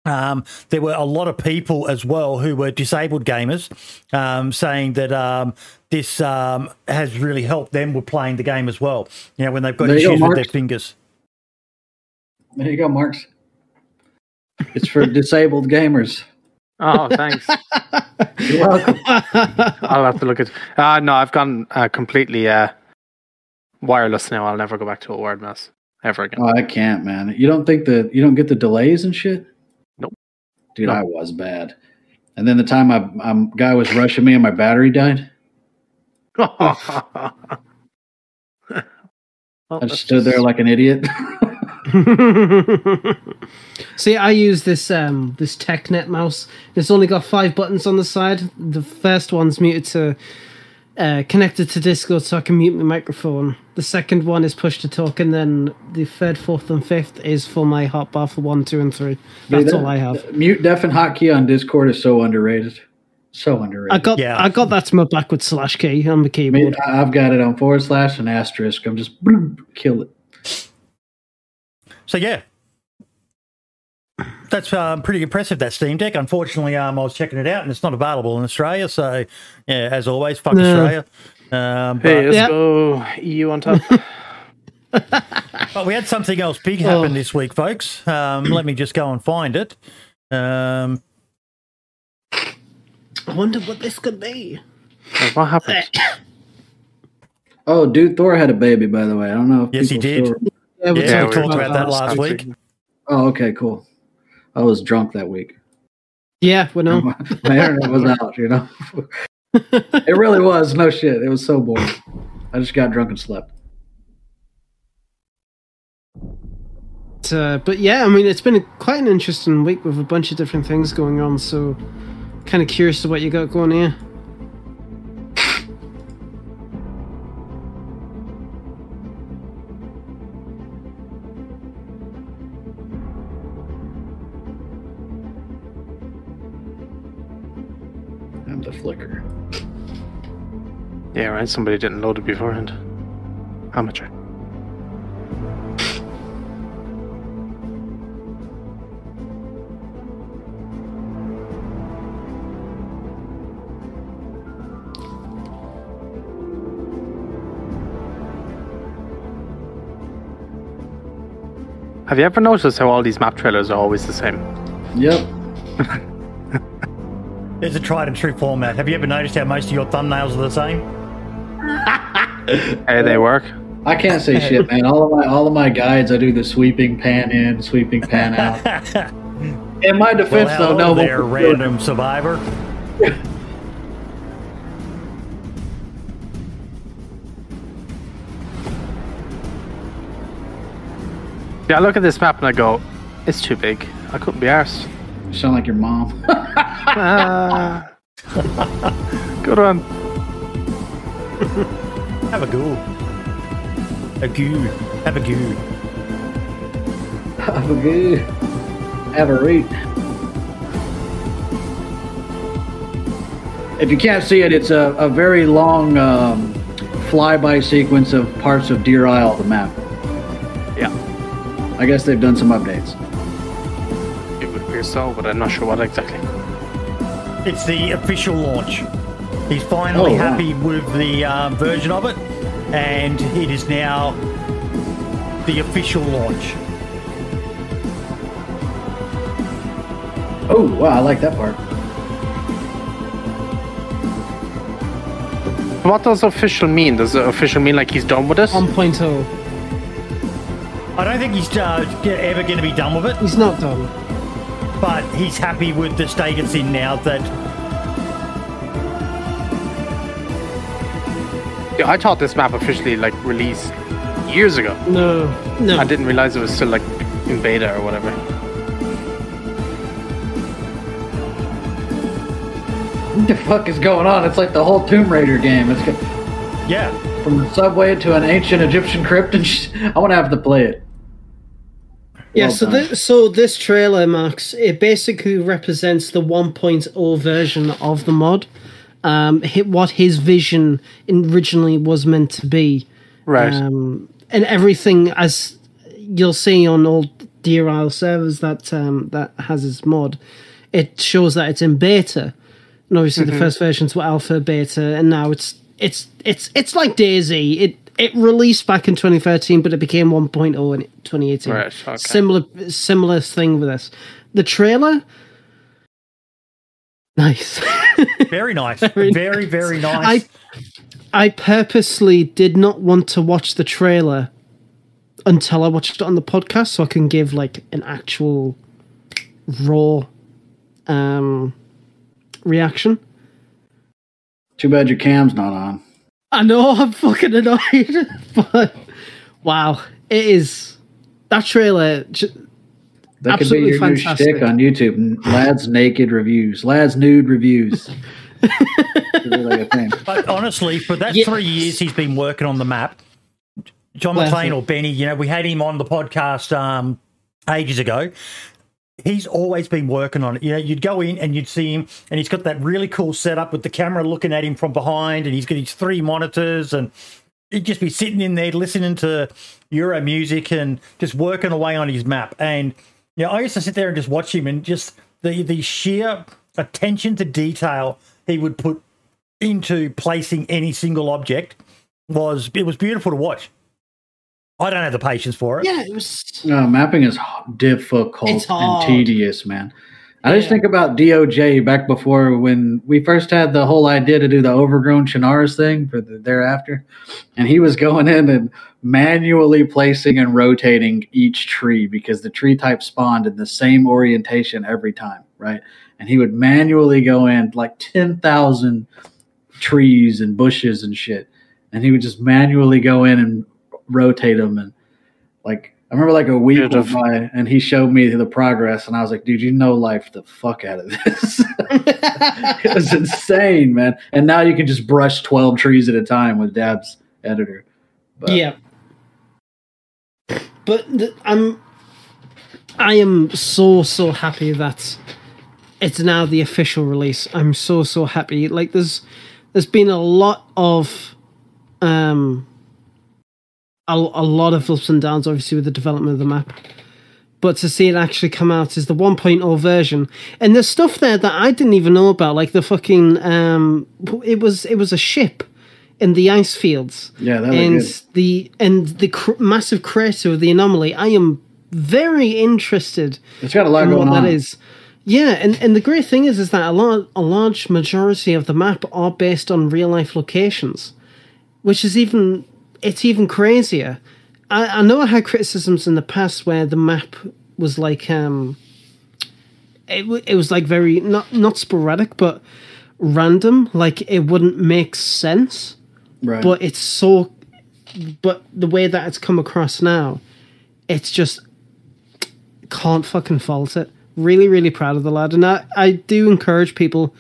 um, there were a lot of people as well who were disabled gamers um, saying that um, this um, has really helped them with playing the game as well. You know, when they've got There you go, issues with their fingers. There you go, Marks. It's for disabled gamers. Oh, thanks. You're welcome. I'll have to look at. Uh, no, I've gone uh, completely uh, wireless now. I'll never go back to a wired mouse ever again. Oh, I can't, man. You don't think that you don't get the delays and shit? Dude, No. I was bad. And then the time my um, guy was rushing me and my battery died, I just stood there like an idiot. See, I use this um this TeckNet mouse. It's only got five buttons on the side. The first one's muted to uh, connected to Discord, so I can mute my microphone. The second one is push to talk, and then the third, fourth, and fifth is for my hotbar for one, two, and three. That's Dude, all I have. Mute deaf and hotkey on Discord is so underrated. So underrated. I got Yeah. I got that to my backward slash key on the I mean, keyboard. I- I've got it on forward slash and asterisk. I'm just boom, kill it. So yeah, that's um, pretty impressive. That Steam Deck. Unfortunately, um, I was checking it out and it's not available in Australia. So, yeah, as always, fuck No. Australia. Um, but, Hey, let's Yeah. go EU on top. but we had something else big happen Oh. this week, folks. Um, let me just go and find it. Um, I wonder what this could be. What happened? Oh, dude, Thor had a baby, by the way. I don't know. If Yes, he did. still- Yeah, we yeah, we talked talked about about that that. last Sounds week. Oh, okay, cool. I was drunk that week. Yeah, we know. My internet was out, you know. it really was. No shit. It was so boring. I just got drunk and slept. But, uh, but yeah, I mean, it's been a, quite an interesting week with a bunch of different things going on. So, kind of curious to what you got going here. Yeah, right. Somebody didn't load it beforehand. Amateur. Have you ever noticed how all these map trailers are always the same? Yep. it's a tried and true format. Have you ever noticed how most of your thumbnails are the same? Hey, they work. I can't say shit, man. All of my all of my guides, I do the sweeping pan in, sweeping pan out. In my well, defense, though, no there, one- random survivor. Yeah, I look at this map and I go, it's too big. I couldn't be arsed. You sound like your mom. Ah. Good one. Have a go. A goo. Have a goo. Have a good. Have a read. If you can't see it, it's a, a very long um, flyby sequence of parts of Deer Isle, the map. Yeah, I guess they've done some updates. it would appear so, but I'm not sure what exactly. It's the official launch. He's finally Oh, wow. happy with the um, version of it, and it is now the official launch. Oh, wow, I like that part. What does official mean? Does official mean like he's done with it? 1.0. I don't think he's uh, ever going to be done with it, He's not done. but he's happy with the state it's in now. That I thought this map officially like released years ago. No, no. I didn't realize it was still like in beta or whatever. What the fuck is going on? It's like the whole Tomb Raider game. It's got, yeah, from the subway to an ancient Egyptian crypt, and sh- I want to have to play it. Yeah, Well so this, so this trailer, Max, it basically represents the 1.0 version of the mod. Um, what his vision originally was meant to be, Right. um, and everything as you'll see on all Deer Isle servers that um, that has his mod, it shows that it's in beta. And obviously, the first versions were alpha, beta, and now it's it's it's it's like DayZ. It it released back in 2013, but it became 1.0 in 2018. Right, okay. Similar similar thing with this. The trailer, nice. very nice, Very very very, nice. I I purposely did not want to watch the trailer until I watched it on the podcast, so I can give like an actual raw um reaction. Too bad your cam's not on. I know I'm fucking annoyed, but wow, it is that trailer. j- That could be Absolutely your new fantastic. shtick on YouTube. Lads naked reviews. Lads nude reviews. Could be like a thing. But honestly, for that Yeah. three years he's been working on the map, John Well, McLean or Benny, you know, we had him on the podcast um, ages ago. He's always been working on it. You know, you'd go in and you'd see him, and he's got that really cool setup with the camera looking at him from behind, and he's got his three monitors, and he'd just be sitting in there listening to Euro music and just working away on his map. And Yeah, I used to sit there and just watch him, and just the the sheer attention to detail he would put into placing any single object was it was beautiful to watch. I don't have the patience for it. Yeah, it was. No, mapping is difficult It's and tedious, man. I just think about DOJ back before when we first had the whole idea to do the overgrown Chernarus thing for the thereafter, and he was going in and manually placing and rotating each tree because the tree type spawned in the same orientation every time, right? And he would manually go in like ten thousand trees and bushes and shit, and he would just manually go in and rotate them and like I remember like a week Should went have. by and he showed me the progress and I was like, dude, you know life the fuck out of this. it was insane, man. And now you can just brush twelve trees at a time with Dab's editor. But yeah. But th- I'm, I am so so happy that it's now the official release. I'm so so happy. Like there's, there's been a lot of, um, a, a lot of ups and downs, obviously with the development of the map. But to see it actually come out is the 1.0 version, and there's stuff there that I didn't even know about, like the fucking um, it was it was a ship in the ice fields Yeah, that and the and the cr- massive crater of the anomaly. I am very interested It's got a lot in going what on. that is. Yeah, and, and the great thing is is that a lot a large majority of the map are based on real life locations, which is even it's even crazier. I, I know I had criticisms in the past where the map was like um it, it was like very not not sporadic but random like it wouldn't make sense Right. but it's so but the way that it's come across now it's just can't fucking fault it really really proud of the lad and i, I do encourage people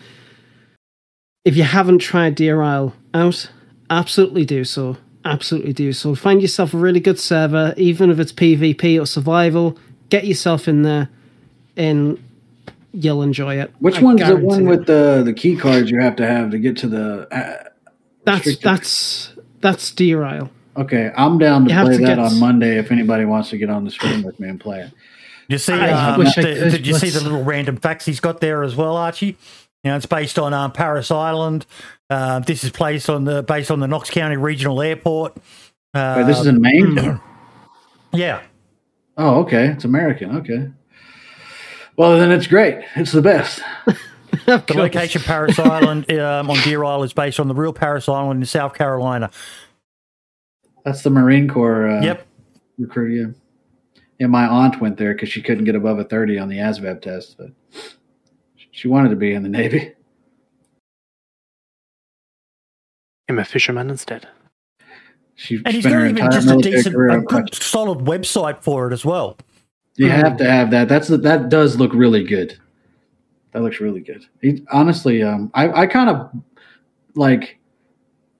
if you haven't tried deer isle out absolutely do so absolutely do so find yourself a really good server even if it's pvp or survival get yourself in there and you'll enjoy it Which I one's the one it. with the the key cards you have to have to get to the? Uh, that's restricted- that's that's deer isle okay, I'm down to You play to that get- on Monday if anybody wants to get on the stream with me and play it. You see, I um, wish I the- could. did you see the little random facts he's got there as well, Archie? You know, it's based on um, Paris Island. Uh, this is placed on the based on the Knox County Regional Airport. Uh, Wait, this is in Maine. yeah. Oh, okay, it's American. Okay. Well, then it's great. It's the best. The location Paris Island um, on Deer Isle is based on the real Parris Island in South Carolina. That's the Marine Corps. Uh, Yep. Recruit. Yeah. Yeah, my aunt went there because she couldn't get above a thirty on the ASVAB test, but she wanted to be in the Navy. I'm a fisherman instead. She And he's spent got even just a decent, a good, solid website for it as well. You have to have that. That's that does look really good. That looks really good. He, honestly, um, I I kind of like,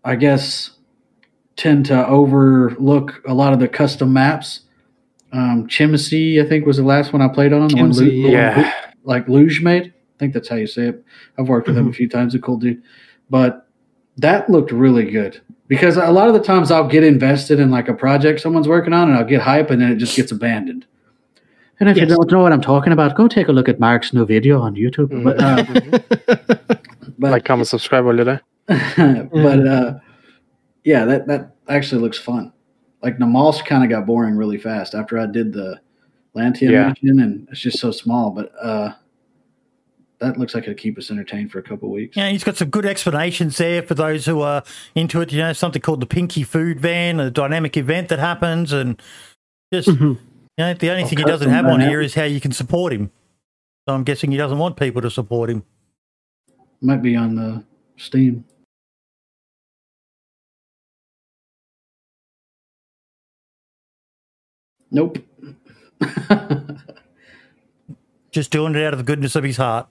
I guess, tend to overlook a lot of the custom maps. Um, I think, was the last one I played on. The one one yeah. Lu- like Luge made. I think that's how you say it. I've worked with him a few times. A cool dude, but that looked really good because a lot of the times I'll get invested in like a project someone's working on, and I'll get hype, and then it just gets abandoned. And if you don't know what I'm talking about, go take a look at Mark's new video on YouTube. But, uh, but like, comment, subscribe, all day. but uh, yeah, that that actually looks fun. Like Namalsk kind of got boring really fast after I did the Lantia Yeah. mission, and it's just so small. But uh, that looks like it'll keep us entertained for a couple weeks. Yeah, he's got some good explanations there for those who are into it. You know, something called the Pinky Food Van, a dynamic event that happens, and just Mhm. you know, the only Oh, thing he doesn't have on here is how you can support him. So I'm guessing he doesn't want people to support him. Might be on the Steam. Nope. Just doing it out of the goodness of his heart.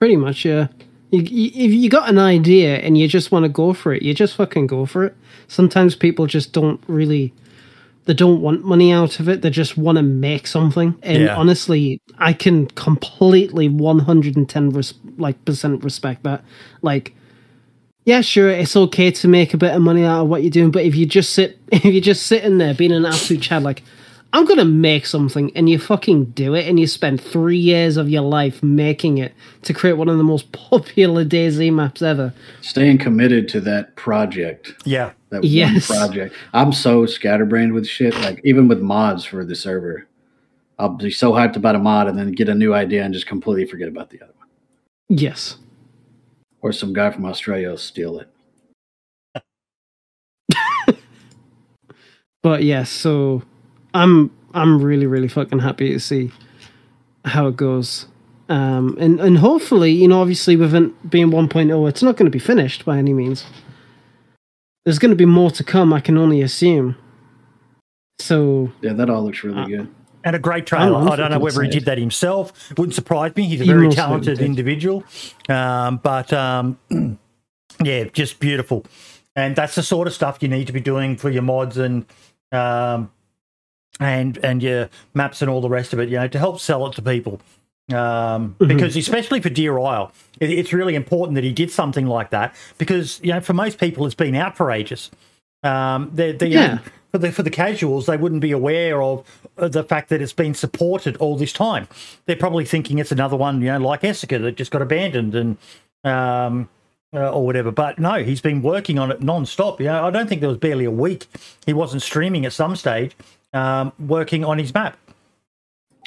Pretty much, yeah. You, you, if you got an idea and you just want to go for it, you just fucking go for it. Sometimes people just don't really, they don't want money out of it. They just want to make something. And Yeah. honestly, I can completely one hundred and ten like percent respect that. Like, yeah, sure, it's okay to make a bit of money out of what you're doing, but if you just sit, if you're just sitting there being an absolute chad, like, I'm gonna make something, and you fucking do it, and you spend three years of your life making it to create one of the most popular DayZ maps ever. Staying committed to that project. Yeah. That Yes. one project. I'm so scatterbrained with shit. Like even with mods for the server, I'll be so hyped about a mod and then get a new idea and just completely forget about the other one. Yes. Or some guy from Australia will steal it. But yeah, so I'm I'm really really fucking happy to see how it goes. Um, and and hopefully, you know, obviously with it being 1.0, it's not going to be finished by any means. There's going to be more to come, I can only assume. So Yeah, that all looks really good. And a great trailer. I'm I don't know whether he did that himself. Wouldn't surprise me. He's a very talented individual. Um, but um, yeah, just beautiful. And that's the sort of stuff you need to be doing for your mods and um, and and your maps and all the rest of it. You know, to help sell it to people. Um, Mm-hmm. because especially for Deer Isle, it, it's really important that he did something like that. Because you know, for most people, it's been out for ages. Um, they, they, Yeah. For the for the casuals, they wouldn't be aware of uh, the fact that it's been supported all this time. They're probably thinking it's another one, you know, like Esseker that just got abandoned and um, uh, or whatever. But no, he's been working on it non-stop. You know, I don't think there was barely a week he wasn't streaming at some stage, um, working on his map.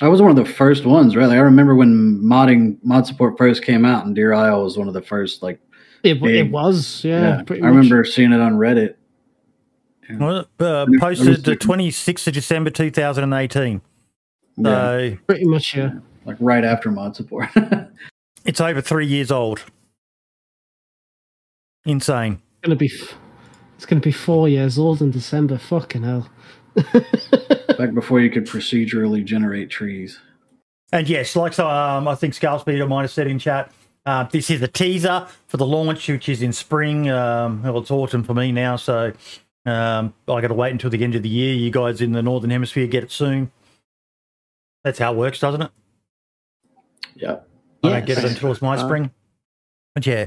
I was one of the first ones, really. I remember when modding mod support first came out, and Deer Isle was one of the first. Like, it, Big. it was, yeah. yeah, pretty I much. remember seeing it on Reddit. Well, uh, Let me- let me posted the twenty sixth of December two thousand and eighteen. Yeah, So Pretty much, yeah. like right after mod support. it's over three years old. Insane. Gonna be, f- it's gonna be four years old in December. Fucking hell. Back before you could procedurally generate trees. And yes, like um, I think Scalspeeder might have said in chat, uh, this is a teaser for the launch, which is in spring. Um, well, it's autumn for me now, so um, I got to wait until the end of the year. You guys in the northern hemisphere get it soon. That's how it works, doesn't it? Yeah. I don't get it until it's my Uh, spring. But yeah,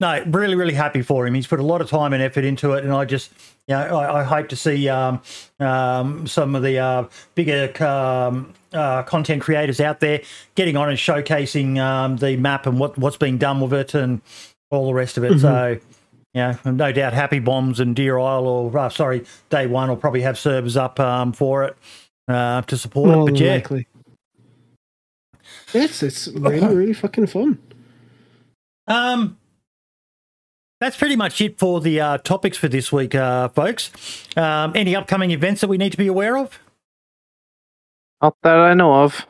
no, really, really happy for him. He's put a lot of time and effort into it, and I just, you know, I, I hope to see um, um, some of the uh, bigger um, uh, content creators out there getting on and showcasing um, the map and what what's being done with it and all the rest of it. So. Yeah, no doubt Happy Bombs and Deer Isle, or uh, sorry, Day One will probably have servers up um, for it uh, to support More it. But than yeah, likely. It's it's really really fucking fun. Um, that's pretty much it for the uh, topics for this week, uh, folks. Um, any upcoming events that we need to be aware of? Not that I know of.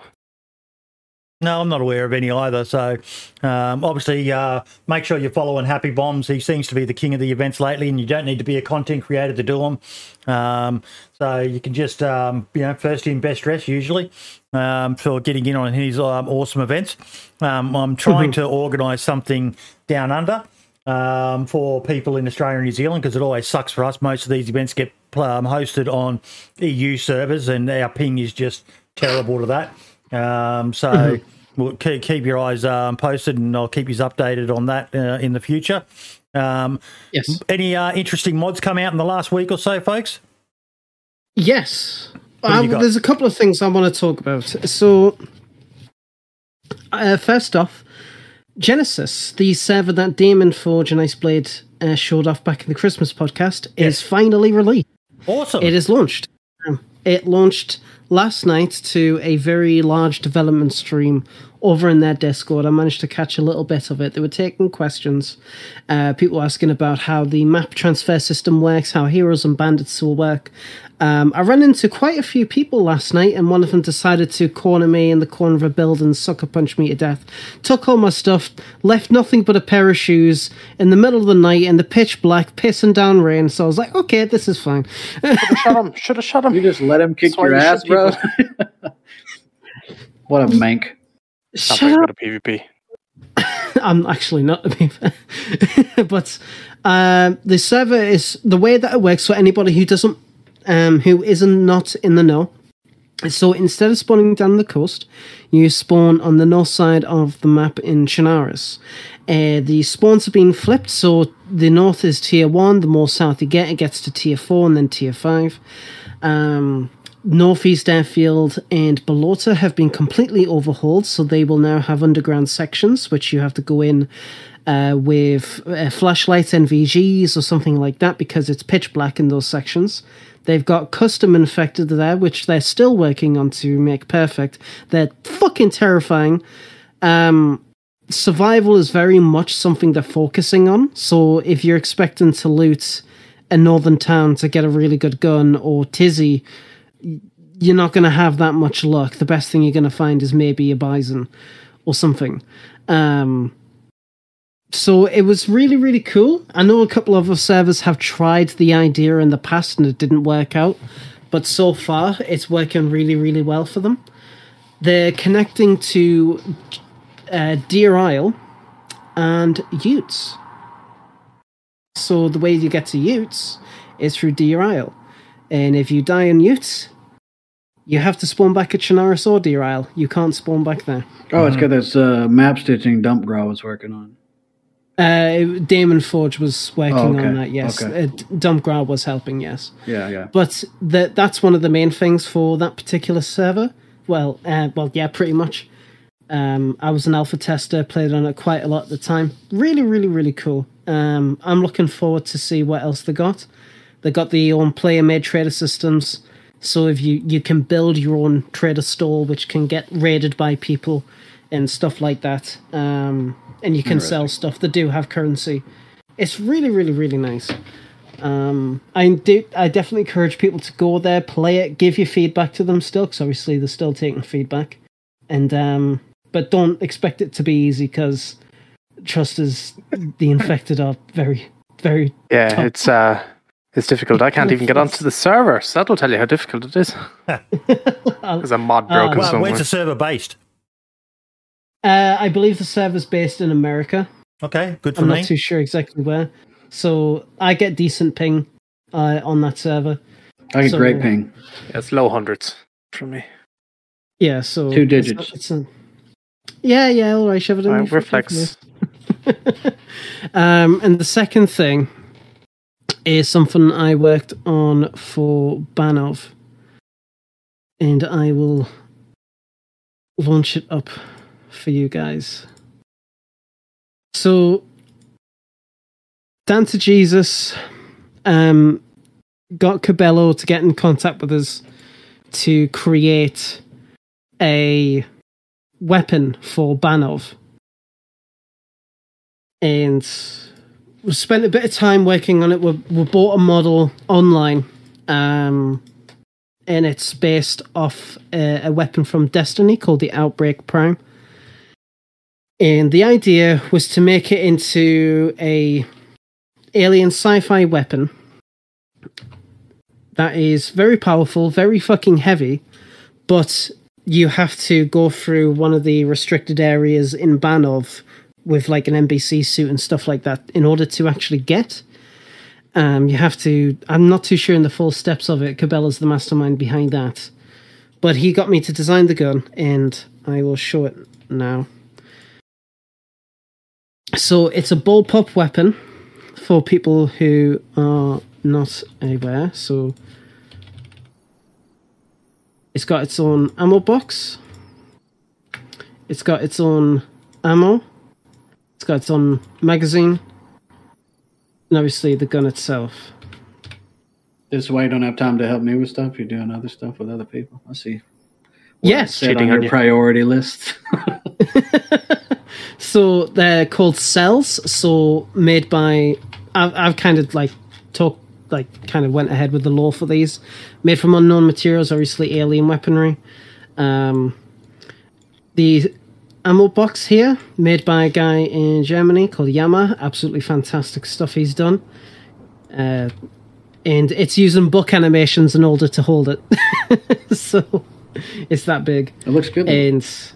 No, I'm not aware of any either. So, um, obviously, uh, make sure you're following Happy Bombs. He seems to be the king of the events lately, and you don't need to be a content creator to do them. Um, so you can just, um, you know, first in, best dress usually um, for getting in on his um, awesome events. Um, I'm trying to organise something down under um, for people in Australia and New Zealand because it always sucks for us. Most of these events get um, hosted on EU servers, and our ping is just terrible to that. Um, so we'll keep, keep your eyes um, posted, and I'll keep you updated on that uh, in the future. Um, Yes. any uh, interesting mods come out in the last week or so, folks? Yes. What have you Um, there's a couple of things I want to talk about. So, uh, first off, Genesis, the server that DaemonForge and Iceblade uh, showed off back in the Christmas podcast, is finally released. Awesome. It is launched. Um, It launched last night to a very large development stream over in their Discord. I managed to catch a little bit of it. They were taking questions. Uh, people asking about how the map transfer system works, how heroes and bandits will work. Um, I ran into quite a few people last night, and one of them decided to corner me in the corner of a building, sucker punch me to death. Took all my stuff, left nothing but a pair of shoes in the middle of the night in the pitch black, pissing down rain. So I was like, okay, this is fine. Shut him. Should have shut him. You just let him kick That's why your ass, bro. what a mank. Not Shut very up. good at PvP. I'm actually not to be fair. but um, the server is the way that it works for anybody who doesn't, um, who isn't not in the know. So instead of spawning down the coast, you spawn on the north side of the map in Chernarus. Uh, the spawns have been flipped, so the north is tier one. The more south you get, it gets to tier four and then tier five. Um, Northeast Airfield and Balota have been completely overhauled, so they will now have underground sections which you have to go in uh, with uh, flashlights, NVGs, or something like that because it's pitch black in those sections. They've got custom infected there, which they're still working on to make perfect. They're fucking terrifying. Um, survival is very much something they're focusing on. So if you're expecting to loot a northern town to get a really good gun or Tisy, you're not going to have that much luck. The best thing you're going to find is maybe a bison or something. Um, so it was really, really cool. I know a couple of servers have tried the idea in the past and it didn't work out, but so far it's working really, really well for them. They're connecting to uh, Deer Isle and Utes. So the way you get to Utes is through Deer Isle. And if you die in Utes, you have to spawn back at Chernarus or Deer Isle. You can't spawn back there. Oh, it's got this uh, map stitching dump grow was working on. Uh, DaemonForge was working Oh, okay. on that. Yes, Okay. uh, Dump Ground was helping. Yes, Yeah, yeah. but that that's one of the main things for that particular server. Well, uh, well, yeah, pretty much. Um, I was an alpha tester, played on it quite a lot at the time. Really, really, really cool. Um, I'm looking forward to see what else they got. They got the own player-made trader systems, so if you you can build your own trader store, which can get raided by people and stuff like that. Um, and you can sell stuff that do have currency. It's really, really, really nice. Um, I do. I definitely encourage people to go there, play it, give your feedback to them still, because obviously they're still taking feedback. And um, but don't expect it to be easy, because trust is the infected are very, very. Yeah, tough. it's uh, it's difficult. I can't even get onto the server, so that'll tell you how difficult it is. There's a mod Uh, broken Well, somewhere. where's the server based? Uh, I believe the server's based in America. Okay, good for I'm me. not too sure exactly where. So I get decent ping uh, on that server. I get So- great ping. Yeah, it's low hundreds from me. Yeah, so Two it's digits. not- It's a, yeah, yeah, all right, shove it in. Alright, reflex. um, and the second thing is something I worked on for Banov, and I will launch it up for you guys. So, Dan to Jesus um, got Cabello to get in contact with us to create a weapon for Banov. And we spent a bit of time working on it. We, we bought a model online, um, and it's based off a, a weapon from Destiny called the Outbreak Prime. And the idea was to make it into a alien sci-fi weapon that is very powerful, very fucking heavy, but you have to go through one of the restricted areas in Banov with like an NBC suit and stuff like that in order to actually get. Um, you have to. I'm not too sure in the full steps of it. Cabello's the mastermind behind that, but he got me to design the gun, and I will show it now. So it's a bullpup weapon for people who are not aware. So it's got its own ammo box. It's got its own ammo. It's got its own magazine. And obviously the gun itself. This is why you don't have time to help me with stuff. You're doing other stuff with other people. I see. Yes. Set Cheating on your you. priority list. So they're called cells. So made by I've I've kind of like talk like kind of went ahead with the law for these. Made from unknown materials, obviously alien weaponry. Um, the ammo box here, made by a guy in Germany called Yama. Absolutely fantastic stuff he's done. Uh, and it's using book animations in order to hold it. so it's that big. it looks good. though. And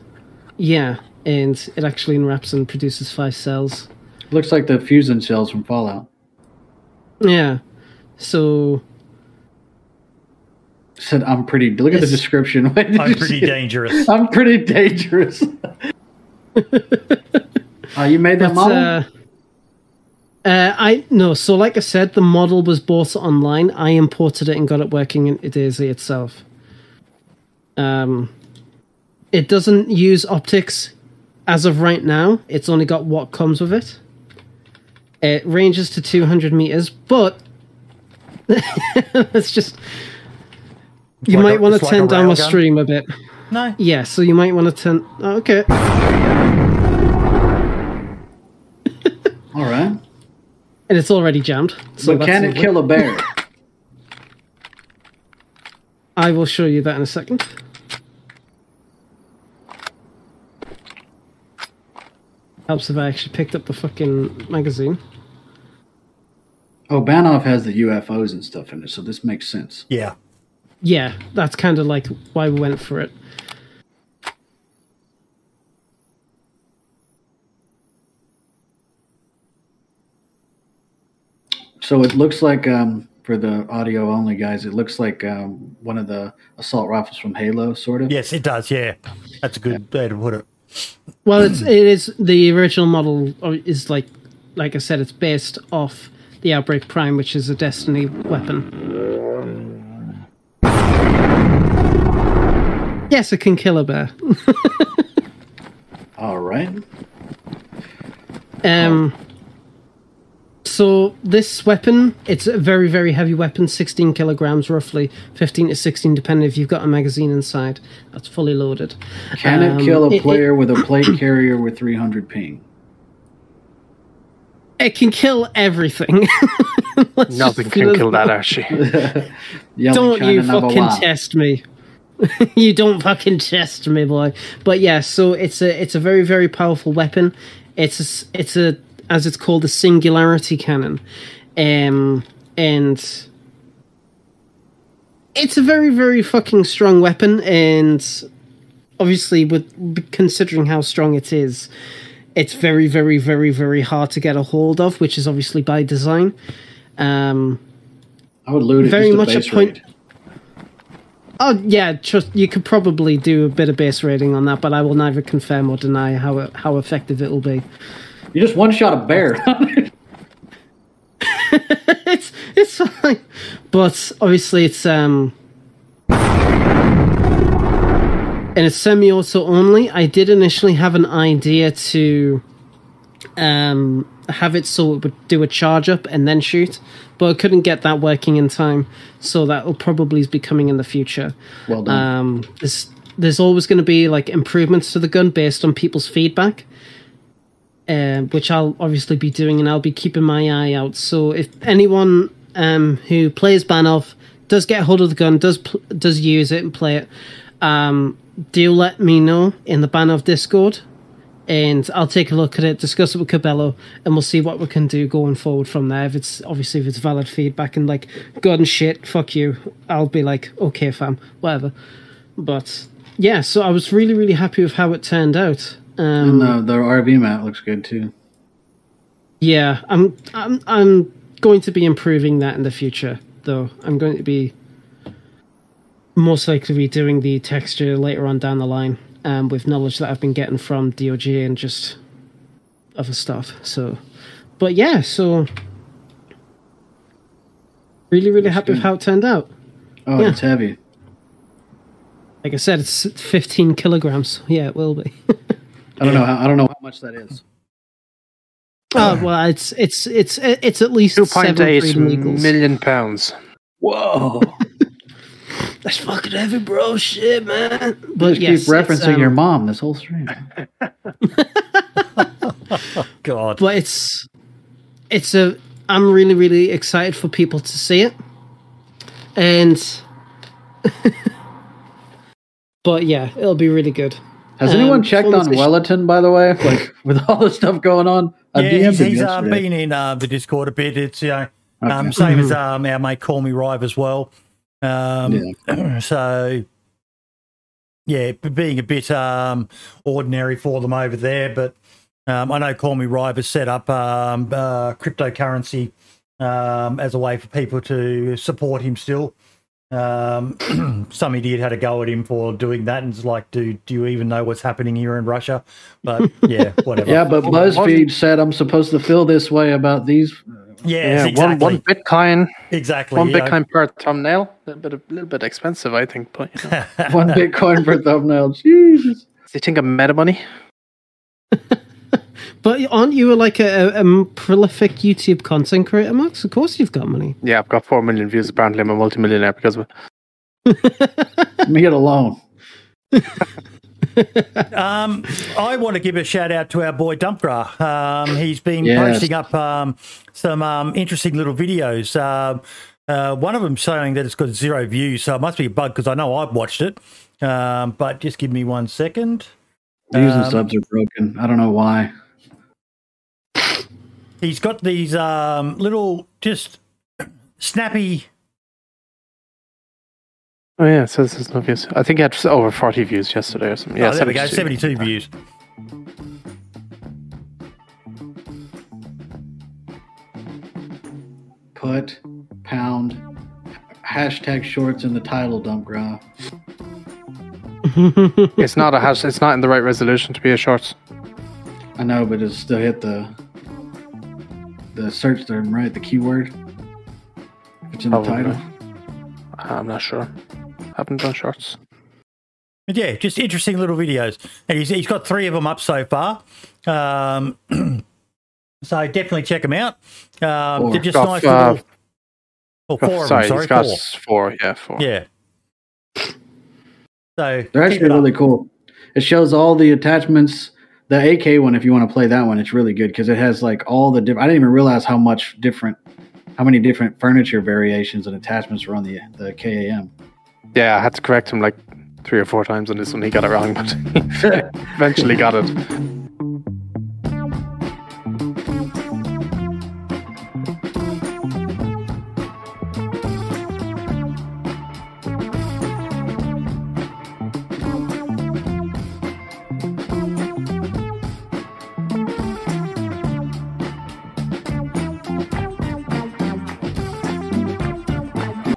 yeah, and it actually unwraps and produces five cells. looks like the fusion cells from Fallout. Yeah. So Said I'm pretty. Look at the description. I'm pretty dangerous. I'm pretty dangerous. Oh, you made that but, model? uh, uh, I no. So like I said, the model was bought online. I imported it and got it working in DayZ itself. Um, it doesn't use optics as of right now. It's only got what comes with it. It ranges to 200 meters, but it's just you like might want to it's like a turn down the stream a bit. No. Yeah, so you might want to turn. oh, Okay. All right. And it's already jammed. So but can it lovely. kill a bear? I will show you that in a second. Helps if I actually picked up the fucking magazine. Oh, Banov has the UFOs and stuff in it, so this makes sense. Yeah. Yeah, that's kind of like why we went for it. So it looks like, um, for the audio only guys, it looks like um, one of the assault rifles from Halo, sort of. Yes, it does. Yeah, that's a good way to put it. Well, it's it is the original model is like like I said, it's based off the Outbreak Prime, which is a Destiny weapon. Yes, it can kill a bear. All right. Um. So this weapon, it's a very very heavy weapon, sixteen kilograms roughly, fifteen to sixteen, depending if you've got a magazine inside that's fully loaded. Can Um, it kill a it- player with a plate carrier with 300 ping? It can kill everything. Nothing can kill that, Archie. Don't you fucking test me. you don't fucking test me, boy. But yeah, so it's a it's a very very powerful weapon. It's a, s- it's a as it's called the singularity cannon, um, and it's a very very fucking strong weapon. And obviously, with considering how strong it is, it's very very very very hard to get a hold of, which is obviously by design. Um, I would loot it very much a a point. raid. Oh yeah, trust you could probably do a bit of base rating on that, but I will neither confirm or deny how how effective it will be. You just one shot a bear. it's it's fine, but obviously it's um, and it's semi-auto only. I did initially have an idea to um have it so it would do a charge up and then shoot, but I couldn't get that working in time, so that will probably be coming in the future. well done. Um, there's there's always going to be like improvements to the gun based on people's feedback, uh, which I'll obviously be doing, and I'll be keeping my eye out. So if anyone um, who plays Banov does get hold of the gun, does pl- does use it and play it, um, do let me know in the Banov Discord, and I'll take a look at it, discuss it with Cabello, and we'll see what we can do going forward from there. If it's obviously if it's valid feedback and like gun shit, fuck you, I'll be like okay, fam, whatever. But yeah, so I was really really happy with how it turned out. Um, and uh, the RV mat looks good too. yeah, I'm I'm I'm going to be improving that in the future, though. I'm going to be most likely be doing the texture later on down the line, um, with knowledge that I've been getting from DOG and just other stuff. So, but yeah, so really really happy with how it turned out. Oh, Yeah. it's heavy. Like I said, it's 15 kilograms. Yeah, it will be. I don't know. How, I don't know how much that is. oh well, it's it's it's it's at least Two seven point eight Freedom Eagles. million pounds. Whoa! That's fucking heavy, bro. Shit, man. But But just yes, keep referencing um, your mom this whole stream. God. but it's it's a i'm really really excited for people to see it and but yeah it'll be really good Has Um, anyone checked on Wellington, by the way? Like with all the stuff going on, I yeah, DM'd he's, he's uh, been in uh, the Discord a bit. It's you know, um, Okay. same as um, our mate Call Me Rive as well. Um, so yeah, being a bit um, ordinary for them over there, but um, I know Call Me Rive has set up um, uh, cryptocurrency um, as a way for people to support him still. Um, some idiot had a go at him for doing that, and it's like, dude, do you even know what's happening here in Russia? But yeah, whatever. Yeah, but BuzzFeed said I'm supposed to feel this way about these. Yes, yeah, one one. Bitcoin, Exactly. one you know. Bitcoin per thumbnail. A little bit, a little bit expensive, I think. But you know. One Bitcoin per thumbnail. Jesus. do you think of meta money? But aren't you like a, a, a prolific YouTube content creator, Max? Of course you've got money. Yeah, I've got four million views. Apparently, I'm a multimillionaire because of it. Me here alone. Um, I want to give a shout out to our boy Dumpgra. Um, he's been Yes. posting up um, some um, interesting little videos. Um, uh, one of them showing that it's got zero views, so it must be a bug because I know I've watched it. Um, but just give me one second. Views and Um, subs are broken. I don't know why. He's got these um, little, just snappy. Oh yeah, it says there's no views. I think he had over forty views yesterday or something. Yeah, oh, there we go, 72. 72 views. Put pound hashtag shorts in the title dump graph. It's not a hash. It's not in the right resolution to be a shorts. I know, but it still hit the the search term, right? The keyword. If it's in the Probably. title. I'm not sure. Haven't done shorts. Yeah, just interesting little videos. And he's, he's got three of them up so far. Um, so definitely check them out. Um, Four. they're just Got, nice uh, little. Oh, four of sorry, them, sorry, he's got four. four. Yeah, four. Yeah. So They're keep actually it up. really cool. It shows all the attachments. The AK one, if you want to play that one, it's really good because it has like all the different. I didn't even realize how much different, how many different furniture variations and attachments were on the the KAM. Yeah, I had to correct him like three or four times on this one. He got it wrong, but eventually got it.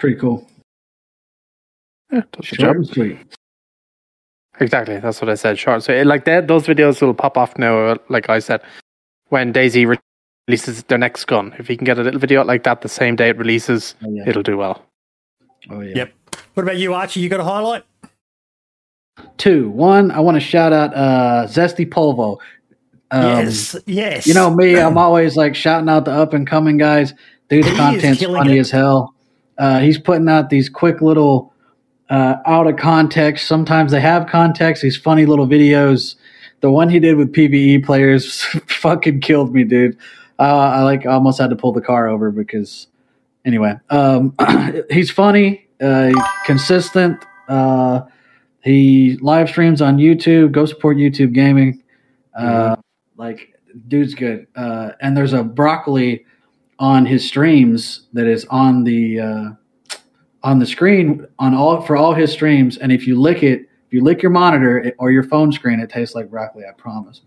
Pretty cool. Yeah, does Short and sweet. Exactly, that's what I said. Short. So, it, like that, those videos will pop off now. uh, Like I said, when DayZ re- releases their next gun, if you can get a little video like that the same day it releases, Oh, yeah. it'll do well. Oh yeah. Yep. What about you, Archie? You got a highlight? Two. One, I want to shout out uh, Zesty Polvo. Um, yes. Yes. You know me, I'm always like shouting out the up and coming guys. Dude's He content's funny it. as hell. Uh, he's putting out these quick little uh, out of context. Sometimes they have context. These funny little videos. The one he did with PVE players fucking killed me, dude. Uh, I like almost had to pull the car over because anyway, um, he's funny, uh, consistent. Uh, he live streams on YouTube. Go support YouTube Gaming. Uh, Like, dude's good. Uh, and there's a broccoli on his streams that is on the uh, on the screen on all for all his streams. And if you lick it, if you lick your monitor or your phone screen, it tastes like broccoli. I promise.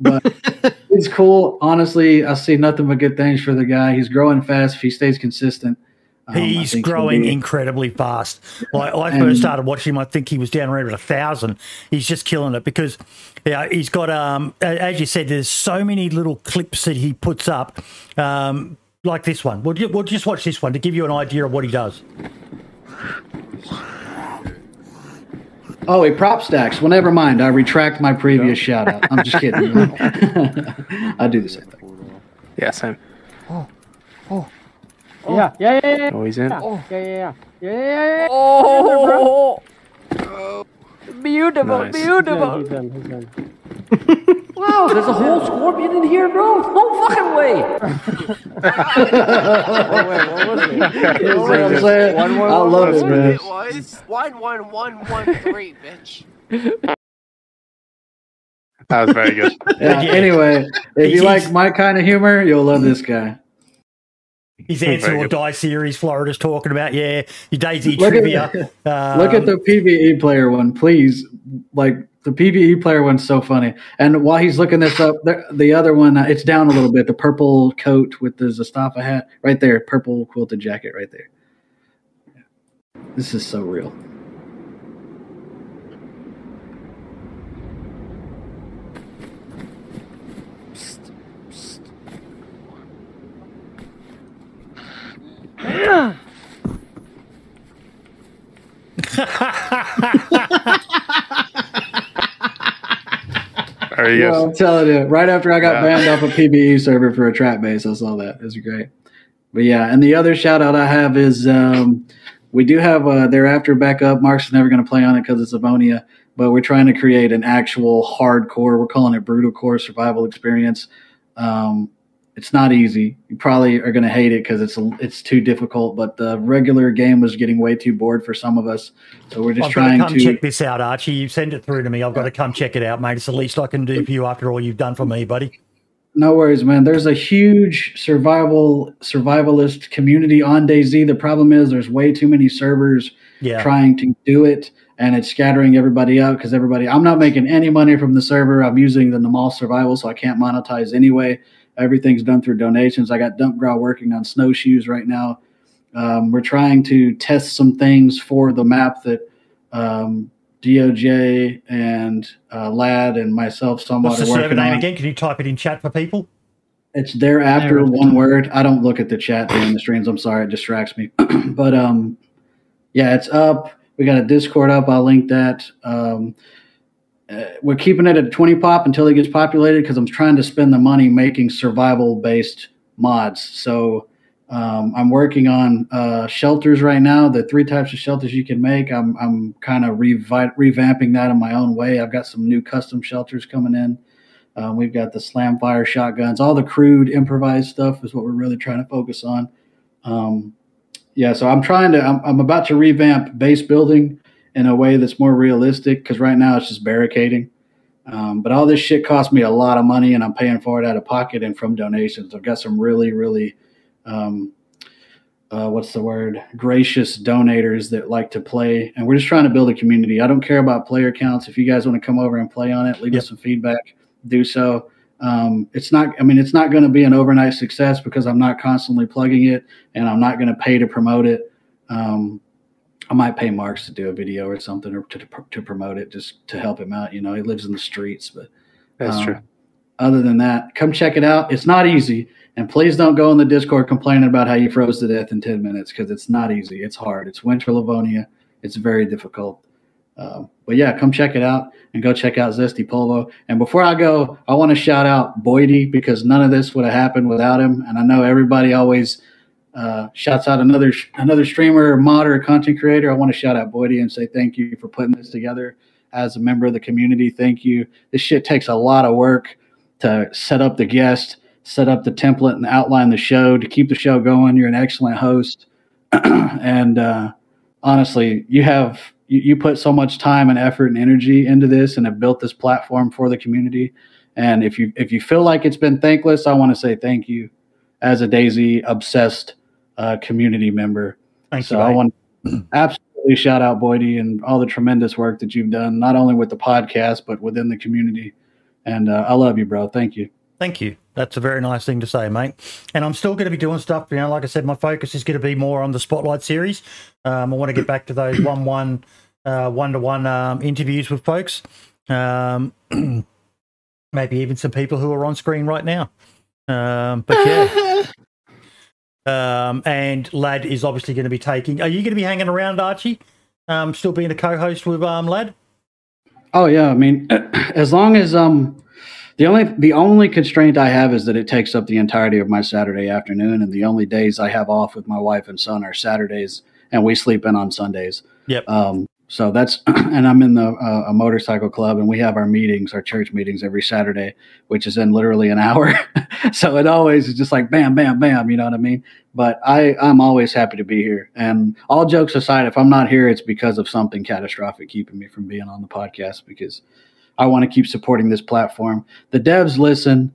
But it's cool. Honestly, I see nothing but good things for the guy. He's growing fast. If he stays consistent, He's think he'll growing incredibly fast. Like I And- first started watching him, I think he was down around a thousand. He's just killing it because yeah, he's got um as you said, there's so many little clips that he puts up, um, like this one. We'll, we'll just watch this one to give you an idea of what he does. Oh, he prop stacks. Well, never mind. I retract my previous shout out. I'm just kidding. I do the same thing. Yeah, same. Oh. Yeah, yeah, yeah, yeah. Oh, he's in. Yeah, oh. yeah, yeah, yeah, yeah, yeah, yeah. Oh, beautiful, Nice. beautiful. He's in, he's in. wow, there's a whole scorpion in here, bro. No fucking way. oh, wait, what was it? You know what I'm saying? One, one, I one, love one, it, one. man. It was one one one one three, bitch. That was very good. Yeah, Yeah. Anyway, if you like my kind of humor, you'll love this guy. His answer or die series, Florida's talking about. Yeah, your DayZ Look trivia. at, look at Um, the PVE player one, please. Like the PVE player one's so funny. And while he's looking this up, the, the other one, uh, it's down a little bit. The purple coat with the Zastafa hat, right there, purple quilted jacket, right there. This is so real. Are you? Well, I'm telling you, right after I got yeah. banned off a PBE server for a trap base, I saw that. It was great. But yeah, and the other shout out I have is um, we do have uh, thereafter backup. Mark's never going to play on it because it's ammonia, but we're trying to create an actual hardcore. We're calling it brutal core survival experience. Um, it's not easy. You probably are going to hate it because it's it's too difficult. But the regular game was getting way too bored for some of us, so we're just I've to trying come to. check this out, Archie. You send it through to me. I've got to come check it out, mate. It's the least I can do for you after all you've done for me, buddy. No worries, man. There's a huge survival survivalist community on DayZ. The problem is there's way too many servers Yeah. trying to do it, and it's scattering everybody out because everybody. I'm not making any money from the server. I'm using the Namalsk Survival, so I can't monetize anyway. Everything's done through donations. I got Dump Growl working on snowshoes right now. Um, we're trying to test some things for the map that um, DOJ and uh, Lad and myself somewhat What's the are server name on. again? Can you type it in chat for people? It's thereafter one word. I don't look at the chat during the streams. I'm sorry, it distracts me. but um, yeah, it's up. We got a Discord up. I'll link that. Um, uh, we're keeping it at 20 pop until it gets populated because I'm trying to spend the money making survival based mods. So um, I'm working on uh, shelters right now. The three types of shelters you can make. I'm I'm kind of revi- revamping that in my own way. I've got some new custom shelters coming in. Um, we've got the slam fire shotguns. All the crude improvised stuff is what we're really trying to focus on. Um, yeah, so I'm trying to. I'm, I'm about to revamp base building in a way that's more realistic because right now it's just barricading. Um, but all this shit cost me a lot of money, and I'm paying for it out of pocket and from donations. I've got some really, really, um, uh, what's the word? Gracious donators that like to play, and we're just trying to build a community. I don't care about player counts. If you guys want to come over and play on it, leave us some feedback. Do so. Um, it's not. I mean, it's not going to be an overnight success because I'm not constantly plugging it, and I'm not going to pay to promote it. Um, I might pay Marks to do a video or something or to, to promote it just to help him out. You know, he lives in the streets, but That's um, true. Other than that, come check it out. It's not easy, and please don't go in the Discord complaining about how you froze to death in ten minutes because it's not easy. It's hard. It's Winter Livonia. It's very difficult. Um, but yeah, come check it out and go check out Zesty Polvo. And before I go, I want to shout out Boydie because none of this would have happened without him. And I know everybody always uh, shouts out another another streamer, mod, or content creator. I want to shout out Boydie and say thank you for putting this together as a member of the community. Thank you. This shit takes a lot of work to set up the guest, set up the template, and outline the show to keep the show going. You're an excellent host, and uh, honestly, you have you, you put so much time and effort and energy into this, and have built this platform for the community. And if you if you feel like it's been thankless, I want to say thank you as a DayZ obsessed uh, community member. Thank so you, I want to absolutely shout out Boydie and all the tremendous work that you've done, not only with the podcast but within the community. And uh, I love you, bro. Thank you. Thank you. That's a very nice thing to say, mate. And I'm still going to be doing stuff. You know, like I said, my focus is going to be more on the Spotlight series. Um, I want to get back to those one-one, uh, one-to-one um, interviews with folks. Um, maybe even some people who are on screen right now. Um, but yeah. Um, and Lad is obviously going to be taking. Are you going to be hanging around, Archie? Um, still being a co-host with um, Lad? Oh yeah, I mean, as long as um, the only the only constraint I have is that it takes up the entirety of my Saturday afternoon, and the only days I have off with my wife and son are Saturdays, and we sleep in on Sundays. Yep. Um, so that's and I'm in the uh, a motorcycle club, and we have our meetings, our church meetings every Saturday, which is in literally an hour. so it always is just like bam, bam, bam. You know what I mean? But I I'm always happy to be here. And all jokes aside, if I'm not here, it's because of something catastrophic keeping me from being on the podcast because I want to keep supporting this platform. The devs listen,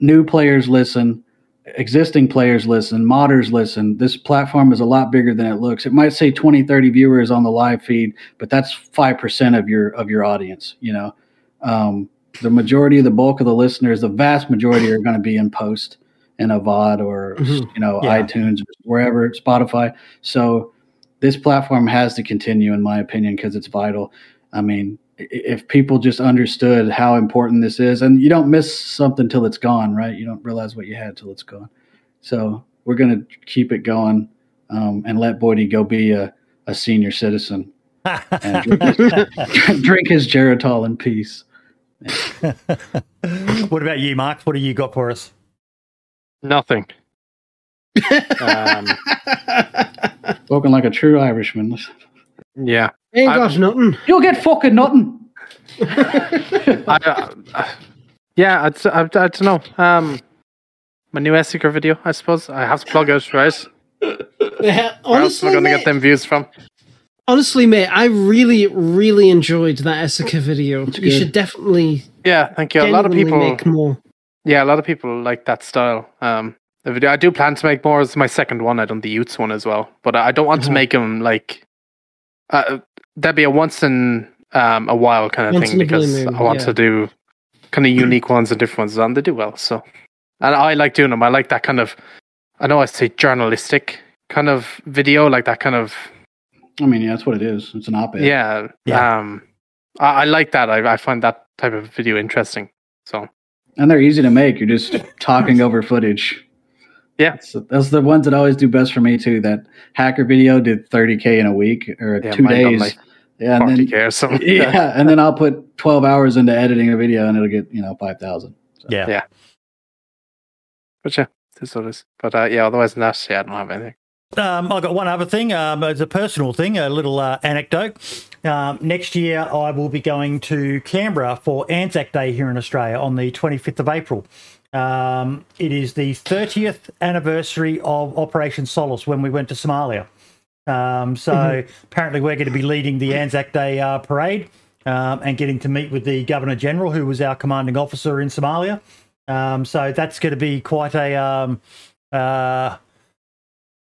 new players listen, existing players listen, modders listen. This platform is a lot bigger than it looks. It might say 20, 30 viewers on the live feed, but that's 5% of your of your audience, you know. Um, the majority, the bulk of the listeners, the vast majority are going to be in post in a VOD or Mhm. you know Yeah. iTunes, wherever, Spotify. So this platform has to continue, in my opinion, because it's vital. I mean, if people just understood how important this is, and you don't miss something till it's gone, right? You don't realize what you had till it's gone. So we're going to keep it going um, and let Boydie go be a, a senior citizen and drink, drink his Geritol in peace. what about you, Mark? What do you got for us? Nothing. um, Spoken like a true Irishman. Yeah. Ain't I- got nothing. You'll get fucking nothing. I, uh, yeah, I'd, I, I don't know. Um, my new Esseker video, I suppose. I have to plug it, right? Yeah, Where else am honestly, I going to get them views from? honestly, mate, I really, really enjoyed that Esseker video. You good. should definitely Yeah, thank you. A lot of people, make more. yeah, a lot of people like that style. Um, the video I do plan to make more. It's my second one. I done the Utes one as well, but I don't want Uh-huh. to make them like uh, that'd be a once in um, a while kind of Once thing in a blue because moon, I want yeah. to do kind of unique ones and different ones, and they do well. So, and I like doing them. I like that kind of. I know I say journalistic kind of video, like that kind of I mean, yeah, that's what it is. It's an op-ed. yeah. Yeah. Um, I, I like that. I, I find that type of video interesting. So and they're easy to make. You're just talking over footage. Yeah. so those are the ones that always do best for me too. That hacker video did 30k in a week or yeah, two mine days. like yeah, and then or something. yeah, and then I'll put 12 hours into editing a video, and it'll get you know 5,000. Yeah. Yeah. But yeah, this what it is. But uh, yeah, otherwise than that, yeah, I don't have anything. Um, I've got one other thing. Um, it's a personal thing, a little uh, anecdote. Um, next year, I will be going to Canberra for Anzac Day here in Australia on the 25th of April. Um, it is the 30th anniversary of Operation Solace when we went to Somalia. Um, so apparently, we're going to be leading the Anzac Day uh, parade um, and getting to meet with the Governor General, who was our commanding officer in Somalia. Um, so that's going to be quite a. Um, uh,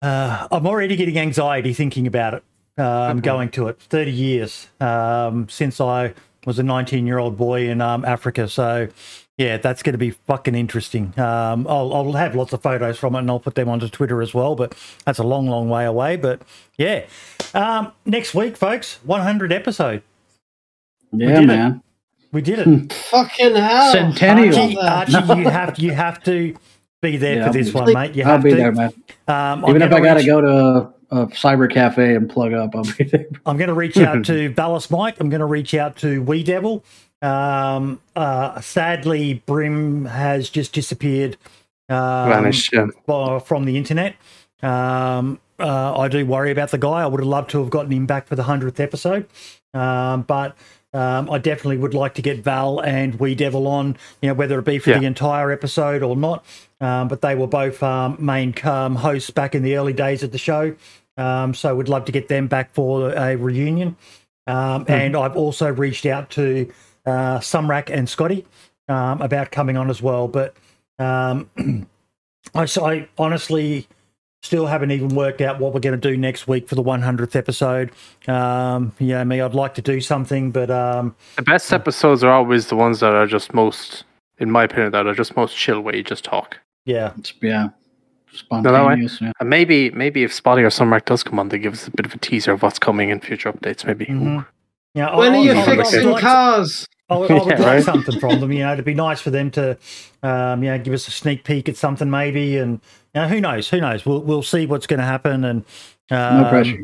uh, I'm already getting anxiety thinking about it. Um, Going to it, 30 years um, since I was a 19 year old boy in um, Africa. So, yeah, that's going to be fucking interesting. Um, I'll, I'll have lots of photos from it and I'll put them onto Twitter as well. But that's a long, long way away. But yeah, um, next week, folks, 100 episode. Yeah, did it. man. We did it. Fucking hell. Centennial. Archie, Archie, you have you have to be there Yeah, for this be- one, mate. You I'll have be to. there, man. Um, Even if I got to go to a, a cyber cafe and plug up, I'll be there. I'm going to reach out to Ballast Mike. I'm going to reach out to Wee Devil. Um, uh, sadly, Brim has just disappeared um, Vanished. Yeah. from the internet. Um, uh, I do worry about the guy. I would have loved to have gotten him back for the hundredth episode, um, but um, I definitely would like to get Val and Wee Devil on. You know, whether it be for Yeah. the entire episode or not. Um, but they were both um, main um, hosts back in the early days of the show. Um, so would love to get them back for a reunion. Um, And I've also reached out to uh, Sumrak and Scotty um, about coming on as well. But um, I, so I honestly still haven't even worked out what we're going to do next week for the 100th episode. Um, you know, me, I'd like to do something, but um, The best episodes are always the ones that are just most, in my opinion, that are just most chill, where you just talk. yeah, It's, yeah, No, spontaneous. yeah. And maybe, maybe if Spotty or Sumrak does come on, they give us a bit of a teaser of what's coming in future updates. Maybe. Mhm. Yeah. When I- are you I- I would fixing like- cars? I would, I would Yeah, like right. something from them. You know, it'd be nice for them to, um, you know, give us a sneak peek at something maybe, and you know, who knows? Who knows? We'll we'll see what's going to happen, and um, No pressure.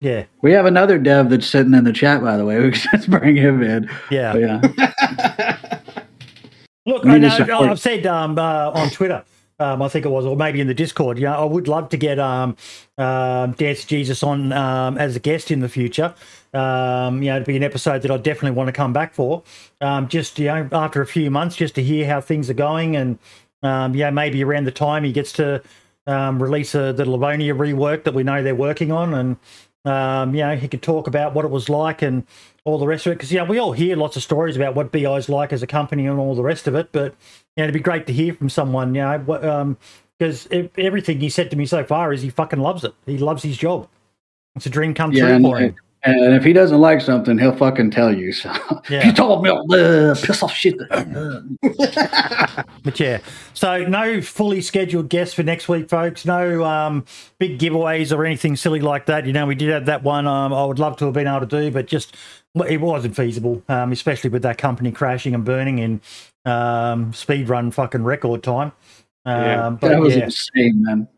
Yeah, We have another dev that's sitting in the chat, by the way. We can just bring him in. yeah. But yeah. Look, I need to know, support- I've said um, uh, on Twitter, um, I think it was, or maybe in the Discord. You know, I would love to get um, um, Dance Jesus on um, as a guest in the future. Um, you know, it'd be an episode that I definitely want to come back for. Um, just you know, after a few months, just to hear how things are going, and um, yeah, maybe around the time he gets to um, release a, the Livonia rework that we know they're working on, and um, you know, he could talk about what it was like and all the rest of it. Because, know, we all hear lots of stories about what BI is like as a company and all the rest of it. But, know, it'd be great to hear from someone, you know, what, um, because everything he said to me so far is he fucking loves it. He loves his job. It's a dream come Yeah, true and, for him. and if he doesn't like something, he'll fucking tell you. So Yeah. you told me, uh, piss off shit. But yeah, so no fully scheduled guests for next week, folks. No um, big giveaways or anything silly like that. You know, we did have that one. Um, I would love to have been able to do, but just it wasn't feasible, um, especially with that company crashing and burning in um, speed run fucking record time. Um, Yeah. but that was yeah, insane, man.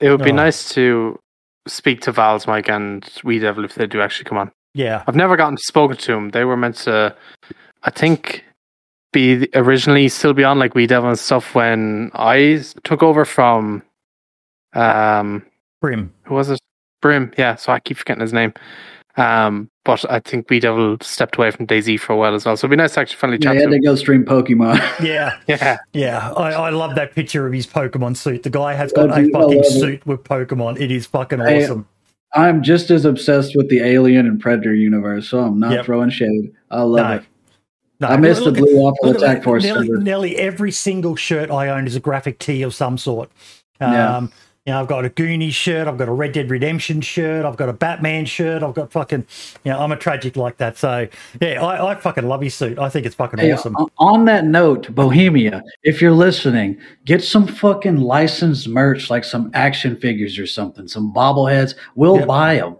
It would be Oh. nice to speak to Val's Mike and Wee Devil if they do actually come on. Yeah. I've never gotten spoken to them. They were meant to, I think, be originally still be on like Wee Devil and stuff when I took over from, um, Brim. Who was it? Brim. Yeah. So I keep forgetting his name. Um, but I think Wee Devil stepped away from DayZ for a while as well. So it'd be nice to actually finally Yeah, chat he to had to him. go stream Pokemon. Yeah. Yeah. Yeah. I, I love that picture of his Pokemon suit. The guy has got Oh, a fucking love it. suit with Pokemon. It is fucking Hey, awesome. I'm just as obsessed with the Alien and Predator universe, so I'm not Yep. throwing shade. I love No. it. No, I missed the look at- blue waffle look at attack force. Nearly, nearly every single shirt I own is a graphic tee of some sort. Um, Yeah. You know, I've got a Goonies shirt, I've got a Red Dead Redemption shirt, I've got a Batman shirt, I've got fucking, you know, I'm a tragic like that. So, yeah, I, I fucking love his suit. I think it's fucking Hey, awesome. on that note, Bohemia, if you're listening, get some fucking licensed merch, like some action figures or something, some bobbleheads. We'll Yep. buy them.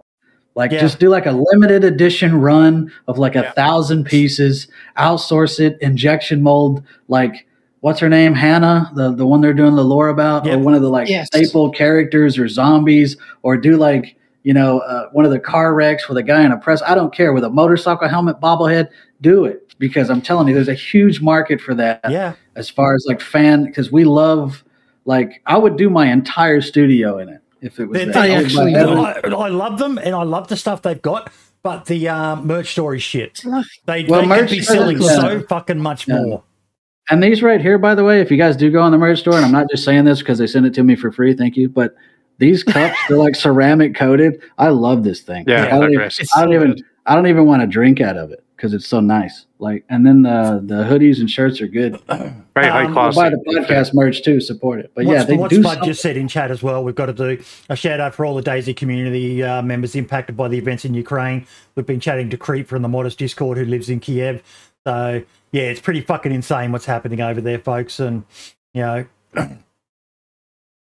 Like, Yeah. just do like a limited edition run of like a thousand pieces. Outsource it, injection mold. Like, what's her name? Hannah, the the one they're doing the lore about, or one of the like Yes. staple characters or zombies, or do like you know uh, one of the car wrecks with a guy in a press. I don't care with a motorcycle helmet bobblehead. Do it because I'm telling you, there's a huge market for that. Yeah. As far as like fan, because we love like I would do my entire studio in it if it was. They- there. they I would buy actually, I, I love them and I love the stuff they've got, but the um, merch store is shit. They, Well, they merch could be selling yeah. so fucking much Yeah. more. And these right here, by the way, if you guys do go on the merch store, and I'm not just saying this because they send it to me for free, thank you. But these cups, they're like ceramic coated. I love this thing. Yeah, Like, I don't even, I don't even, I don't even want to drink out of it because it's so nice. Like, and then the the hoodies and shirts are good. Very high Um, quality. Buy the podcast merch too, support it. But What's, yeah, they what do. Spud something. just said in chat as well. We've got to do a shout out for all the DayZ community uh, members impacted by the events in Ukraine. We've been chatting to Creep from the Modest Discord who lives in Kiev. So yeah, it's pretty fucking insane what's happening over there, folks. And you know,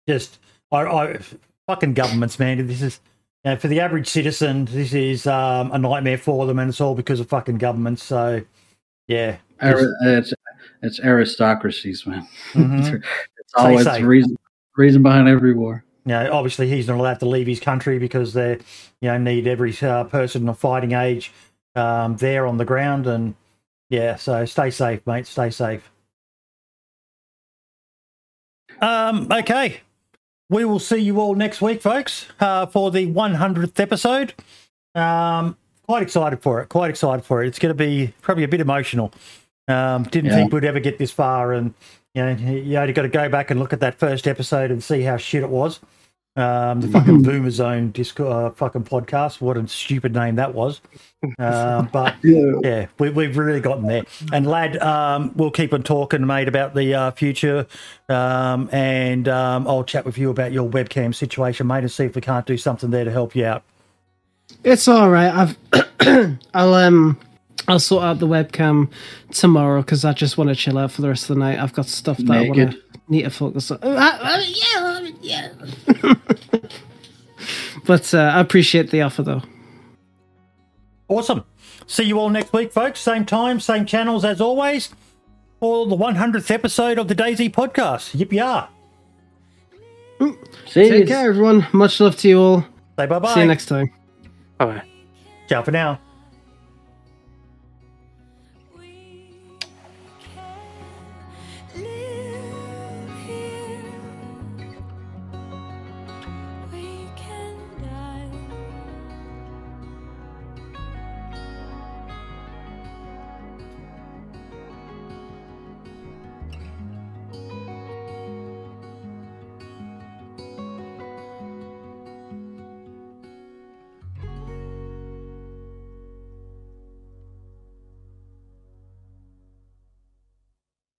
just I, I fucking governments, man. This is you know, for the average citizen. This is um, a nightmare for them, and it's all because of fucking governments. So yeah, it's it's aristocracies, man. Mhm. it's always the reason reason behind every war. you know, obviously he's not allowed to leave his country because they, you know, need every uh, person of fighting age um, there on the ground, and yeah, so stay safe, mate. Stay safe. Um, okay, we will see you all next week, folks, uh, for the 100th episode. Um, quite excited for it. Quite excited for it. It's going to be probably a bit emotional. Um, didn't Yeah. think we'd ever get this far, and you know, you only got to go back and look at that first episode and see how shit it was. Um, the fucking Boomer Zone disco, uh, fucking podcast. What a stupid name that was. Um, but yeah, we, we've really gotten there. And lad, um, we'll keep on talking, mate, about the uh, future. Um, and um, I'll chat with you about your webcam situation, mate, and see if we can't do something there to help you out. It's all right. I've I'll um I'll sort out the webcam tomorrow because I just want to chill out for the rest of the night. I've got stuff that I want to need to focus on. Uh, uh, yeah, yeah. but uh, I appreciate the offer though. Awesome. See you all next week, folks. Same time, same channels as always. For the 100th episode of the DayZ podcast. Yip ya. Take care, everyone. Much love to you all. Say bye bye. See you next time. Bye bye. Ciao for now.